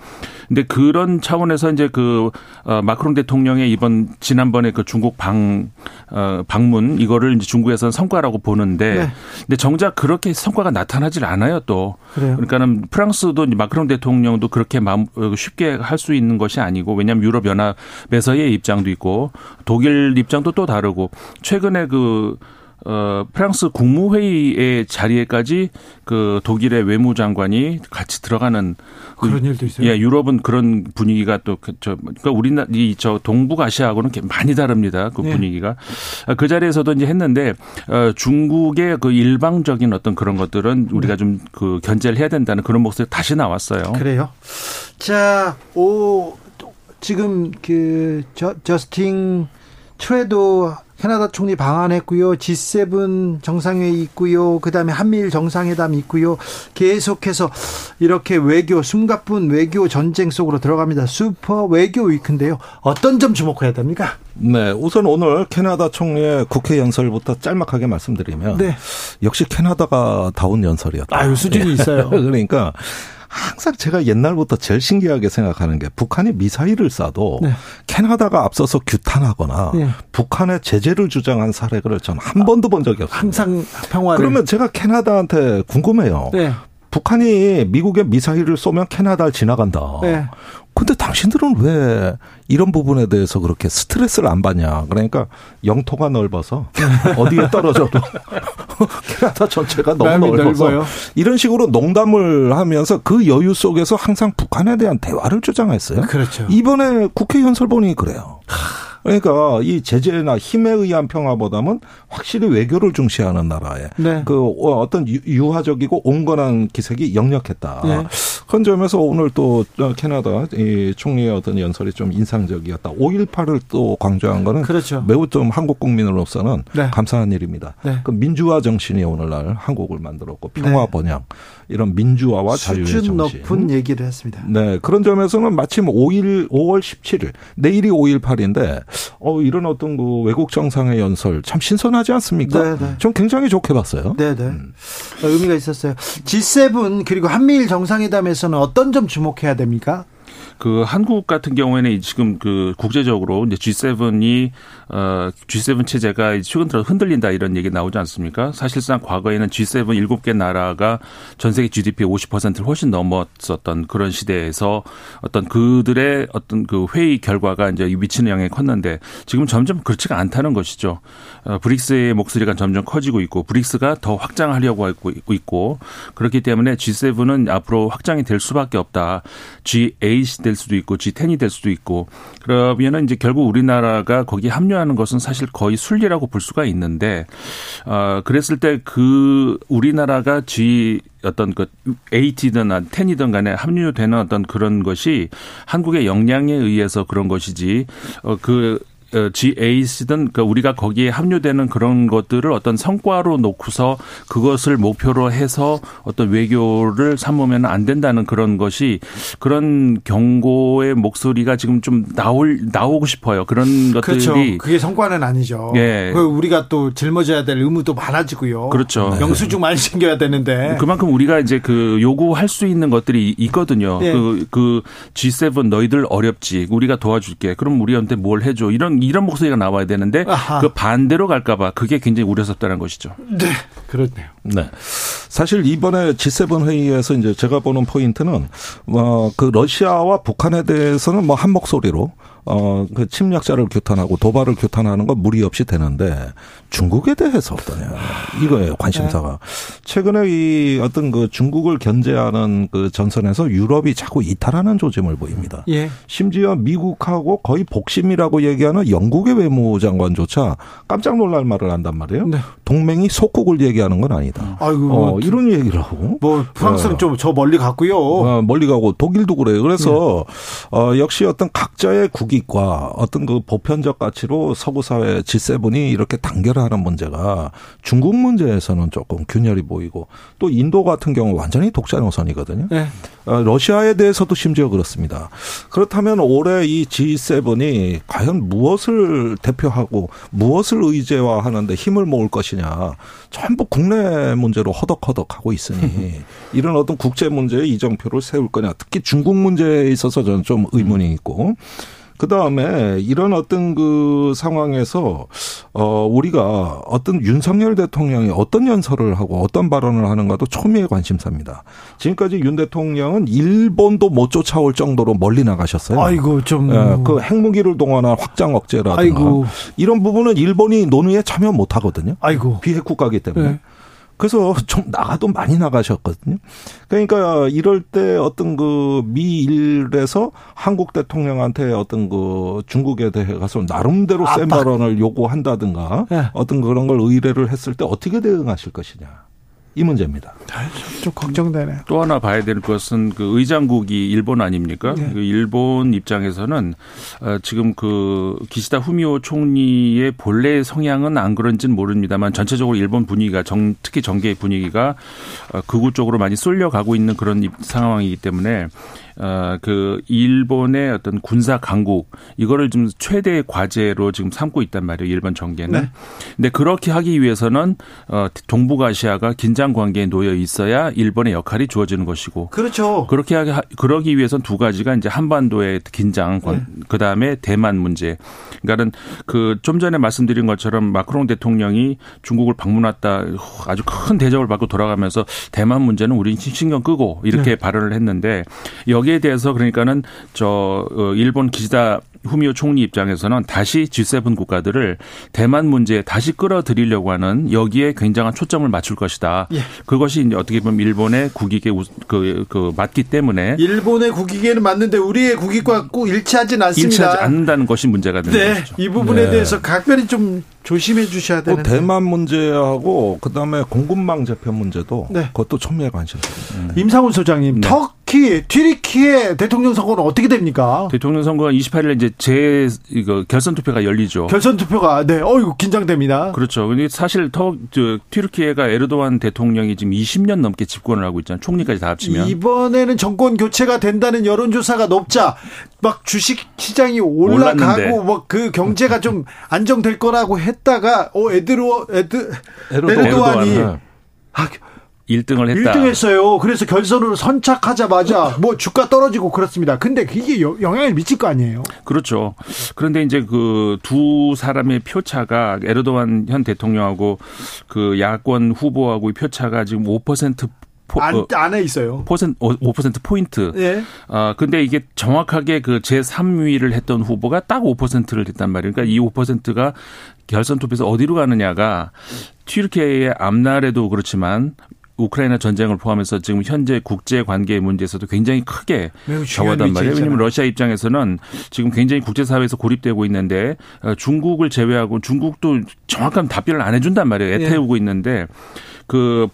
근데 그런 차원에서 이제 그 어, 마크롱 대통령의 이번 지난번에 그 중국 방 어, 방문 이거를 이제 중국에서는 성과라고 보는데 네. 근데 정작 그렇게 성과가 나타나질 않아요 또. 그래요? 그러니까는 프랑스도 마크롱 대통령도 그렇게 어, 쉽게 할 수 있는 것이 아니고 왜냐하면 유럽 연합에서의 입장도 있고 독일 입장도 또 다르고 최근에 그 어, 프랑스 국무회의의 자리에까지 그 독일의 외무장관이 같이 들어가는 그런 일도 있어요. 예, 유럽은 그런 분위기가 또 저 그러니까 우리나라 이저 동북아시아하고는 많이 다릅니다. 그 네. 분위기가 네. 그 자리에서도 이제 했는데 어, 중국의 그 일방적인 어떤 그런 것들은 우리가 네. 좀그 견제를 해야 된다는 그런 목소리 다시 나왔어요. 그래요. 자, 오 지금 그 저, 저스틴 트레도 캐나다 총리 방한했고요. G7 정상회의 있고요. 그다음에 한미일 정상회담 있고요. 계속해서 이렇게 외교 숨가쁜 외교 전쟁 속으로 들어갑니다. 슈퍼 외교 위크인데요. 어떤 점 주목해야 됩니까? 네, 우선 오늘 캐나다 총리의 국회 연설부터 짤막하게 말씀드리면 네. 역시 캐나다가 다운 연설이었다. 아유, 수준이 있어요. 그러니까 항상 제가 옛날부터 제일 신기하게 생각하는 게 북한이 미사일을 쏴도 네. 캐나다가 앞서서 규탄하거나 네. 북한의 제재를 주장한 사례를 전한 번도 본 적이 없어요. 항상 평화를. 그러면 제가 캐나다한테 궁금해요. 네. 북한이 미국의 미사일을 쏘면 캐나다를 지나간다. 네. 근데 당신들은 왜 이런 부분에 대해서 그렇게 스트레스를 안 받냐. 그러니까 영토가 넓어서 어디에 떨어져도 캐나다 전체가 너무 넓어서 넓어요. 이런 식으로 농담을 하면서 그 여유 속에서 항상 북한에 대한 대화를 주장했어요. 그렇죠. 이번에 국회 연설본이 그래요. 그러니까 이 제재나 힘에 의한 평화보다는 확실히 외교를 중시하는 나라에 네. 그 어떤 유화적이고 온건한 기색이 역력했다. 네. 그런 점에서 오늘 또 캐나다 이 총리의 어떤 연설이 좀 인상적이었다. 5.18을 또 강조한 거는 그렇죠. 매우 좀 한국 국민으로서는 네. 감사한 일입니다. 네. 그 민주화 정신이 오늘날 한국을 만들었고 평화 네. 번영 이런 민주화와 자유의 정신. 높은 얘기를 했습니다. 네. 그런 점에서는 마침 5일 5월 17일 내일이 5.18인데 어 이런 어떤 그 외국 정상의 연설 참 신선하지 않습니까? 네, 네. 좀 굉장히 좋게 봤어요. 네, 네. 음. 의미가 있었어요. G7 그리고 한미일 정상회담에서는 어떤 점 주목해야 됩니까? 그 한국 같은 경우에는 지금 그 국제적으로 이제 G7이 어 G7 체제가 최근 들어 흔들린다 이런 얘기 나오지 않습니까? 사실상 과거에는 G7 7개 나라가 전 세계 GDP 50%를 훨씬 넘었었던 그런 시대에서 어떤 그들의 어떤 그 회의 결과가 이제 미치는 영향이 컸는데 지금 점점 그렇지가 않다는 것이죠. 어 브릭스의 목소리가 점점 커지고 있고 브릭스가 더 확장하려고 하고 있고 그렇기 때문에 G7은 앞으로 확장이 될 수밖에 없다. G8 될 수도 있고 G10이 될 수도 있고 그러면은 이제 결국 우리나라가 거기에 합류하는 것은 사실 거의 순리라고 볼 수가 있는데 어 그랬을 때 그 우리나라가 G 어떤 그 에이티든 10이든 간에 합류되는 어떤 그런 것이 한국의 역량에 의해서 그런 것이지 어그 G8이든 그 우리가 거기에 합류되는 그런 것들을 어떤 성과로 놓고서 그것을 목표로 해서 어떤 외교를 삼으면 안 된다는 그런 것이 그런 경고의 목소리가 지금 좀 나올 나오고 싶어요. 그런 그렇죠. 것들이 그게 성과는 아니죠. 예. 우리가 또 짊어져야 될 의무도 많아지고요. 그렇죠. 네. 영수증 많이 챙겨야 되는데 그만큼 우리가 이제 그 요구할 수 있는 것들이 있거든요. 예. 그, 그 G7 너희들 어렵지. 우리가 도와줄게. 그럼 우리한테 뭘 해줘. 이런 이런 목소리가 나와야 되는데 아하. 그 반대로 갈까봐 그게 굉장히 우려스럽다는 것이죠. 네, 그렇네요. 네. 사실 이번에 G7 회의에서 이제 제가 보는 포인트는 어그 러시아와 북한에 대해서는 뭐 한 목소리로 어, 그 침략자를 규탄하고 도발을 규탄하는 건 무리 없이 되는데 중국에 대해서 어떠냐. 이거예요, 관심사가. 최근에 이 어떤 그 중국을 견제하는 그 전선에서 유럽이 자꾸 이탈하는 조짐을 보입니다. 예. 심지어 미국하고 거의 복심이라고 얘기하는 영국의 외무장관조차 깜짝 놀랄 말을 한단 말이에요. 네. 동맹이 속국을 얘기하는 건 아니다. 아이고. 어, 이런 얘기를 하고. 뭐 프랑스는 어. 좀저 멀리 갔고요. 어, 멀리 가고 독일도 그래요. 그래서 네. 어, 역시 어떤 각자의 국 익과 어떤 그 보편적 가치로 서구 사회 G7이 이렇게 단결한 하는 문제가 중국 문제에서는 조금 균열이 보이고 또 인도 같은 경우 완전히 독자 노선이거든요. 네. 어, 러시아에 대해서도 심지어 그렇습니다. 그렇다면 올해 이 G7이 과연 무엇을 대표하고 무엇을 의제화하는데 힘을 모을 것이냐 전부 국내 문제로 허덕허덕 하고 있으니 이런 어떤 국제 문제에 이정표를 세울 거냐 특히 중국 문제에 있어서 저는 좀 의문이 있고 그 다음에 이런 어떤 그 상황에서 어 우리가 어떤 윤석열 대통령이 어떤 연설을 하고 어떤 발언을 하는가도 초미의 관심사입니다. 지금까지 윤 대통령은 일본도 못 쫓아올 정도로 멀리 나가셨어요. 아이고 좀 예, 그 핵무기를 동원한 확장 억제라든가 아이고. 이런 부분은 일본이 논의에 참여 못 하거든요. 아이고 비핵 국가기 때문에. 네. 그래서 좀 나가도 많이 나가셨거든요. 그러니까 이럴 때 어떤 그 미일에서 한국 대통령한테 어떤 그 중국에 대해 가서 나름대로 센 발언을 요구한다든가 네. 어떤 그런 걸 의뢰를 했을 때 어떻게 대응하실 것이냐. 이 문제입니다. 좀 걱정되네. 또 하나 봐야 될 것은 그 의장국이 일본 아닙니까? 네. 그 일본 입장에서는 어, 지금 그 기시다 후미오 총리의 본래 성향은 안 그런지는 모릅니다만 전체적으로 일본 분위기가 정, 특히 정계 분위기가 어, 극우 쪽으로 많이 쏠려가고 있는 그런 상황이기 때문에 어, 그 일본의 어떤 군사 강국 이거를 좀 최대의 과제로 지금 삼고 있단 말이에요. 일본 정계는. 네. 근데 그렇게 하기 위해서는 어, 동북아시아가 긴장 관계에 놓여 있어야 일본의 역할이 주어지는 것이고. 그렇죠. 그렇게 하기 그러기 위해서는 두 가지가 이제 한반도의 긴장 네. 그다음에 대만 문제. 그러니까는 그 좀 전에 말씀드린 것처럼 마크롱 대통령이 중국을 방문했다 아주 큰 대접을 받고 돌아가면서 대만 문제는 우리 신경 끄고 이렇게 네. 발언을 했는데 여 여기에 대해서 그러니까는 저 어, 일본 기시다 후미오 총리 입장에서는 다시 G7 국가들을 대만 문제에 다시 끌어들이려고 하는 여기에 굉장한 초점을 맞출 것이다. 예. 그것이 이제 어떻게 보면 일본의 국익에 그, 그 맞기 때문에 일본의 국익에는 맞는데 우리의 국익과 꼭 일치하진 않습니다. 일치하지 않는다는 것이 문제가 되는 네. 것이죠. 이 부분에 네. 대해서 각별히 좀 조심해 주셔야 되는데. 대만 문제하고 그다음에 공급망 재편 문제도 네. 그것도 첨예에 관심. 음. 임상훈 소장님, 네. 터키, 튀르키의 대통령 선거는 어떻게 됩니까? 대통령 선거가 28일 이제 제 이거 결선 투표가 열리죠. 결선 투표가 네, 어이구 긴장됩니다. 그렇죠. 근데 사실 터 저, 튀르키예가 에르도안 대통령이 지금 20년 넘게 집권을 하고 있잖아요. 총리까지 다 합치면 이번에는 정권 교체가 된다는 여론조사가 높자 막 주식 시장이 올라가고 막 그 경제가 좀 안정될 거라고 했다가 어 에드로 에드 에르도안이 에르도안. 아, 1등을 했다. 1등 했어요. 그래서 결선으로 선착하자마자 뭐 주가 떨어지고 그렇습니다. 근데 그게 영향을 미칠 거 아니에요? 그렇죠. 그런데 이제 그 두 사람의 표차가 에르도안 현 대통령하고 그 야권 후보하고의 표차가 지금 5% 포, 안, 어, 안에 있어요. 퍼센트, 5% 포인트. 예. 아, 근데 이게 정확하게 그 제3위를 했던 후보가 딱 5%를 했단 말이에요. 그러니까 이 5%가 결선 투표에서 어디로 가느냐가 튀르키예의 앞날에도 그렇지만 우크라이나 전쟁을 포함해서 지금 현재 국제 관계 문제에서도 굉장히 크게 저하단 말이에요. 왜냐하면 러시아 입장에서는 지금 굉장히 국제사회에서 고립되고 있는데 어, 중국을 제외하고 중국도 정확한 답변을 안 해준단 말이에요. 애태우고 예. 있는데 그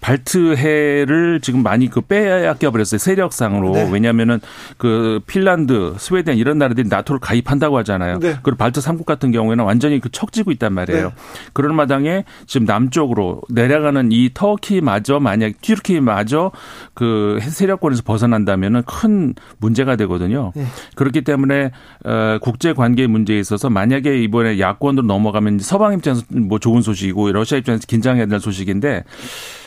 발트해를 지금 많이 그 빼앗겨 버렸어요 세력상으로 네. 왜냐하면은 그 핀란드, 스웨덴 이런 나라들이 나토를 가입한다고 하잖아요. 네. 그리고 발트 3국 같은 경우에는 완전히 그 척지고 있단 말이에요. 네. 그런 마당에 지금 남쪽으로 내려가는 이 터키마저 만약 튀르키마저 그 세력권에서 벗어난다면은 큰 문제가 되거든요. 네. 그렇기 때문에 어 국제 관계 문제에 있어서 만약에 이번에 야권으로 넘어가면 서방 입장에서 뭐 좋은 소식이고 러시아 입장에서 긴장해야 될 소식인데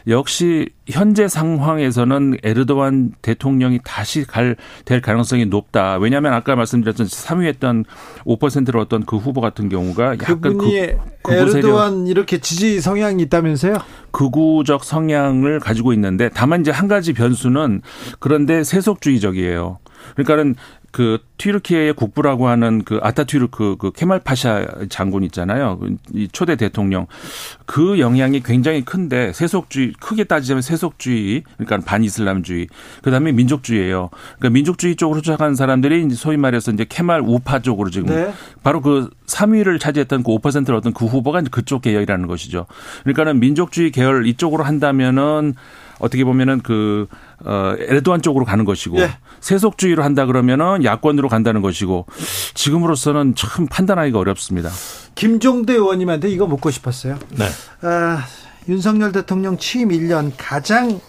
역시 현재 상황에서는 에르도안 대통령이 다시 갈 될 가능성이 높다. 왜냐하면 아까 말씀드렸던 3위 했던 5%를 얻던 그 후보 같은 경우가 약간 그, 에르도안 이렇게 지지 성향이 있다면서요? 극우적 성향을 가지고 있는데 다만 이제 한 가지 변수는 그런데 세속주의적이에요. 그러니까는 그 튀르키예의 국부라고 하는 그 아타튀르크 그 케말 파샤 장군 있잖아요. 그이 초대 대통령 그 영향이 굉장히 큰데 세속주의 크게 따지자면 세속주의 그러니까 반이슬람주의 그다음에 민족주의예요. 그러니까 민족주의 쪽으로 추락한 사람들이 이제 소위 말해서 이제 케말 우파 쪽으로 지금 네. 바로 그 3위를 차지했던 그 5%를 얻은 그 후보가 이제 그쪽 계열이라는 것이죠. 그러니까는 민족주의 계열 이쪽으로 한다면은 어떻게 보면은 그, 어, 에르도안 쪽으로 가는 것이고 예. 세속주의로 한다 그러면은 야권으로 간다는 것이고 지금으로서는 참 판단하기가 어렵습니다. 김종대 의원님한테 이거 묻고 싶었어요. 네. 아, 윤석열 대통령 취임 1년 가장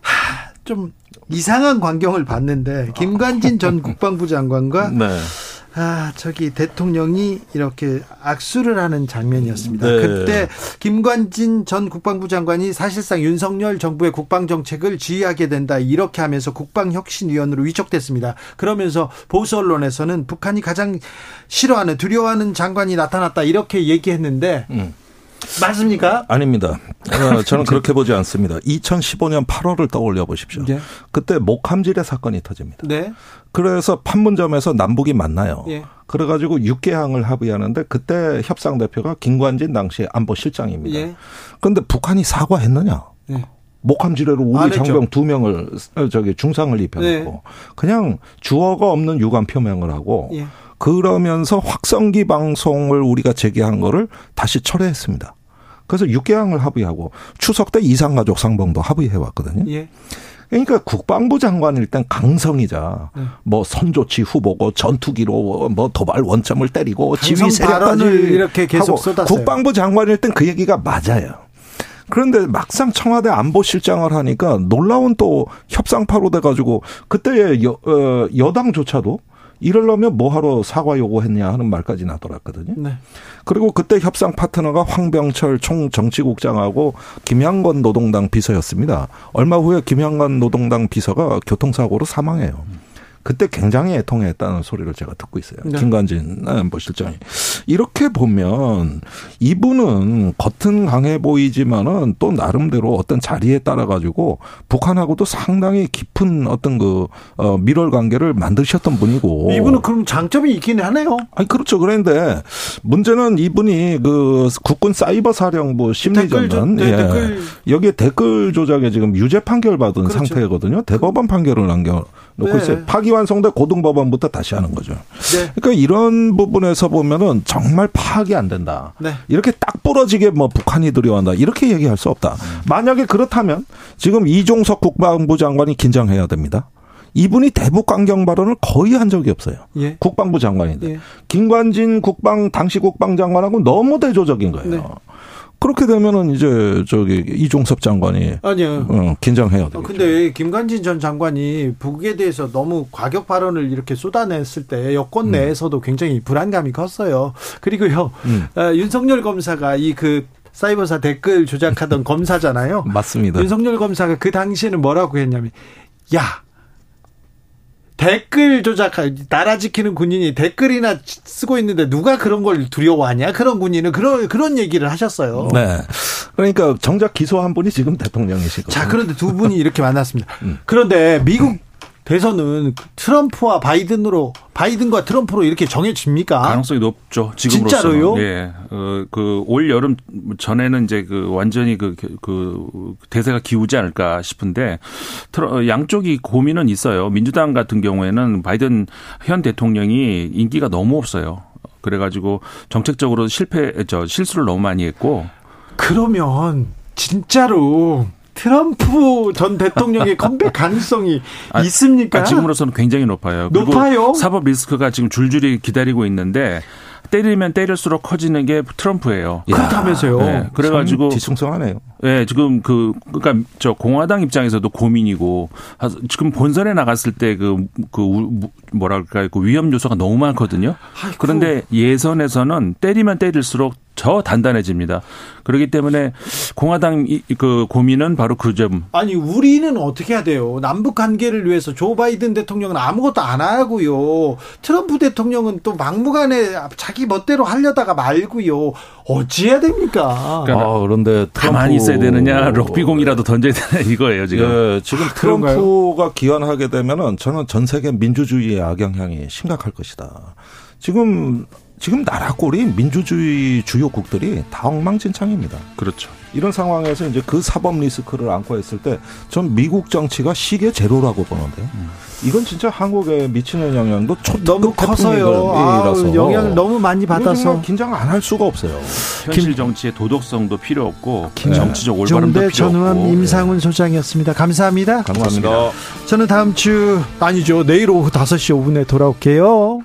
하, 좀 이상한 광경을 봤는데 김관진 전 국방부 장관과 네. 아, 저기 대통령이 이렇게 악수를 하는 장면이었습니다. 네. 그때 김관진 전 국방부 장관이 사실상 윤석열 정부의 국방 정책을 지휘하게 된다 이렇게 하면서 국방혁신위원으로 위촉됐습니다. 그러면서 보수 언론에서는 북한이 가장 싫어하는 두려워하는 장관이 나타났다 이렇게 얘기했는데 음. 맞습니까? 아닙니다. 어, 저는 그렇게 보지 않습니다. 2015년 8월을 떠올려 보십시오. 네. 그때 목함질의 사건이 터집니다. 네. 그래서 판문점에서 남북이 만나요. 예. 그래가지고 육개항을 합의하는데 그때 협상 대표가 김관진 당시 안보실장입니다. 예. 그런데 북한이 사과했느냐? 예. 목함지뢰로 우리 장병 두 명을 어, 저기 중상을 입혀놓고 네. 그냥 주어가 없는 유감 표명을 하고 예. 그러면서 확성기 방송을 우리가 제기한 거를 다시 철회했습니다. 그래서 6개항을 합의하고 추석 때 이상가족 상봉도 합의해 왔거든요. 예. 그러니까 국방부 장관일 땐 강성이자 네. 뭐 선조치 후보고 전투기로 뭐 도발 원점을 때리고 지휘 세력까지 이렇게 계속 쏟았어요. 국방부 장관일 땐그 얘기가 맞아요. 그런데 막상 청와대 안보실장을 하니까 놀라운 또 협상파로 돼가지고 그때 여, 어, 여당조차도 이럴려면 뭐하러 사과 요구했냐 하는 말까지 나돌았거든요. 네. 그리고 그때 협상 파트너가 황병철 총 정치국장하고 김양건 노동당 비서였습니다. 얼마 후에 김양건 노동당 비서가 교통사고로 사망해요. 그때 굉장히 애통했다는 소리를 제가 듣고 있어요. 네. 김관진 안보실장이. 이렇게 보면 이분은 겉은 강해 보이지만은 또 나름대로 어떤 자리에 따라 가지고 북한하고도 상당히 깊은 어떤 그 어, 밀월 관계를 만드셨던 분이고. 이분은 그럼 장점이 있긴 하네요. 아니 그렇죠. 그런데 문제는 이분이 그 국군 사이버 사령부 심리전은 네, 예. 댓글. 여기에 댓글 조작에 지금 유죄 판결 받은 그렇죠. 상태거든요. 대법원 판결을 남겨 놓고 네. 있어요. 파기완성돼 고등법원부터 다시 하는 거죠. 네. 그러니까 이런 부분에서 보면은 정말 파악이 안 된다. 네. 이렇게 딱 부러지게 뭐 북한이 들여온다. 이렇게 얘기할 수 없다. 만약에 그렇다면 지금 이종석 국방부 장관이 긴장해야 됩니다. 이분이 대북 강경 발언을 거의 한 적이 없어요. 예. 국방부 장관인데 예. 김관진 국방 당시 국방장관하고 너무 대조적인 거예요. 네. 그렇게 되면은 이제 저기 이종섭 장관이 아니요 어, 긴장해야 되겠죠. 근데 김관진 전 장관이 북에 대해서 너무 과격 발언을 이렇게 쏟아냈을 때 여권 음. 내에서도 굉장히 불안감이 컸어요. 그리고요 음. 어, 윤석열 검사가 이그 사이버사 댓글 조작하던 검사잖아요. 맞습니다. 윤석열 검사가 그 당시에는 뭐라고 했냐면 야 댓글 조작, 나라 지키는 군인이 댓글이나 쓰고 있는데 누가 그런 걸 두려워하냐? 그런 군인은 그런, 그런 얘기를 하셨어요. 네. 그러니까 정작 기소한 분이 지금 대통령이시고. 자, 그런데 두 분이 이렇게 만났습니다. 음. 그런데 미국 대선은 트럼프와 바이든으로 바이든과 트럼프로 이렇게 정해집니까? 가능성이 높죠. 지금으로서 진짜로요? 예. 어, 그올 여름 전에는 이제 그 완전히 그, 그 대세가 기우지 않을까 싶은데 양쪽이 고민은 있어요. 민주당 같은 경우에는 바이든 현 대통령이 인기가 너무 없어요. 그래가지고 정책적으로 실패, 저 실수를 너무 많이 했고. 그러면 진짜로 트럼프 전 대통령의 컴백 가능성이 아, 있습니까? 아, 지금으로서는 굉장히 높아요. 높아요. 사법 리스크가 지금 줄줄이 기다리고 있는데 때리면 때릴수록 커지는 게 트럼프예요. 그렇다면서요. 네, 그래가지고 뒤숭숭하네요. 네, 지금 그 그러니까 저 공화당 입장에서도 고민이고 지금 본선에 나갔을 때 그그 그 뭐랄까 그 위험 요소가 너무 많거든요. 아이고. 그런데 예선에서는 때리면 때릴수록 더 단단해집니다. 그렇기 때문에 공화당 그 고민은 바로 그 점. 아니 우리는 어떻게 해야 돼요? 남북 관계를 위해서 조 바이든 대통령은 아무것도 안 하고요. 트럼프 대통령은 또 막무가내 자기 멋대로 하려다가 말고요. 어찌해야 됩니까? 그러니까 아, 그런데 가만히 있어야 되느냐, 럭비공이라도 던져야 되냐 이거예요 지금. 예, 지금 아, 트럼프가 기원하게 되면은 저는 전 세계 민주주의의 악영향이 심각할 것이다. 지금 지금 나라 꼴이 민주주의 주요국들이 다 엉망진창입니다. 그렇죠. 이런 상황에서 이제 그 사법 리스크를 안고 했을 때 전 미국 정치가 시계 제로라고 보는데요. 음. 이건 진짜 한국에 미치는 영향도 너무 커서요. 아, 영향을 너무 많이 받아서 긴장 안 할 수가 없어요. 현실 정치의 도덕성도 필요 없고 김, 정치적 올바름도 필요 전우함 없고. 임상훈 소장이었습니다. 감사합니다. 감사합니다. 저는 다음 주 아니죠. 내일 오후 5시 5분에 돌아올게요.